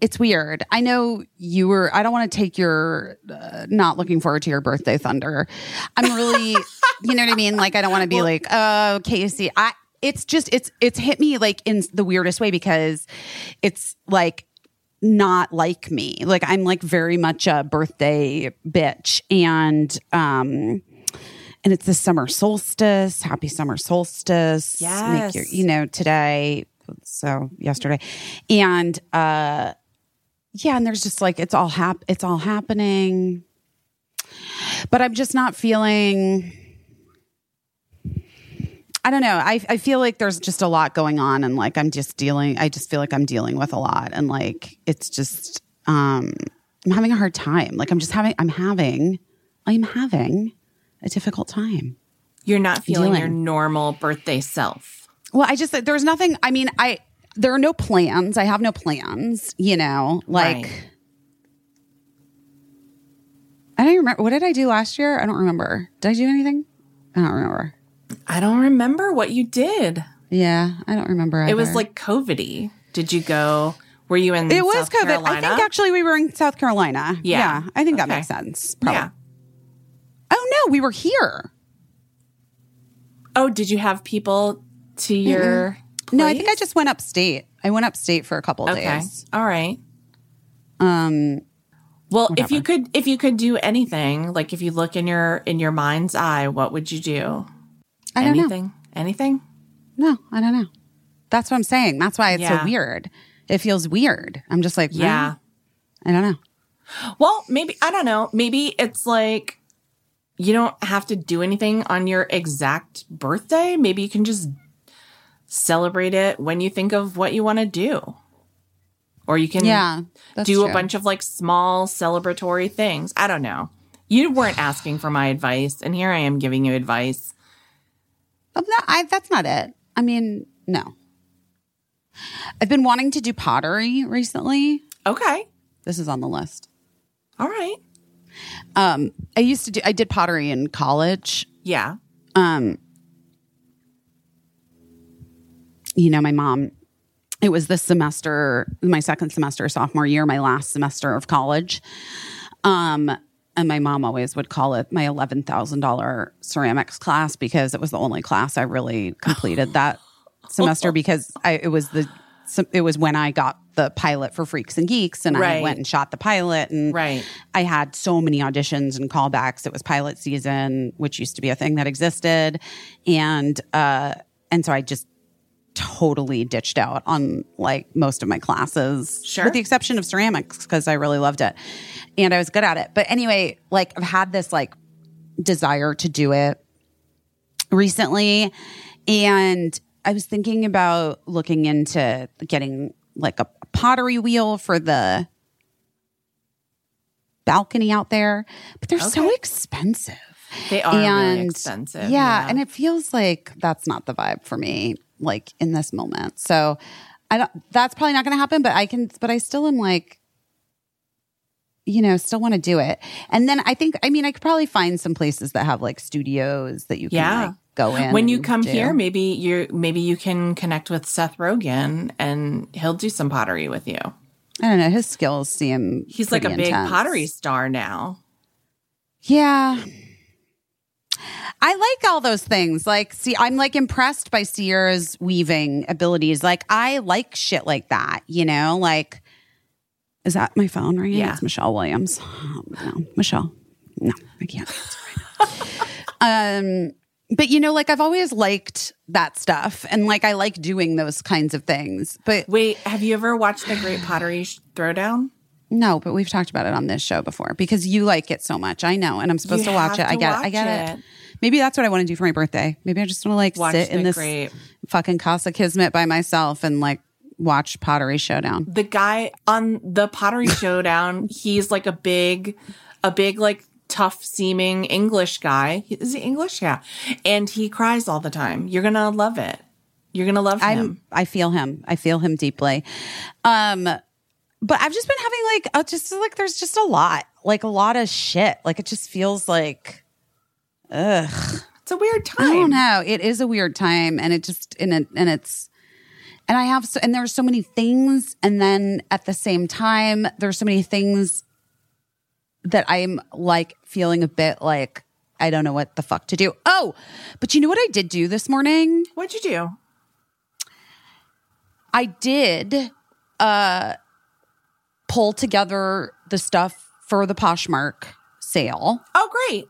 [SPEAKER 1] it's weird. I know you were, I don't want to take your uh, not looking forward to your birthday thunder. I'm really, you know what I mean? Like, I don't want to be like, oh, Caissie, I, it's just it's it's hit me like in the weirdest way because it's like not like me. Like I'm like very much a birthday bitch and um and it's the summer solstice. Happy summer solstice.
[SPEAKER 3] Yes.
[SPEAKER 1] Make your, you know, today so yesterday. And uh yeah, and there's just like it's all hap it's all happening. But I'm just not feeling I don't know. I I feel like there's just a lot going on and like I'm just dealing I just feel like I'm dealing with a lot and like it's just um I'm having a hard time. Like I'm just having I'm having I'm having a difficult time.
[SPEAKER 3] You're not feeling
[SPEAKER 1] Dealing.
[SPEAKER 3] your normal birthday self.
[SPEAKER 1] Well, I just there's nothing I mean, I there are no plans. I have no plans, you know. Like
[SPEAKER 3] Right.
[SPEAKER 1] I don't remember what did I do last year? I don't remember. Did I do anything? I don't remember.
[SPEAKER 3] I don't remember what you did.
[SPEAKER 1] Yeah, I don't remember.
[SPEAKER 3] It was like COVID Did you go? Were you in?
[SPEAKER 1] it was
[SPEAKER 3] South
[SPEAKER 1] COVID.
[SPEAKER 3] Carolina?
[SPEAKER 1] I think actually we were in South Carolina.
[SPEAKER 3] Yeah.
[SPEAKER 1] I think that makes sense. Probably.
[SPEAKER 3] Yeah.
[SPEAKER 1] Oh no, we were here.
[SPEAKER 3] Oh, did you have people to your?
[SPEAKER 1] No, I think I just went upstate. I went upstate for a couple of
[SPEAKER 3] Okay.
[SPEAKER 1] days.
[SPEAKER 3] All right.
[SPEAKER 1] Um,
[SPEAKER 3] Well, if you could, if you could do anything, like if you look in your in your mind's eye, what would you do?
[SPEAKER 1] I don't know.
[SPEAKER 3] anything? Anything?
[SPEAKER 1] No, I don't know. That's what I'm saying. That's why it's
[SPEAKER 3] Yeah.
[SPEAKER 1] so weird. It feels weird. I'm just like,
[SPEAKER 3] Yeah.
[SPEAKER 1] yeah, I don't know.
[SPEAKER 3] Well, maybe I don't know. Maybe it's like you don't have to do anything on your exact birthday. Maybe you can just celebrate it when you think of what you want to do. Or you can
[SPEAKER 1] Yeah,
[SPEAKER 3] do a bunch of like small celebratory things. I don't know. You weren't asking for my advice, and here I am giving you advice.
[SPEAKER 1] That, I, that's not it. I mean, no. I've been wanting to do pottery recently.
[SPEAKER 3] Okay.
[SPEAKER 1] This is on the list.
[SPEAKER 3] All right.
[SPEAKER 1] Um, I used to do. I did pottery in college.
[SPEAKER 3] Yeah.
[SPEAKER 1] um you know my mom it was this semester my second semester sophomore year my last semester of college um and my mom always would call it my $11,000 ceramics class because it was the only class I really completed (sighs) that semester because I it was the it was when I got the pilot for Freaks and Geeks and I went and shot the pilot and
[SPEAKER 3] Right.
[SPEAKER 1] I had so many auditions and callbacks. It was pilot season, which used to be a thing that existed. And uh and so I just totally ditched out on like most of my classes.
[SPEAKER 3] Sure.
[SPEAKER 1] With the exception of ceramics, because I really loved it. And I was good at it. But anyway, like I've had this like desire to do it recently. And I was thinking about looking into getting like a pottery wheel for the balcony out there, but they're so expensive.
[SPEAKER 3] They are really expensive.
[SPEAKER 1] Yeah, and it feels like that's not the vibe for me, like in this moment. So I don't. That's probably not going to happen. But I can. But I still am like, you know, still want to do it. And then I think, I mean, I could probably find some places that have like studios that you can
[SPEAKER 3] Yeah.
[SPEAKER 1] like, go in.
[SPEAKER 3] when you come
[SPEAKER 1] do.
[SPEAKER 3] here, maybe you maybe you can connect with Seth Rogen and he'll do some pottery with you.
[SPEAKER 1] I don't know. His skills seem
[SPEAKER 3] He's like a
[SPEAKER 1] pretty
[SPEAKER 3] big pottery star now.
[SPEAKER 1] Yeah. I like all those things. Like, see, I'm like impressed by Sierra's weaving abilities. Like, I like shit like that, you know? Like, is that my phone ringing?
[SPEAKER 3] Yeah.
[SPEAKER 1] It's Michelle Williams. Oh, no, Michelle. No, I can't answer right (laughs) now. um, but you know, like I've always liked that stuff, and like I like doing those kinds of things. But
[SPEAKER 3] Wait, have you ever watched the Great Pottery Throwdown?
[SPEAKER 1] No, but we've talked about it on this show before because you like it so much. I know, and I'm supposed
[SPEAKER 3] You
[SPEAKER 1] to watch it. I get it. I get
[SPEAKER 3] it.
[SPEAKER 1] it. Maybe that's what I want to do for my birthday. Maybe I just want to like
[SPEAKER 3] Watch
[SPEAKER 1] sit in this
[SPEAKER 3] Great-
[SPEAKER 1] fucking Casa Kismet by myself and like watch Pottery Showdown.
[SPEAKER 3] The guy on the Pottery (laughs) Showdown, he's like a big, a big like tough seeming English guy. Is he English? Yeah, and he cries all the time. You're gonna love it. You're gonna love him.
[SPEAKER 1] I'm I feel him. I feel him deeply. Um but I've just been having like uh, just like there's just a lot. Like a lot of shit. Like it just feels like ugh.
[SPEAKER 3] It's a weird time.
[SPEAKER 1] I don't know. It is a weird time and it just and it and it's and I have so and there's so many things and then at the same time there's so many things that I'm like feeling a bit like I don't know what the fuck to do. Oh, but you know what I did do this morning?
[SPEAKER 3] What'd you do?
[SPEAKER 1] I did uh pull together the stuff for the Poshmark sale
[SPEAKER 3] Oh, great.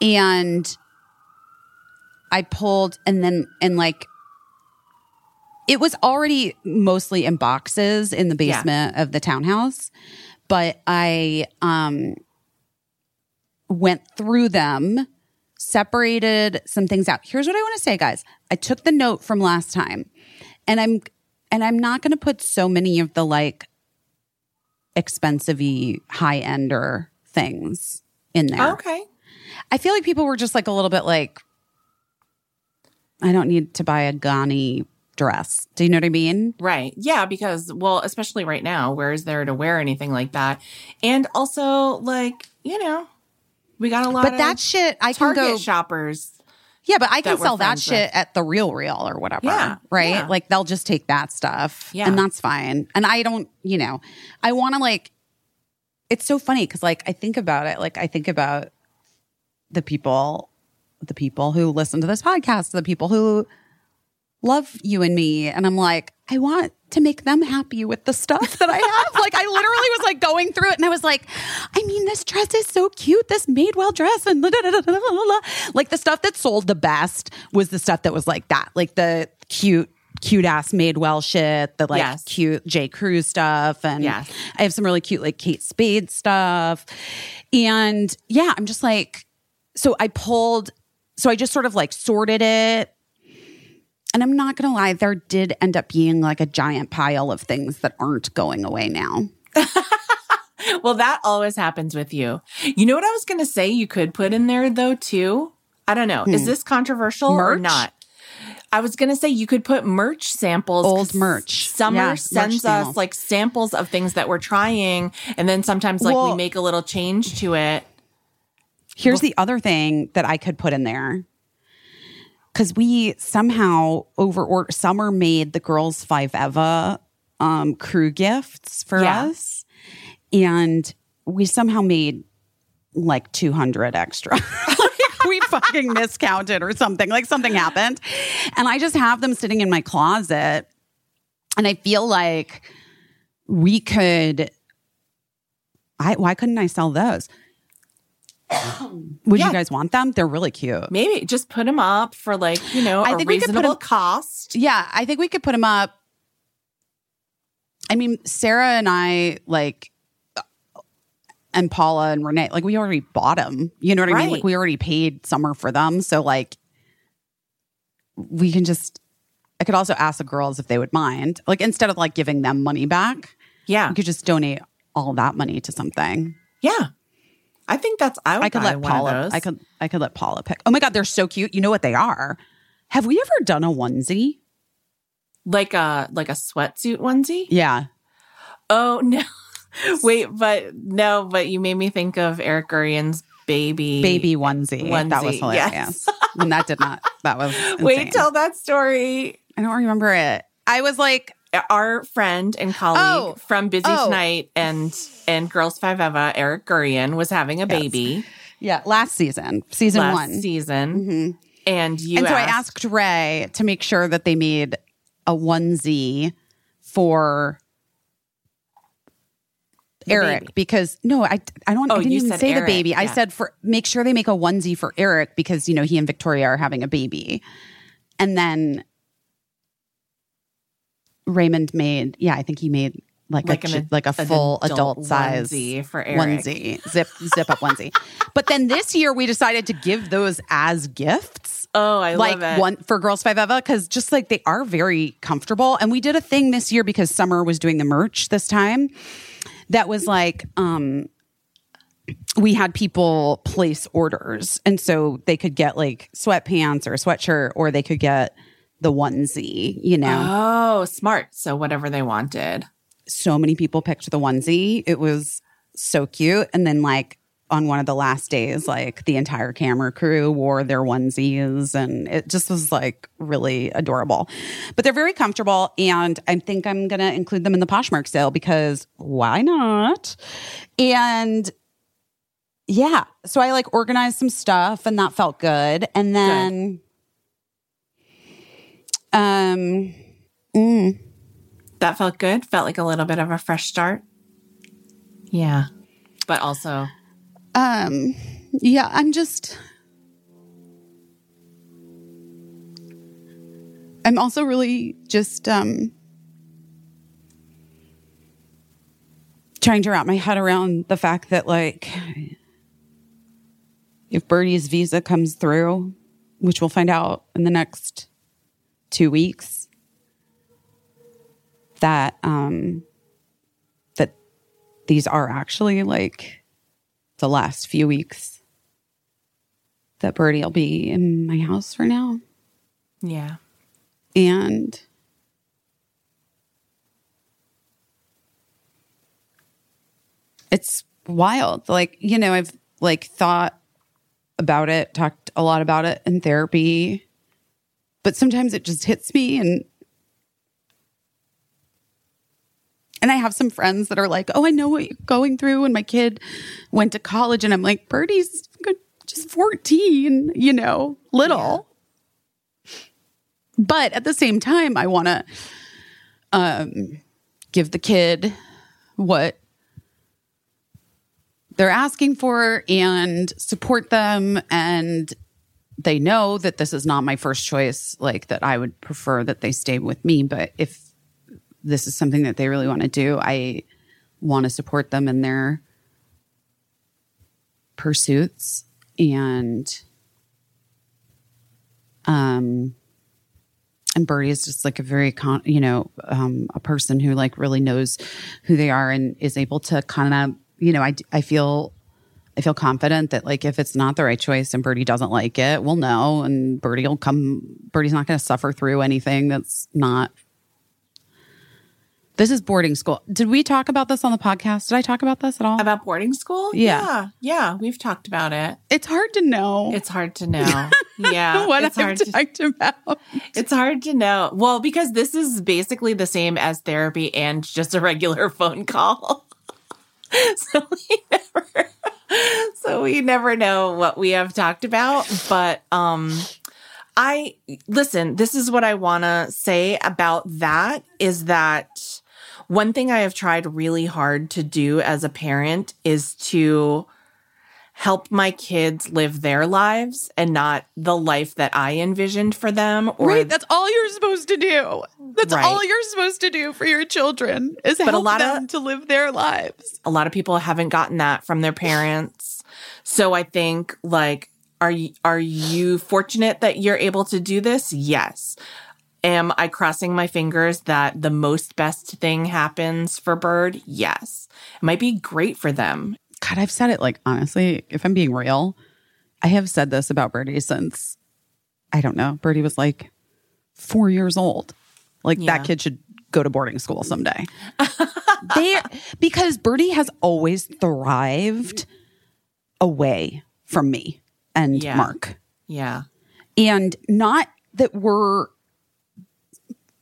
[SPEAKER 1] and I pulled and then and like it was already mostly in boxes in the
[SPEAKER 3] Yeah.
[SPEAKER 1] basement of the townhouse, but I um went through them, separated some things out. Here's what I want to say, guys. I took the note from last time, and I'm and I'm not going to put so many of the like expensive high ender things in there.
[SPEAKER 3] Okay.
[SPEAKER 1] I feel like people were just like a little bit like, I don't need to buy a Ganni dress. Do you know what I mean?
[SPEAKER 3] Right. Yeah, because well, especially right now, where is there to wear anything like that? And also, like, you know, we got a lot
[SPEAKER 1] But
[SPEAKER 3] of
[SPEAKER 1] that shit, I can go.
[SPEAKER 3] shoppers.
[SPEAKER 1] Yeah, but I can sell that shit
[SPEAKER 3] with.
[SPEAKER 1] at the Real Real or whatever.
[SPEAKER 3] Yeah,
[SPEAKER 1] Right?
[SPEAKER 3] yeah.
[SPEAKER 1] Like they'll just take that stuff.
[SPEAKER 3] Yeah.
[SPEAKER 1] And that's fine. And I don't, you know, I want to like, it's so funny because like I think about it. Like I think about the people, the people who listen to this podcast, the people who love you and me. And I'm like, I want to make them happy with the stuff that I have. like, I literally was like going through it and I was like, I mean, this dress is so cute, this Madewell dress. And like the stuff that sold the best was the stuff that was like that, like the cute. Cute ass Madewell shit, the like
[SPEAKER 3] Yes.
[SPEAKER 1] cute J. Crew stuff, and
[SPEAKER 3] Yes.
[SPEAKER 1] I have some really cute like Kate Spade stuff, and yeah, I'm just like, so I pulled, so I just sort of like sorted it, and I'm not gonna lie, there did end up being like a giant pile of things that aren't going away now. (laughs)
[SPEAKER 3] Well, that always happens with you. You know what I was going to say you could put in there though too? I don't know. Is this controversial or
[SPEAKER 1] Hmm.
[SPEAKER 3] Not? I was going to say you could put merch samples.
[SPEAKER 1] Old merch.
[SPEAKER 3] Summer
[SPEAKER 1] Yeah, merch
[SPEAKER 3] sends us
[SPEAKER 1] samples.
[SPEAKER 3] like samples of things that we're trying and then sometimes like we make a little change to it.
[SPEAKER 1] Here's the other thing that I could put in there. Cause we somehow over or summer made the girls five Eva um crew gifts for
[SPEAKER 3] Yeah.
[SPEAKER 1] us. And we somehow made like 200 extra. (laughs) we fucking miscounted or something. Like something happened. And I just have them sitting in my closet. And I feel like we could I why couldn't I sell those? (clears throat) Would
[SPEAKER 3] Yeah.
[SPEAKER 1] you guys want them? They're really cute.
[SPEAKER 3] Maybe just put them up for like, you know,
[SPEAKER 1] I
[SPEAKER 3] a
[SPEAKER 1] think we could put
[SPEAKER 3] reasonable
[SPEAKER 1] 'em-
[SPEAKER 3] cost.
[SPEAKER 1] Yeah, I think we could put them up. I mean, Sara and I like uh, and Paula and Renee, like we already bought them. You know what I mean? Like we already paid summer for them. So like we can just I could also ask the girls if they would mind. Like instead of like giving them money back,
[SPEAKER 3] Yeah.
[SPEAKER 1] we could just donate all that money to something.
[SPEAKER 3] Yeah. I think that's I would
[SPEAKER 1] I could
[SPEAKER 3] buy
[SPEAKER 1] let
[SPEAKER 3] one of
[SPEAKER 1] Paula
[SPEAKER 3] those.
[SPEAKER 1] I could I could let Paula pick. Oh my god, they're so cute. You know what they are? Have we ever done a onesie?
[SPEAKER 3] like a like a sweatsuit onesie.
[SPEAKER 1] Yeah.
[SPEAKER 3] Oh (laughs) no. Wait, but no, but you made me think of Eric Gurian's baby
[SPEAKER 1] baby onesie. onesie. That was hilarious.
[SPEAKER 3] yes.
[SPEAKER 1] and that did not. That was (laughs) insane.
[SPEAKER 3] Wait, tell that story.
[SPEAKER 1] I don't remember it. I was like,
[SPEAKER 3] Our friend and colleague
[SPEAKER 1] Oh.
[SPEAKER 3] from Busy
[SPEAKER 1] Oh.
[SPEAKER 3] Tonight and and Girls Five Eva, Eric Gurian, was having a baby
[SPEAKER 1] yeah, last season, season
[SPEAKER 3] last
[SPEAKER 1] one.
[SPEAKER 3] season, mm-hmm. and you
[SPEAKER 1] and so I
[SPEAKER 3] asked,
[SPEAKER 1] asked Ray to make sure that they made a onesie for Eric
[SPEAKER 3] baby.
[SPEAKER 1] because no, I I don't.
[SPEAKER 3] Oh,
[SPEAKER 1] I didn't even say the
[SPEAKER 3] Eric,
[SPEAKER 1] baby. I said for make sure they make a onesie for Eric because you know he and Victoria are having a baby, and then Raymond made yeah, I think he made like,
[SPEAKER 3] Like
[SPEAKER 1] a
[SPEAKER 3] an
[SPEAKER 1] like a full
[SPEAKER 3] adult
[SPEAKER 1] adult, size
[SPEAKER 3] onesie for Eric.
[SPEAKER 1] onesie zip zip up onesie. But then this year we decided to give those as gifts
[SPEAKER 3] "Oh, I
[SPEAKER 1] like
[SPEAKER 3] love it."
[SPEAKER 1] one for girls five eva because just like they are very comfortable and we did a thing this year because summer was doing the merch this time that was like um we had people place orders and so they could get like sweatpants or a sweatshirt or they could get the onesie you know
[SPEAKER 3] Oh, smart. So whatever they wanted.
[SPEAKER 1] so many people picked the onesie. It was so cute. And then like on one of the last days, like the entire camera crew wore their onesies and it just was like really adorable. But they're very comfortable and I think I'm going to include them in the Poshmark sale because why not? And yeah, so I like organized some stuff and that felt good. And then um
[SPEAKER 3] That felt good. Felt like a little bit of a fresh start. Yeah. But also,
[SPEAKER 1] Um, yeah, I'm just. I'm also really just um, trying to wrap my head around the fact that, like, if Birdie's visa comes through, which we'll find out in the next two weeks, that um, that these are actually like the last few weeks that Birdie will be in my house for now.
[SPEAKER 3] yeah.
[SPEAKER 1] And it's wild. Like, you know, I've like thought about it, talked a lot about it in therapy, but sometimes it just hits me and and I have some friends that are like, "Oh, I know what you're going through." And my kid went to college, and I'm like, "Birdie's good- just 14, you know, little." But at the same time, I want to um, give the kid what they're asking for and support them. And they know that this is not my first choice, like that I would prefer that they stay with me. But if this is something that they really want to do, I want to support them in their pursuits. And um, and Birdie is just like a very con, you know, um, a person who like really knows who they are and is able to kind of, you know, I I feel. I feel confident that like if it's not the right choice and Birdie doesn't like it, we'll know and Birdie will come Birdie's not going to suffer through anything that's not This is boarding school. Did we talk about this on the podcast? Did I talk about this at all?
[SPEAKER 3] About boarding school?
[SPEAKER 1] Yeah.
[SPEAKER 3] Yeah. Yeah. We've talked about it.
[SPEAKER 1] it's hard to know
[SPEAKER 3] It's hard to know. (laughs) Yeah.
[SPEAKER 1] what
[SPEAKER 3] it's
[SPEAKER 1] I've
[SPEAKER 3] hard to
[SPEAKER 1] talked about.
[SPEAKER 3] It's hard to know. Well, because this is basically the same as therapy and just a regular (laughs) phone call. (laughs) so we never so we never know what we have talked about, but um I listen, this is what I want to say about that is that one thing I have tried really hard to do as a parent is to help my kids live their lives and not the life that I envisioned for them or
[SPEAKER 1] right, that's all you're supposed to do. That's
[SPEAKER 3] Right.
[SPEAKER 1] all you're supposed to do for your children is
[SPEAKER 3] a
[SPEAKER 1] help
[SPEAKER 3] lot of-
[SPEAKER 1] them to live their lives.
[SPEAKER 3] a lot of people haven't gotten that from their parents. So I think like are are you fortunate that you're able to do this? Yes. Am I crossing my fingers that the most best thing happens for Bird? Yes. It might be great for them.
[SPEAKER 1] God, I've said it like honestly, if I'm being real, I have said this about Birdie since I don't know. Birdie was like four years old. Like
[SPEAKER 3] Yeah.
[SPEAKER 1] that kid should go to boarding school someday. (laughs) they because Birdie has always thrived away from me and
[SPEAKER 3] Yeah.
[SPEAKER 1] Marc.
[SPEAKER 3] Yeah.
[SPEAKER 1] And not that we're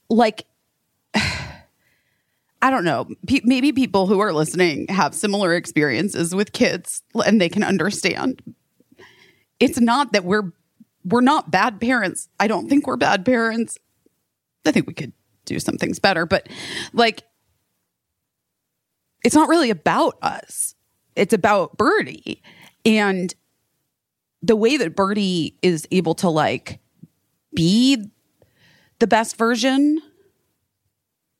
[SPEAKER 1] like I don't know. Pe- maybe people who are listening have similar experiences with kids and they can understand. It's not that we're we're not bad parents. I don't think we're bad parents. I think we could do some things better, but like it's not really about us. It's about Birdie. And the way that Birdie is able to like be the best version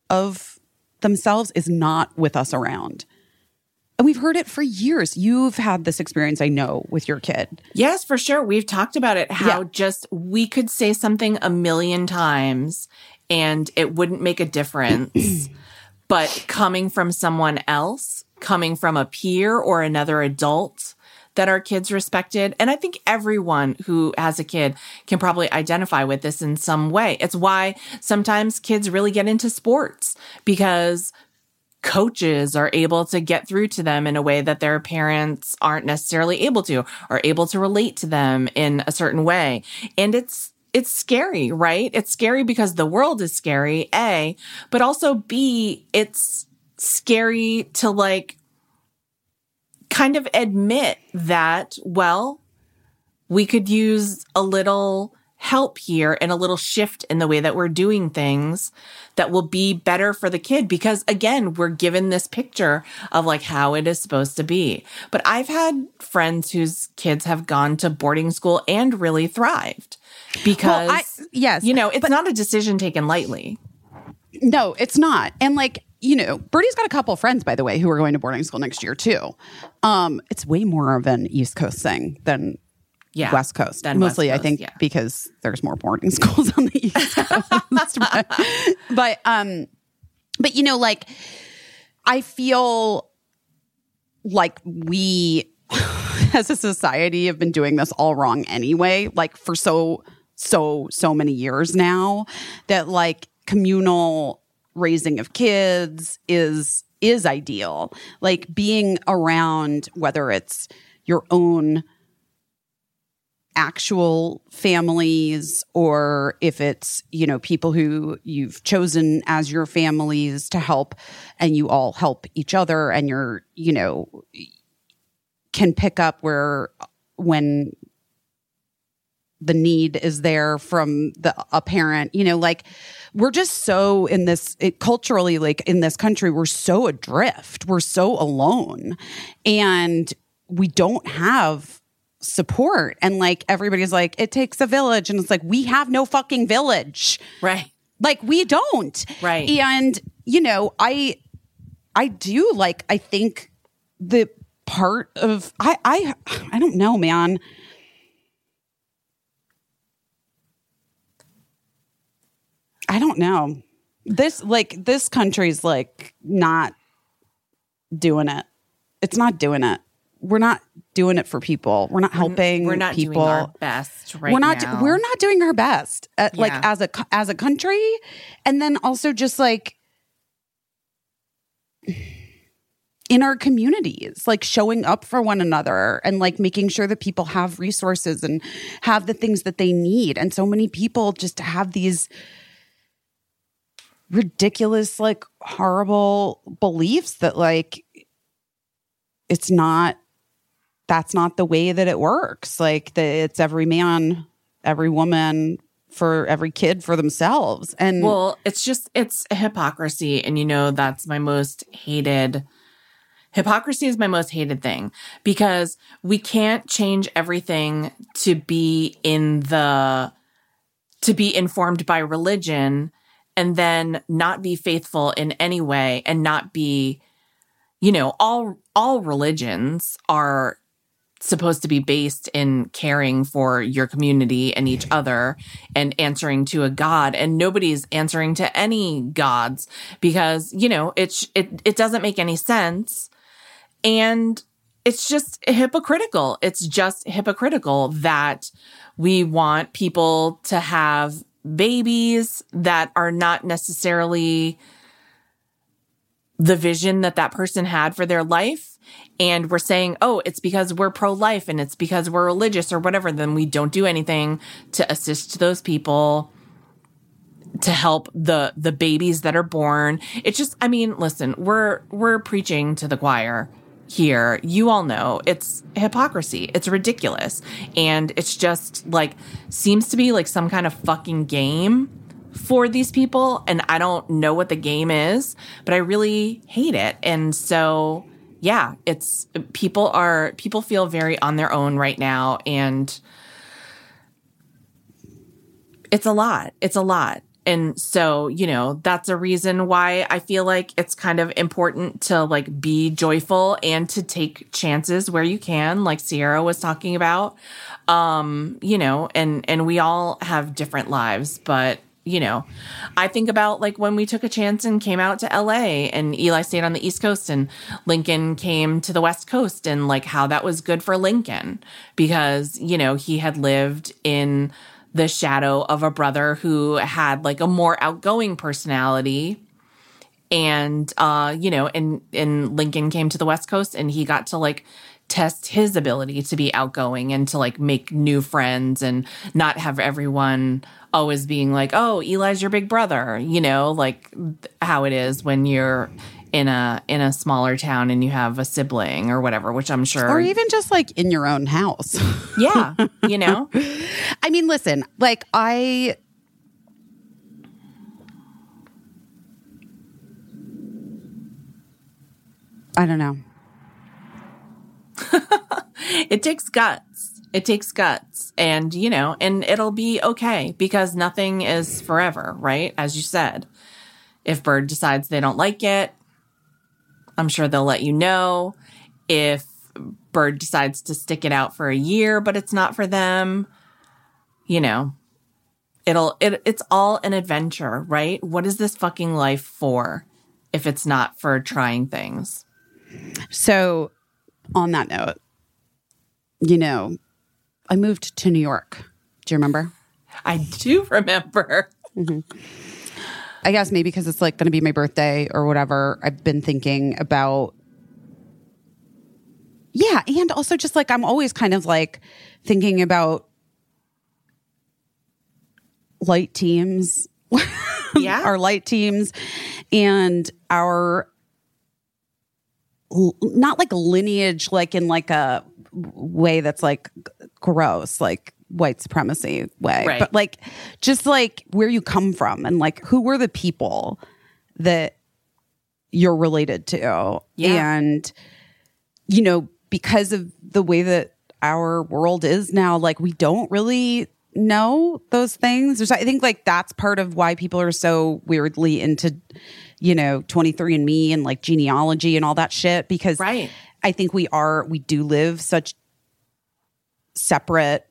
[SPEAKER 1] of themselves is not with us around. And we've heard it for years. You've had this experience, I know, with your kid.
[SPEAKER 3] Yes, for sure. We've talked about it how
[SPEAKER 1] Yeah.
[SPEAKER 3] just we could say something a million times and it wouldn't make a difference. (clears throat) but coming from someone else, coming from a peer or another adult that our kids respected, and I think everyone who has a kid can probably identify with this in some way. It's why sometimes kids really get into sports because coaches are able to get through to them in a way that their parents aren't necessarily able to or able to relate to them in a certain way. And it's it's scary right? It's scary because the world is scary a but also b it's scary to like kind of admit that well we could use a little help here and a little shift in the way that we're doing things that will be better for the kid because again we're given this picture of like how it is supposed to be. But i've had friends whose kids have gone to boarding school and really thrived because
[SPEAKER 1] Well, I- yes,
[SPEAKER 3] you know it's not a decision taken lightly.
[SPEAKER 1] No, it's not. And like, you know, Birdie's got a couple of friends, by the way, who are going to boarding school next year too. Um, it's way more of an East Coast thing than
[SPEAKER 3] yeah
[SPEAKER 1] West Coast. Mostly,
[SPEAKER 3] West
[SPEAKER 1] I think,
[SPEAKER 3] yeah.
[SPEAKER 1] because there's more boarding (laughs) schools on the East (laughs) Coast. but, but um, but you know, like, I feel like we, (laughs) as a society, have been doing this all wrong anyway. Like for so so so many years now, that like communal raising of kids is is ideal. Like being around whether it's your own actual families or if it's you know people who you've chosen as your families to help and you all help each other and you're you know can pick up where when the need is there from the a parent you know like we're just so in this it, culturally like in this country we're so adrift. We're so alone. And we don't have support. And like everybody's like it takes a village. And it's like we have no fucking village.
[SPEAKER 3] Right.
[SPEAKER 1] Like we don't.
[SPEAKER 3] Right.
[SPEAKER 1] and you know i i do like i think the part of i i i don't know man i don't know. This like this country's like not doing it. It's not doing it. We're not doing it for people. We're not helping
[SPEAKER 3] we're not
[SPEAKER 1] people.
[SPEAKER 3] doing our best right
[SPEAKER 1] we're not
[SPEAKER 3] now.
[SPEAKER 1] we're not doing our best uh, at, like as a as a country. And then also just like in our communities like showing up for one another and like making sure that people have resources and have the things that they need. And so many people just have these ridiculous like horrible beliefs that like it's not that's not the way that it works. Like it's every man, every woman for every kid for themselves. And
[SPEAKER 3] Well, it's just it's hypocrisy, and you know that's my most hated. Hypocrisy is my most hated thing because we can't change everything to be in the to be informed by religion and then not be faithful in any way and not be you know all all religions are supposed to be based in caring for your community and each other and answering to a god. And nobody's answering to any gods because you know it's it it doesn't make any sense. And it's just hypocritical. It's just hypocritical that we want people to have babies that are not necessarily the vision that that person had for their life. And we're saying oh it's because we're pro-life and it's because we're religious or whatever then we don't do anything to assist those people to help the the babies that are born. It's just i mean listen we're we're preaching to the choir here you all know it's hypocrisy it's ridiculous and it's just like seems to be like some kind of fucking game for these people and I don't know what the game is, but I really hate it. And so yeah, it's people are people feel very on their own right now and it's a lot. It's a lot. And so, you know, that's a reason why I feel like it's kind of important to like be joyful and to take chances where you can, like Sierra was talking about. Um, you know, and and we all have different lives, but you know, I think about like when we took a chance and came out to LA and Eli stayed on the East Coast and Lincoln came to the West Coast and like how that was good for Lincoln because, you know, he had lived in the shadow of a brother who had like a more outgoing personality. And uh you know and and Lincoln came to the West Coast and he got to like test his ability to be outgoing and to like make new friends and not have everyone always being like oh Eli's your big brother you know like how it is when you're in a in a smaller town and you have a sibling or whatever, which I'm sure
[SPEAKER 1] or even just like in your own house. (laughs)
[SPEAKER 3] yeah, you know.
[SPEAKER 1] I mean, listen, like I I don't know. (laughs)
[SPEAKER 3] it takes guts. It takes guts. And, you know, and it'll be okay because nothing is forever, right? As you said. If Bird decides they don't like it, I'm sure they'll let you know. If Bird decides to stick it out for a year, but it's not for them, you know, it'll, it, it's all an adventure, right? What is this fucking life for if it's not for trying things?
[SPEAKER 1] So, on that note, you know, I moved to New York. Do you remember?
[SPEAKER 3] I do (laughs) remember. Mm-hmm.
[SPEAKER 1] I guess maybe because it's like going to be my birthday or whatever. I've been thinking about. Yeah. And also, just like I'm always kind of like thinking about light teams, (laughs)
[SPEAKER 3] Yeah.
[SPEAKER 1] our light teams, and our not like lineage, like in like a way that's like gross, like white supremacy way,
[SPEAKER 3] Right.
[SPEAKER 1] but like just like where you come from and like who were the people that you're related to.
[SPEAKER 3] Yeah.
[SPEAKER 1] And, you know, because of the way that our world is now, like we don't really know those things. There's, I think like that's part of why people are so weirdly into, you know, 23andMe and like genealogy and all that shit because
[SPEAKER 3] Right.
[SPEAKER 1] I think we are, we do live such separate,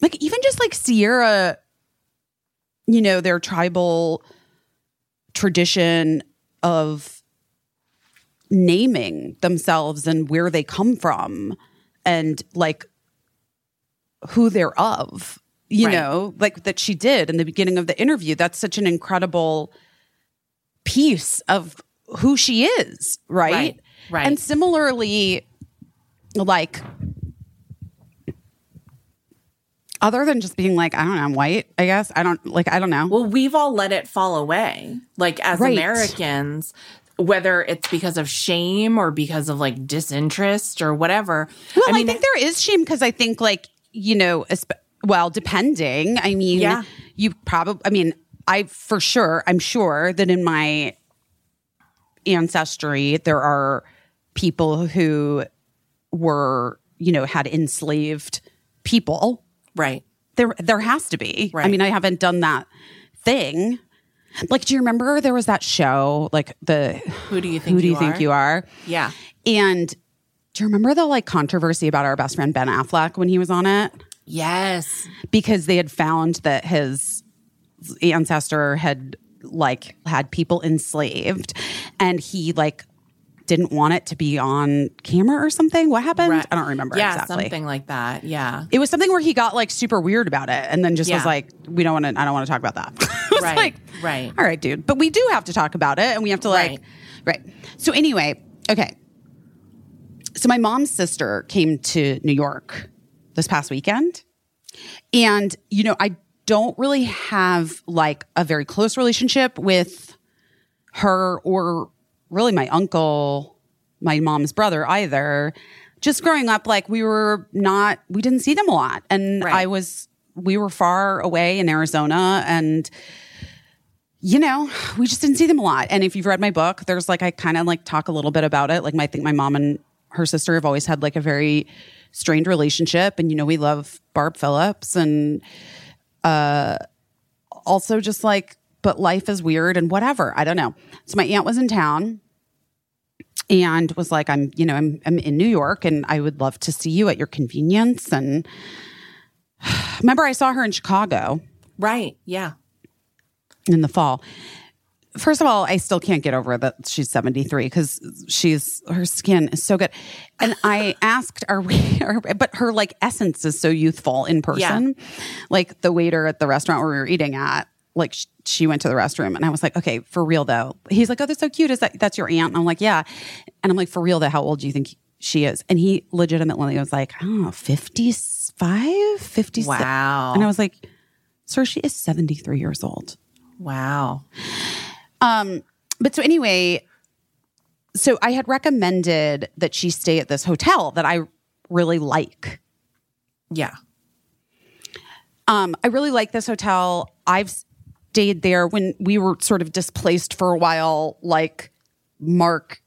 [SPEAKER 1] like even just like Sierra, you know, their tribal tradition of naming themselves and where they come from and like who they're of you
[SPEAKER 3] Right.
[SPEAKER 1] know like that she did in the beginning of the interview that's such an incredible piece of who she is right
[SPEAKER 3] Right, right.
[SPEAKER 1] and similarly like other than just being like i don't know i'm white i guess i don't like i don't know
[SPEAKER 3] Well, we've all let it fall away. Like as
[SPEAKER 1] Right.
[SPEAKER 3] Americans, whether it's because of shame or because of like disinterest or whatever.
[SPEAKER 1] Well, I,
[SPEAKER 3] mean, I
[SPEAKER 1] think there is shame because I think, like, you know, well, depending. I mean,
[SPEAKER 3] Yeah.
[SPEAKER 1] you probably, I mean, I for sure, I'm sure that in my ancestry, there are people who were, you know, had enslaved people.
[SPEAKER 3] Right.
[SPEAKER 1] There, there has to be.
[SPEAKER 3] Right.
[SPEAKER 1] I mean, I haven't done that thing. Like, do you remember there was that show, like the
[SPEAKER 3] Who do you think
[SPEAKER 1] Who do you
[SPEAKER 3] you
[SPEAKER 1] think you are?
[SPEAKER 3] Yeah.
[SPEAKER 1] And do you remember the like controversy about our best friend Ben Affleck when he was on it?
[SPEAKER 3] Yes.
[SPEAKER 1] Because they had found that his ancestor had like had people enslaved and he like didn't want it to be on camera or something. What happened?
[SPEAKER 3] Right.
[SPEAKER 1] I don't remember
[SPEAKER 3] Yeah,
[SPEAKER 1] exactly.
[SPEAKER 3] something like that. Yeah.
[SPEAKER 1] It was something where he got like super weird about it and then just was like, we don't want to, I don't want to talk about that. (laughs)
[SPEAKER 3] Right,
[SPEAKER 1] like,
[SPEAKER 3] right.
[SPEAKER 1] All right, dude. But we do have to talk about it and we have to like, right. So anyway, okay. So my mom's sister came to New York this past weekend. And, you know, I don't really have like a very close relationship with her or really my uncle, my mom's brother either. Just growing up, like we were not, we didn't see them a lot. And
[SPEAKER 3] Right.
[SPEAKER 1] I was, we were far away in Arizona and, you know, we just didn't see them a lot. And if you've read my book, there's like, I kind of like talk a little bit about it. Like, I think my mom and her sister have always had like a very strained relationship. And, you know, we love Barb Philipps and, uh, also just like, but life is weird and whatever. I don't know. So my aunt was in town and was like, I'm, you know, I'm, I'm in New York and I would love to see you at your convenience. And (sighs) remember, I saw her in Chicago
[SPEAKER 3] Right. Yeah.
[SPEAKER 1] in the fall. First of all, I still can't get over that she's 73 because she's her skin is so good. And I (sighs) asked, are we, are, but her like essence is so youthful in person. Like the waiter at the restaurant where we were eating at, like sh- she went to the restroom and I was like, okay, for real though. He's like, oh, that's so cute. Is that, that's your aunt? And I'm like, yeah. And I'm like, for real though, how old do you think she is? And he legitimately was like, know, 55, 56.
[SPEAKER 3] Wow.
[SPEAKER 1] And I was like, sir, she is 73 years old.
[SPEAKER 3] Wow.
[SPEAKER 1] Um, but so anyway, so I had recommended that she stay at this hotel that I really like.
[SPEAKER 3] Yeah.
[SPEAKER 1] Um, I really like this hotel. I've stayed there when we were sort of displaced for a while, like Marc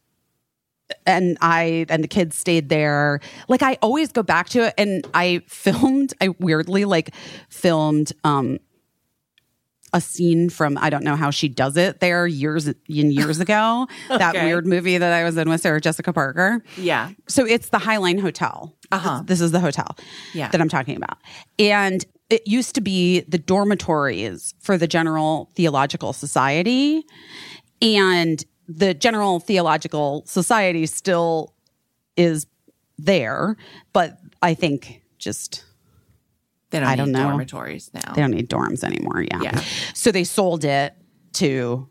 [SPEAKER 1] and I and the kids stayed there. Like I always go back to it and I filmed, I weirdly like filmed um a scene from I don't know how she does it there years and years ago. (laughs) That weird movie that I was in with Sarah Jessica Parker.
[SPEAKER 3] Yeah.
[SPEAKER 1] So it's the Highline Hotel.
[SPEAKER 3] Uh-huh.
[SPEAKER 1] This, this is the hotel
[SPEAKER 3] Yeah.
[SPEAKER 1] that I'm talking about. And it used to be the dormitories for the General Theological Society. And the General Theological Society still is there, but I think just
[SPEAKER 3] They don't
[SPEAKER 1] I
[SPEAKER 3] need
[SPEAKER 1] don't know.
[SPEAKER 3] dormitories now.
[SPEAKER 1] they don't need dorms anymore. Yeah.
[SPEAKER 3] Yeah.
[SPEAKER 1] So they sold it to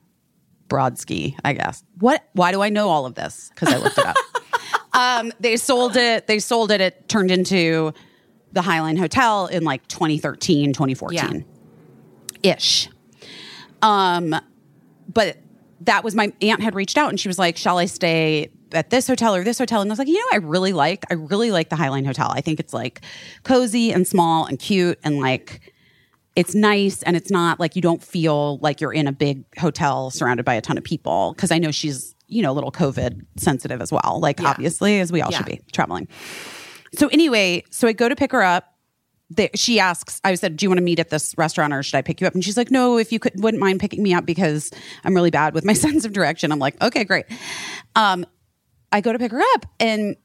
[SPEAKER 1] Brodsky, I guess. What? Why do I know all of this? Because I looked it up. (laughs) um, they sold it. They sold it. It turned into the Highline Hotel in like 2013, 2014 ish. Um, but that was my aunt had reached out and she was like, "Shall I stay at this hotel or this hotel?" And I was like, "You know, I really like. I really like the Highline Hotel. I think it's like cozy and small and cute and like." It's nice and it's not like you don't feel like you're in a big hotel surrounded by a ton of people. Cause I know she's, you know, a little COVID sensitive as well. Like,
[SPEAKER 3] Yeah.
[SPEAKER 1] obviously, as we all should be traveling. So, anyway, so I go to pick her up they, she asks, I said, do you want to meet at this restaurant or should I pick you up? And she's like, no, if you could, wouldn't mind picking me up because I'm really bad with my (laughs) sense of direction. I'm like, okay, great. Um, I go to pick her up and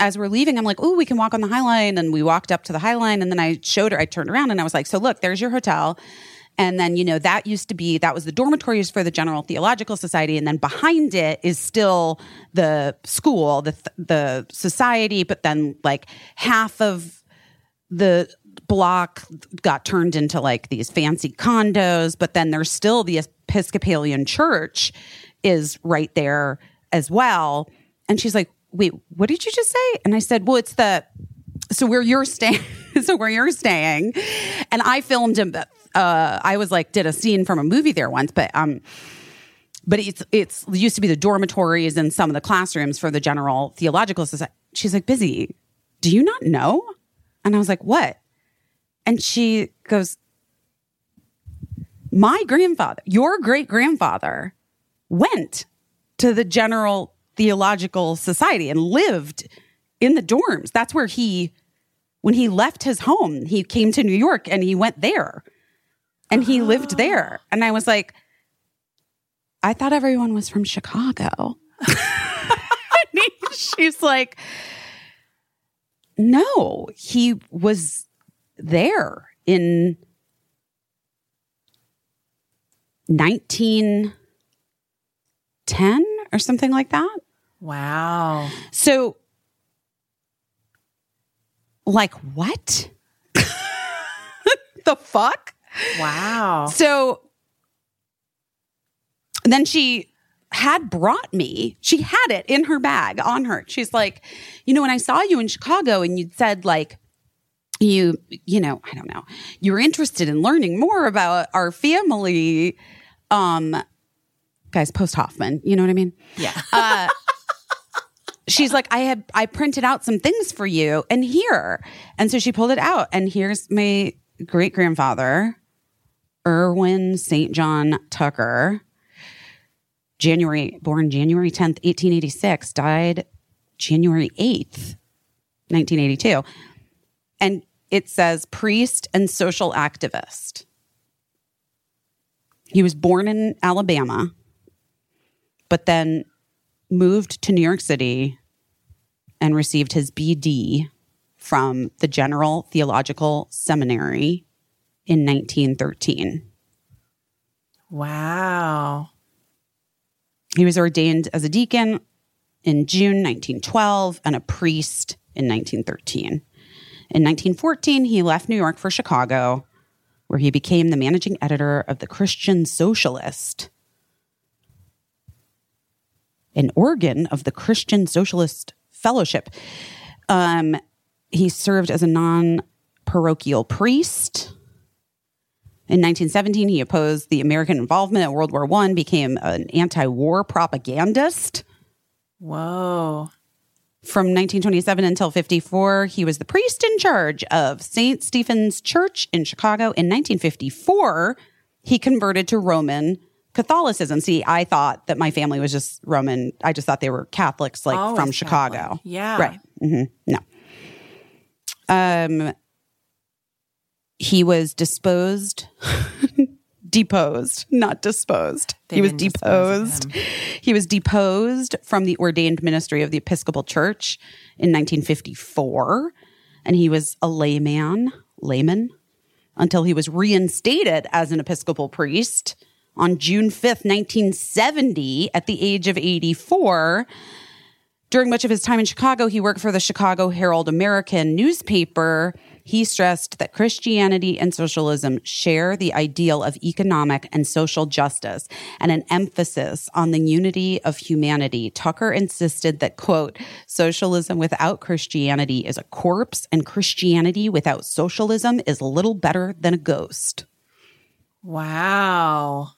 [SPEAKER 1] as we're leaving, I'm like, oh, we can walk on the High Line. And we walked up to the High Line and then I showed her, I turned around and I was like, so look, there's your hotel. And then, you know, that used to be, that was the dormitories for the General Theological Society. And then behind it is still the school, the, the society, but then like half of the block got turned into like these fancy condos, but then there's still the Episcopalian church is right there as well. And she's like, wait, what did you just say? And I said, well, it's the, so where you're staying, (laughs) so where you're staying. And I filmed him, uh, I was like, did a scene from a movie there once, but, um, but it's it's it used to be the dormitories and some of the classrooms for the general theological society. She's like, busy. Do you not know? And I was like, what? And she goes, my grandfather, your great grandfather, went to the General Theological Society and lived in the dorms. That's where he, when he left his home, he came to New York and he went there and he lived there. (gasps) And I was like, I thought everyone was from Chicago. (laughs) She's like, no, he was there in 1910 or something like that.
[SPEAKER 3] Wow.
[SPEAKER 1] So, like, what? (laughs) the fuck?
[SPEAKER 3] Wow.
[SPEAKER 1] So then she had brought me, she had it in her bag on her. She's like, you know, when I saw you in Chicago and you'd said, like, you, you know, I don't know, you were interested in learning more about our family. Um, guys, post Hoffman, you know what I mean?
[SPEAKER 3] Yeah.
[SPEAKER 1] She's like, I had I printed out some things for you and here. And so she pulled it out. And here's my great grandfather, Irwin St. John Tucker, January born January 10th, 1886, died January 8th, 1982. And it says priest and social activist. He was born in Alabama, but then moved to New York City and received his BD from the General Theological Seminary in 1913.
[SPEAKER 3] wow.
[SPEAKER 1] He was ordained as a deacon in June 1912 and a priest in 1913. In 1914, he left New York for Chicago, where he became the managing editor of the Christian Socialist, an organ of the Christian Socialist Fellowship. Um, he served as a non parochial priest. In 1917, he opposed the American involvement in World War I, became an anti war propagandist.
[SPEAKER 3] Whoa.
[SPEAKER 1] From 1927 until 54, he was the priest in charge of St. Stephen's Church in Chicago. In 1954, he converted to Roman Catholicism. See, I thought that my family was just Roman. I just thought they were Catholics, like
[SPEAKER 3] Always
[SPEAKER 1] from Chicago.
[SPEAKER 3] Catholic. Yeah.
[SPEAKER 1] Right. Mm-hmm. No. Um, he was disposed, (laughs) deposed, not disposed.
[SPEAKER 3] They
[SPEAKER 1] he was
[SPEAKER 3] didn't dispose of
[SPEAKER 1] deposed. He was deposed from the ordained ministry of the Episcopal Church in 1954, and he was a layman, layman, until he was reinstated as an Episcopal priest on June 5th, 1970, at the age of 84. During much of his time in Chicago, he worked for the Chicago Herald American newspaper. He stressed that Christianity and socialism share the ideal of economic and social justice and an emphasis on the unity of humanity. Tucker insisted that, quote, socialism without Christianity is a corpse and Christianity without socialism is little better than a ghost.
[SPEAKER 3] Wow.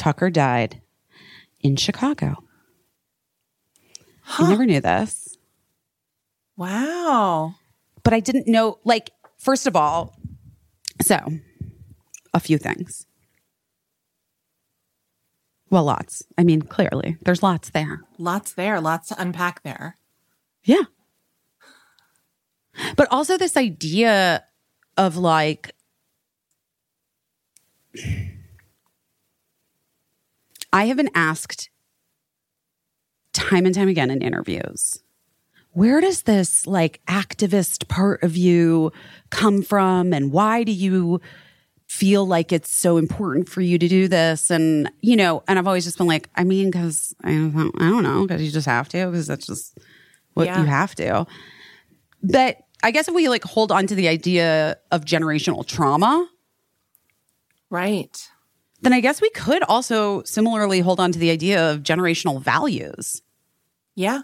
[SPEAKER 1] Tucker died in Chicago. I never knew this.
[SPEAKER 3] Wow.
[SPEAKER 1] but I didn't know, like, first of all, so a few things. Well, lots. I mean, clearly, there's lots there.
[SPEAKER 3] Lots there, lots to unpack there.
[SPEAKER 1] Yeah. But also, this idea of like, I have been asked time and time again in interviews where does this like activist part of you come from and why do you feel like it's so important for you to do this and you know and i've always just been like i mean because I, don't- I don't know because you just have to because that's just what
[SPEAKER 3] Yeah.
[SPEAKER 1] you have to but i guess if we like hold on to the idea of generational trauma
[SPEAKER 3] Right.
[SPEAKER 1] Then i guess we could also similarly hold on to the idea of generational values
[SPEAKER 3] Yeah.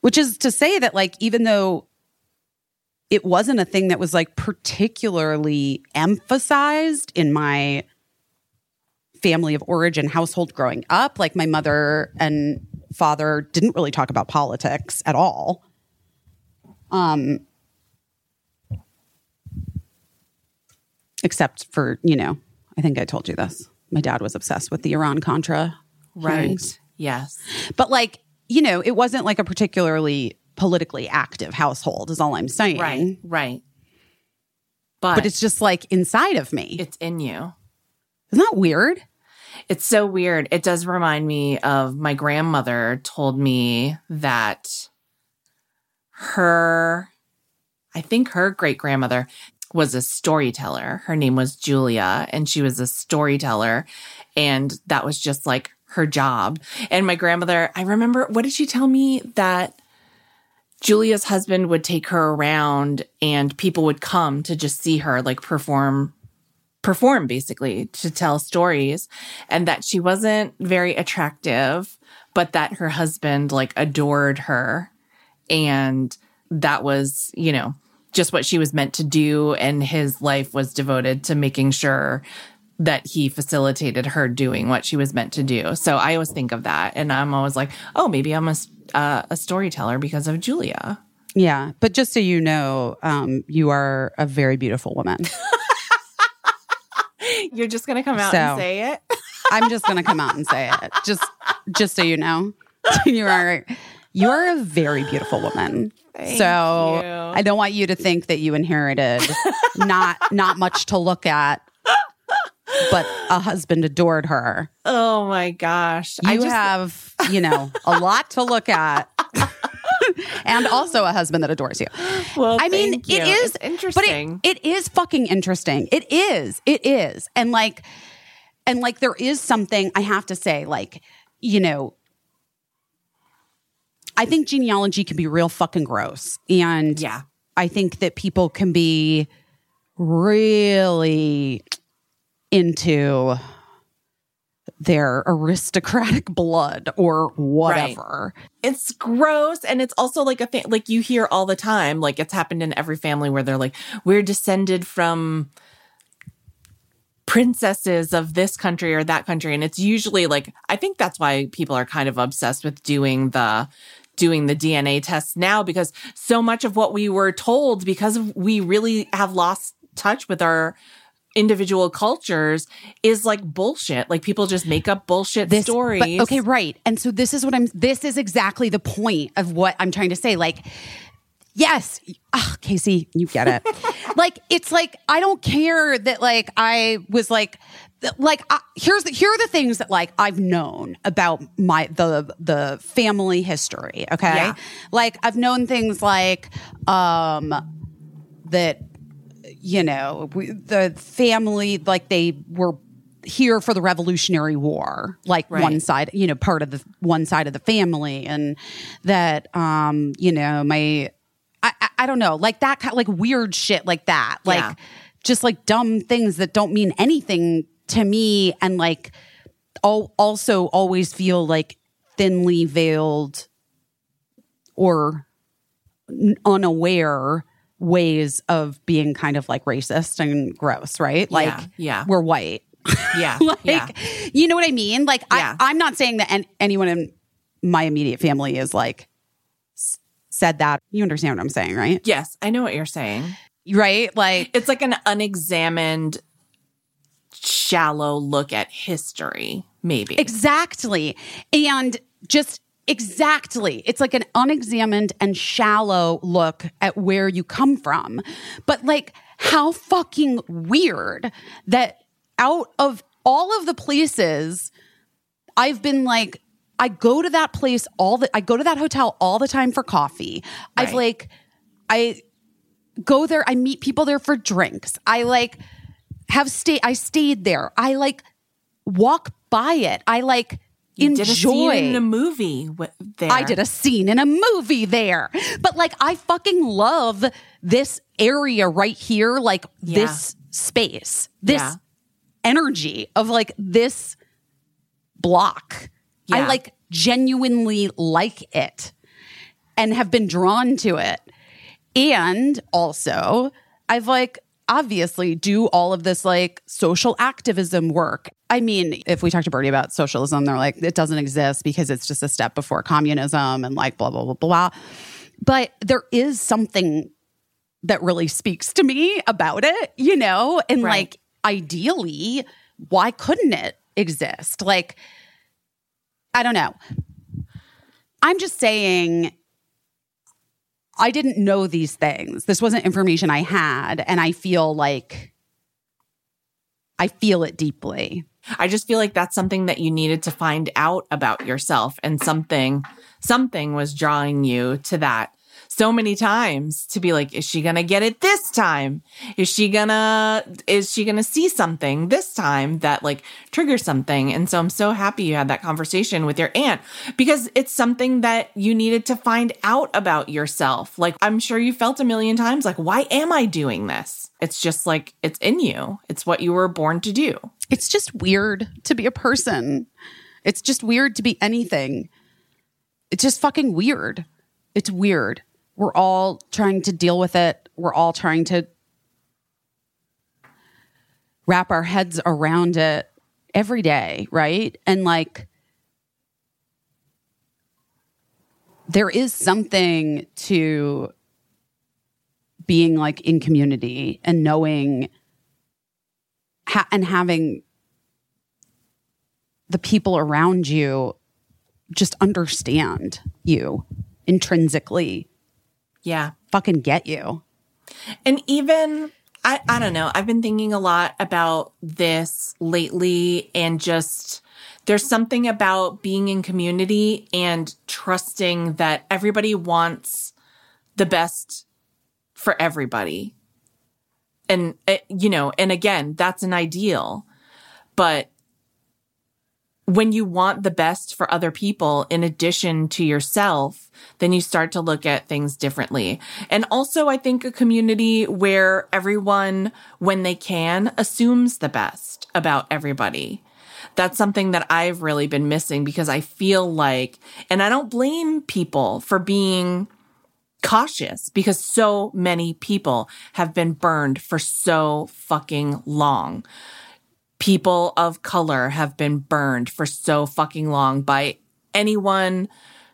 [SPEAKER 1] which is to say that like even though it wasn't a thing that was like particularly emphasized in my family of origin household growing up like my mother and father didn't really talk about politics at all um except for you know i think i told you this my dad was obsessed with the iran contra
[SPEAKER 3] Right.
[SPEAKER 1] hearings.
[SPEAKER 3] Yes.
[SPEAKER 1] But like, you know, it wasn't like a particularly politically active household, is all I'm saying.
[SPEAKER 3] Right. Right. But,
[SPEAKER 1] But it's just like inside of me.
[SPEAKER 3] it's in you.
[SPEAKER 1] Isn't that weird?
[SPEAKER 3] It's so weird. It does remind me of my grandmother told me that her, I think her great grandmother was a storyteller. Her name was Julia, and she was a storyteller. And that was just like her job. And my grandmother, I remember, what did she tell me? That Julia's husband would take her around and people would come to just see her like perform perform basically to tell stories and that she wasn't very attractive but that her husband like adored her and that was you know just what she was meant to do and his life was devoted to making sure that he facilitated her doing what she was meant to do so i always think of that and i'm always like oh maybe i'm a, uh, a storyteller because of julia
[SPEAKER 1] Yeah. But just so you know, um, you are a very beautiful woman. (laughs)
[SPEAKER 3] you're just gonna come out
[SPEAKER 1] So-
[SPEAKER 3] and say it
[SPEAKER 1] I'm just gonna come out and say it. Just just so you know. (laughs) you are you are a very beautiful woman. so
[SPEAKER 3] you.
[SPEAKER 1] I don't want you to think that you inherited not not much to look at, but a husband adored her.
[SPEAKER 3] oh my gosh
[SPEAKER 1] You
[SPEAKER 3] i just
[SPEAKER 1] have, you know, a lot to look at. (laughs) and also a husband that adores you.
[SPEAKER 3] well
[SPEAKER 1] I mean,
[SPEAKER 3] thank you.
[SPEAKER 1] it is
[SPEAKER 3] It's interesting
[SPEAKER 1] But it, it is fucking interesting. It is. It is. And like, and like, there is something I have to say, like, you know, I think genealogy can be real fucking gross. And
[SPEAKER 3] yeah
[SPEAKER 1] I think that people can be really into their aristocratic (laughs) blood or whatever.
[SPEAKER 3] it's gross and it's also like a thing like you hear all the time like it's happened in every family where they're like we're descended from princesses of this country or that country. And it's usually like, I think that's why people are kind of obsessed with doing the, doing the DNA tests now because so much of what we were told because we really have lost touch with our individual cultures is like bullshit. Like people just make up bullshit
[SPEAKER 1] this
[SPEAKER 3] stories.
[SPEAKER 1] but- okay, right. And so this is what I'm this is exactly the point of what I'm trying to say. Like, yes, ah, Caissie, you get it. (laughs) like it's like I don't care that like I was like like here's the, here are the things that like I've known about my the the family history, okay?
[SPEAKER 3] Yeah.
[SPEAKER 1] Like I've known things like um that you know we, the family like they were here for the revolutionary war like
[SPEAKER 3] Right.
[SPEAKER 1] one side you know part of the one side of the family and that um you know my i i, I don't know like that kind like weird shit like that like
[SPEAKER 3] Yeah.
[SPEAKER 1] just like dumb things that don't mean anything to me and like al- also always feel like thinly veiled or unaware ways of being kind of like racist and gross, right? Like,
[SPEAKER 3] Yeah, yeah.
[SPEAKER 1] we're white. (laughs)
[SPEAKER 3] yeah.
[SPEAKER 1] like,
[SPEAKER 3] yeah.
[SPEAKER 1] you know what I mean? Like,
[SPEAKER 3] Yeah.
[SPEAKER 1] I, I'm not saying that an, anyone in my immediate family is like said that. You understand what I'm saying, right?
[SPEAKER 3] Yes, I know what you're saying.
[SPEAKER 1] Right? Like,
[SPEAKER 3] It's like an unexamined, shallow look at history, maybe.
[SPEAKER 1] Exactly. And just exactly. It's like an unexamined and shallow look at where you come from. But like, how fucking weird that out of all of the places I've been like, I go to that place all the, I go to that hotel all the time for coffee. I've like, I go there, I meet people there for drinks. I like have stay, I stayed there. I like walk by it. I like
[SPEAKER 3] You
[SPEAKER 1] enjoy.
[SPEAKER 3] did a scene in a movie there.
[SPEAKER 1] I did a scene in a movie there. But like I fucking love this area right here, like
[SPEAKER 3] Yeah.
[SPEAKER 1] this space, this
[SPEAKER 3] Yeah.
[SPEAKER 1] energy of like this block. I like genuinely like it and have been drawn to it. And also, I've like obviously do all of this like social activism work. I mean, if we talk to Birdie about socialism, they're like, it doesn't exist because it's just a step before communism and like blah, blah, blah, blah. But there is something that really speaks to me about it, you know? And
[SPEAKER 3] Right.
[SPEAKER 1] like, ideally, why couldn't it exist? Like, I don't know. I'm just saying, I didn't know these things. This wasn't information I had. And I feel like I feel it deeply.
[SPEAKER 3] I just feel like that's something that you needed to find out about yourself and something something was drawing you to that so many times to be like is she going to get it this time? Is she going to is she going to see something this time that like triggers something? And so I'm so happy you had that conversation with your aunt because it's something that you needed to find out about yourself. Like I'm sure you felt a million times like why am I doing this? It's just like it's in you. It's what you were born to do.
[SPEAKER 1] It's just weird to be a person. It's just weird to be anything. It's just fucking weird. It's weird. We're all trying to deal with it. We're all trying to wrap our heads around it every day, right? And like, there is something to being like in community and knowing ha- and having the people around you just understand you intrinsically
[SPEAKER 3] Yeah.
[SPEAKER 1] fucking get you
[SPEAKER 3] And even I I don't know, I've been thinking a lot about this lately and just there's something about being in community and trusting that everybody wants the best for everybody. And uh, you know, and again, that's an ideal. But when you want the best for other people in addition to yourself, then you start to look at things differently. And also, I think a community where everyone, when they can, assumes the best about everybody. That's something that I've really been missing because I feel like, and I don't blame people for being cautious because so many people have been burned for so fucking long People of color have been burned for so fucking long by anyone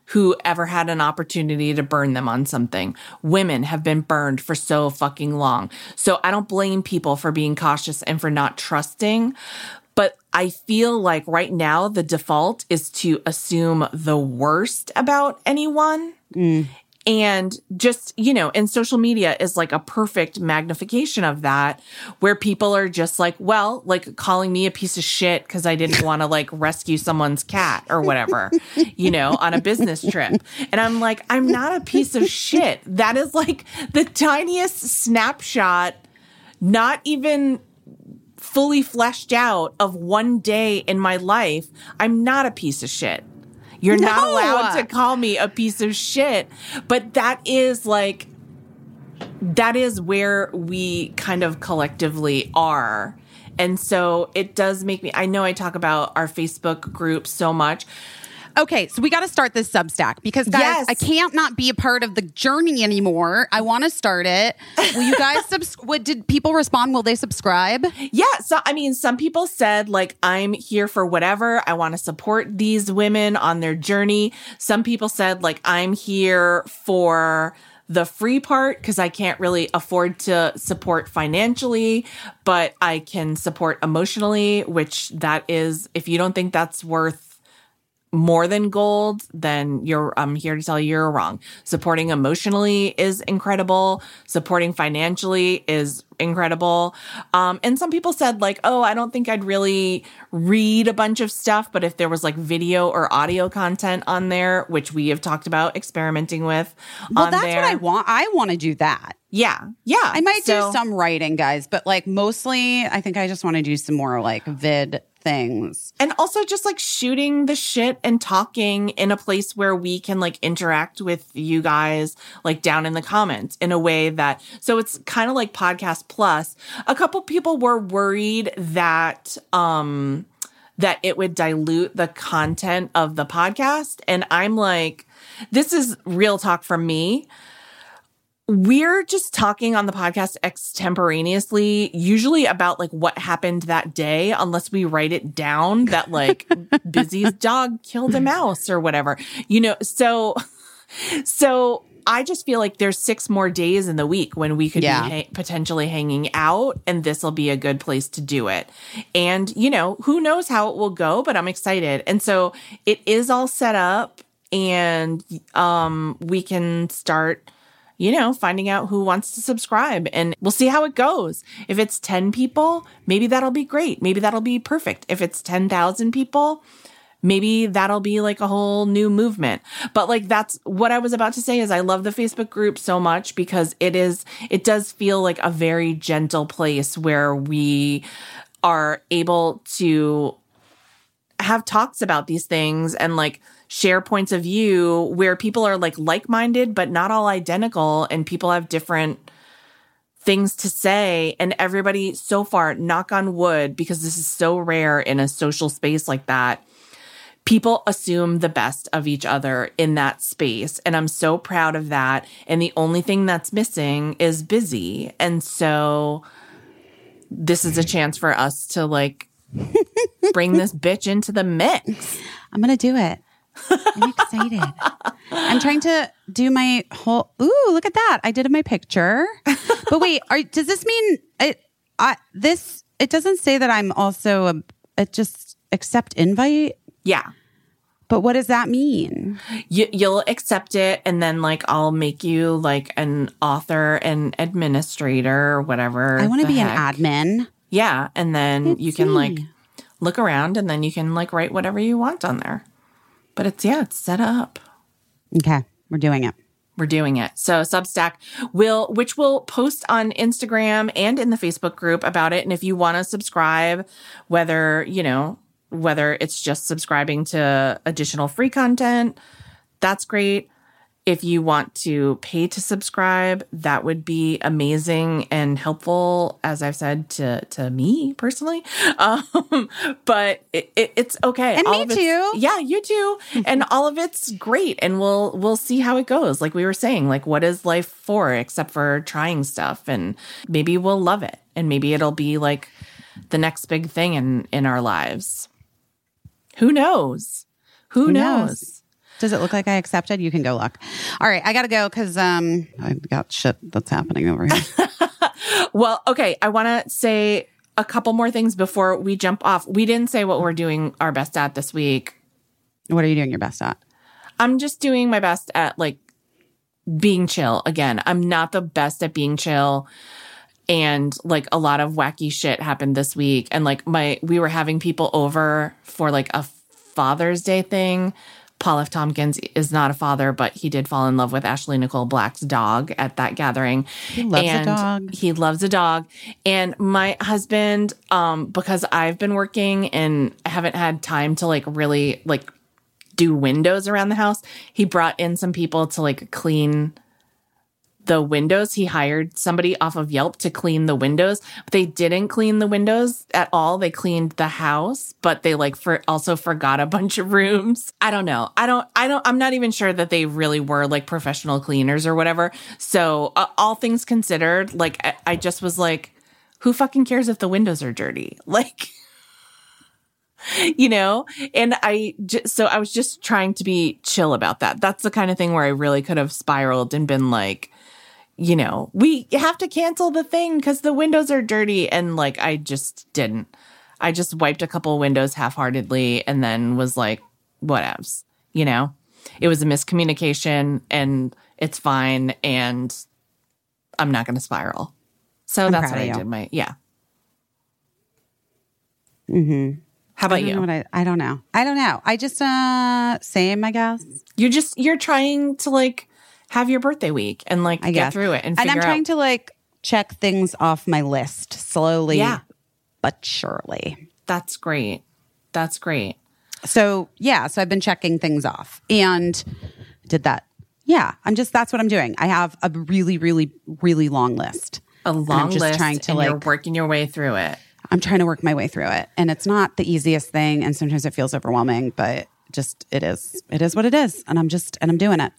[SPEAKER 3] who ever had an opportunity to burn them on something. Women have been burned for so fucking long. So I don't blame people for being cautious and for not trusting. But I feel like right now the default is to assume the worst about anyone. Mm. And just, you know, and social media is like a perfect magnification of that, where people are just like, well, like calling me a piece of shit because I didn't want to like rescue someone's cat or whatever, you know, on a business trip. And I'm like, I'm not a piece of shit. That is like the tiniest snapshot, not even fully fleshed out of one day in my life. I'm not a piece of shit. You're not allowed to call me a piece of shit. But that is like, that is where we kind of collectively are. And so it does make me, I know I talk about our Facebook group so much.
[SPEAKER 1] Okay, so we got to start this Substack because guys,
[SPEAKER 3] Yes.
[SPEAKER 1] I can't not be a part of the journey anymore. I want to start it. Will you guys (laughs) subs- what did people respond? Will they subscribe?
[SPEAKER 3] Yeah. So, I mean, some people said, like, I'm here for whatever. I want to support these women on their journey. Some people said, like, I'm here for the free part because I can't really afford to support financially, but I can support emotionally, which that is, if you don't think that's worth more than gold, then you're I'm here to tell you you're wrong. Supporting emotionally is incredible. Supporting financially is incredible. Um, and some people said like, oh, I don't think I'd really read a bunch of stuff, but if there was like video or audio content on there, which we have talked about experimenting with,
[SPEAKER 1] Well, that's
[SPEAKER 3] there,
[SPEAKER 1] what I want. I want to do that.
[SPEAKER 3] Yeah, yeah.
[SPEAKER 1] I might
[SPEAKER 3] So-
[SPEAKER 1] do some writing, guys, but like mostly, I think I just want to do some more like vid things.
[SPEAKER 3] and also just like shooting the shit and talking in a place where we can like interact with you guys like down in the comments in a way that so it's kind of like podcast plus. A couple people were worried that um that it would dilute the content of the podcast. And i'm like this is real talk from me we're just talking on the podcast extemporaneously, usually about like what happened that day, unless we write it down that like (laughs) Busy's dog killed a mouse or whatever, you know. So, so I just feel like there's six more days in the week when we could
[SPEAKER 1] Yeah.
[SPEAKER 3] be ha- potentially hanging out, and this will be a good place to do it. And you know, who knows how it will go, but I'm excited. And so it is all set up, and um, we can start you know, finding out who wants to subscribe and we'll see how it goes. If it's 10 people, maybe that'll be great. Maybe that'll be perfect. If it's 10,000 people, maybe that'll be like a whole new movement. But like that's what I was about to say is I love the Facebook group so much because it is it does feel like a very gentle place where we are able to have talks about these things and like share points of view where people are like like-minded but not all identical and people have different things to say. And everybody so far knock on wood because this is so rare in a social space like that people assume the best of each other in that space. And i'm so proud of that. And the only thing that's missing is busy. And so this is a chance for us to like bring this (laughs) bitch into the mix.
[SPEAKER 1] I'm going to do it. I'm excited. I'm trying to do my whole. Ooh, look at that! I did my picture. But wait, are, does this mean it? I this it doesn't say that I'm also a. It just accept invite.
[SPEAKER 3] yeah
[SPEAKER 1] But what does that mean?
[SPEAKER 3] you, you'll accept it and then like i'll make you like an author and administrator or whatever
[SPEAKER 1] I want to be an admin.
[SPEAKER 3] yeah and then you can like look around and then you can like write whatever you want on there but it's yeah it's set up
[SPEAKER 1] Okay, we're doing it.
[SPEAKER 3] we're doing it. So Substack will, which will post on Instagram and in the Facebook group about it. And if you want to subscribe, whether, you know, whether it's just subscribing to additional free content, that's great. If you want to pay to subscribe, that would be amazing and helpful, as I've said to to me personally. (laughs) Um, but it, it, it's okay.
[SPEAKER 1] And me too.
[SPEAKER 3] Yeah, you too. (laughs) and all of it's great, and we'll we'll see how it goes. Like we were saying, like what is life for except for trying stuff, and maybe we'll love it, and maybe it'll be like the next big thing in in our lives. Who knows? Who,
[SPEAKER 1] Who
[SPEAKER 3] knows?
[SPEAKER 1] knows? Does it look like I accepted? You can go look. All right, I gotta go because um I've got shit that's happening over here. (laughs)
[SPEAKER 3] Well, okay, I want to say a couple more things before we jump off. We didn't say what we're doing our best at this week.
[SPEAKER 1] what are you doing your best at?
[SPEAKER 3] I'm just doing my best at like being chill. Again, I'm not the best at being chill. And like a lot of wacky shit happened this week. And like my, we were having people over for like a Father's Day thing. Paul F. Tompkins is not a father, but he did fall in love with Ashley Nicole Black's dog at that gathering. He
[SPEAKER 1] loves a dog.
[SPEAKER 3] He loves a dog. And my husband, um, because I've been working and I haven't had time to like really like do windows around the house. He brought in some people to like clean the windows. He hired somebody off of Yelp to clean the windows, they didn't clean the windows at all. They cleaned the house, but they like for also forgot a bunch of rooms. I don't know. I don't, I don't, I'm not even sure that they really were like professional cleaners or whatever. So, uh, all things considered, like, I, I just was like, who fucking cares if the windows are dirty? (laughs) Like, you know and i just so i was just trying to be chill about that that's the kind of thing where i really could have spiraled and been like you know we have to cancel the thing because the windows are dirty and like i just didn't i just wiped a couple windows half-heartedly and then was like whatevs you know it was a miscommunication and it's fine and i'm not going to spiral so that's what i did my yeah mm-hmm. how about
[SPEAKER 1] I
[SPEAKER 3] you
[SPEAKER 1] I, I don't know. I don't know. I just uh same, I guess.
[SPEAKER 3] You're just you're trying to like have your birthday week and like
[SPEAKER 1] I
[SPEAKER 3] get
[SPEAKER 1] guess
[SPEAKER 3] through it and
[SPEAKER 1] and I'm trying
[SPEAKER 3] out.
[SPEAKER 1] to like check things off my list slowly,
[SPEAKER 3] Yeah.
[SPEAKER 1] but surely.
[SPEAKER 3] That's great. That's great.
[SPEAKER 1] So yeah, so I've been checking things off and did that. Yeah, I'm just that's what I'm doing. I have a really, really, really long list.
[SPEAKER 3] A long
[SPEAKER 1] I'm just
[SPEAKER 3] list,
[SPEAKER 1] trying to
[SPEAKER 3] and
[SPEAKER 1] like
[SPEAKER 3] you're working your way through it.
[SPEAKER 1] I'm trying to work my way through it. And it's not the easiest thing. And sometimes it feels overwhelming, but just it is. It is what it is. And I'm just, and I'm doing it.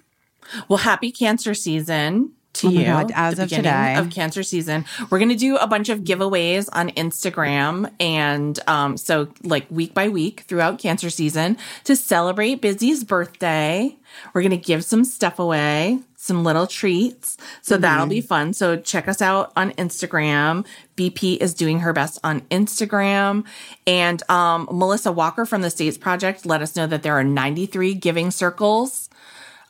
[SPEAKER 3] Well, happy cancer season to
[SPEAKER 1] Oh
[SPEAKER 3] you.
[SPEAKER 1] God, as of today.
[SPEAKER 3] Of cancer season. We're going to do a bunch of giveaways on Instagram. And um, so, like, week by week throughout cancer season to celebrate Busy's birthday. We're going to give some stuff away, some little treats. So
[SPEAKER 1] Mm-hmm.
[SPEAKER 3] that'll be fun. So check us out on Instagram. BP is doing her best on Instagram. And um, Melissa Walker from the States Project let us know that there are 93 giving circles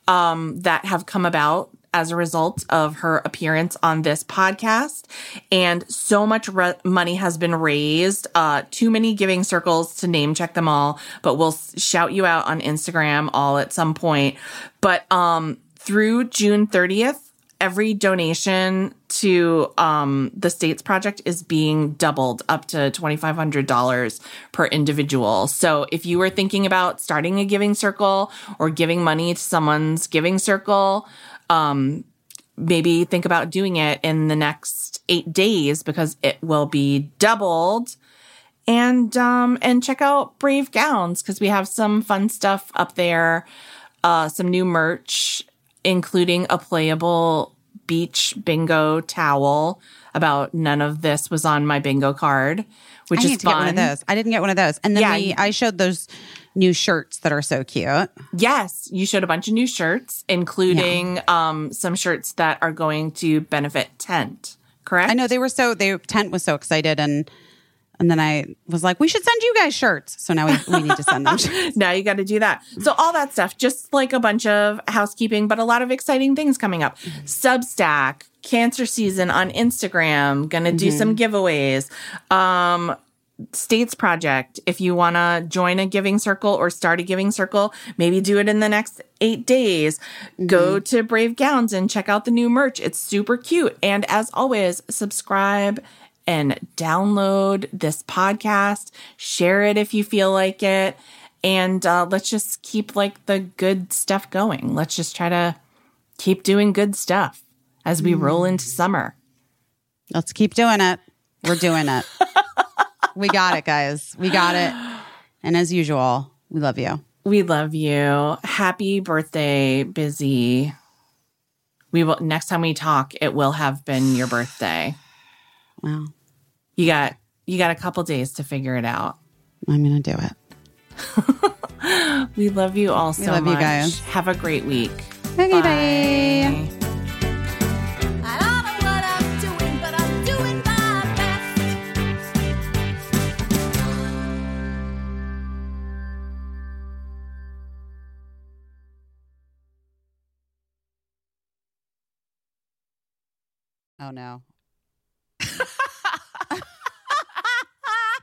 [SPEAKER 3] that have come about as a result of her appearance on this podcast. And so much re- money has been raised. Uh, too many giving circles to name check them all, but we'll shout you out on Instagram all at some point. But um, through June 30th, every donation to um, the states project is being doubled up to $2500 per individual. So if you were thinking about starting a giving circle or giving money to someone's giving circle um, maybe think about doing it in the next eight days because it will be doubled. And um and check out brave gowns because we have some fun stuff up there uh some new merch including a playable beach bingo towel about none of this was on my bingo card which
[SPEAKER 1] I
[SPEAKER 3] is
[SPEAKER 1] need to
[SPEAKER 3] fun
[SPEAKER 1] get one of those. I didn't get one of those. And then
[SPEAKER 3] Yeah,
[SPEAKER 1] we, I showed those new shirts that are so cute.
[SPEAKER 3] yes you showed a bunch of new shirts including um some shirts that are going to benefit tent correct
[SPEAKER 1] I know they were so, they, Tent was so excited. And, and then I was like, we should send you guys shirts. So now we, we need to send them (laughs)
[SPEAKER 3] now you got to do that. So all that stuff, just like a bunch of housekeeping, but a lot of exciting things coming up. Mm-hmm. Substack, cancer season on Instagram, gonna do some mm-hmm. giveaways. Um, States Project, if you want to join a giving circle or start a giving circle, maybe do it in the next eight days. Mm-hmm. Go to Brave Gowns and check out the new merch. It's super cute. And as always, subscribe and download this podcast. Share it if you feel like it. And uh, let's just keep like the good stuff going. Let's just try to keep doing good stuff as we roll into summer.
[SPEAKER 1] Let's keep doing it. We're doing it. (laughs) we got it, guys. We got it. And as usual, we love you.
[SPEAKER 3] We love you. Happy birthday, Busy. We will next time we talk, it will have been your birthday.
[SPEAKER 1] Wow.
[SPEAKER 3] You got you got a couple days to figure it out.
[SPEAKER 1] I'm gonna do it. (laughs)
[SPEAKER 3] We love you all so
[SPEAKER 1] love you
[SPEAKER 3] much.
[SPEAKER 1] guys.
[SPEAKER 3] Have a great week.
[SPEAKER 1] Okay, bye.
[SPEAKER 3] Bye.
[SPEAKER 2] I don't know what I'm doing, but I'm doing my best.
[SPEAKER 1] Oh no. (laughs)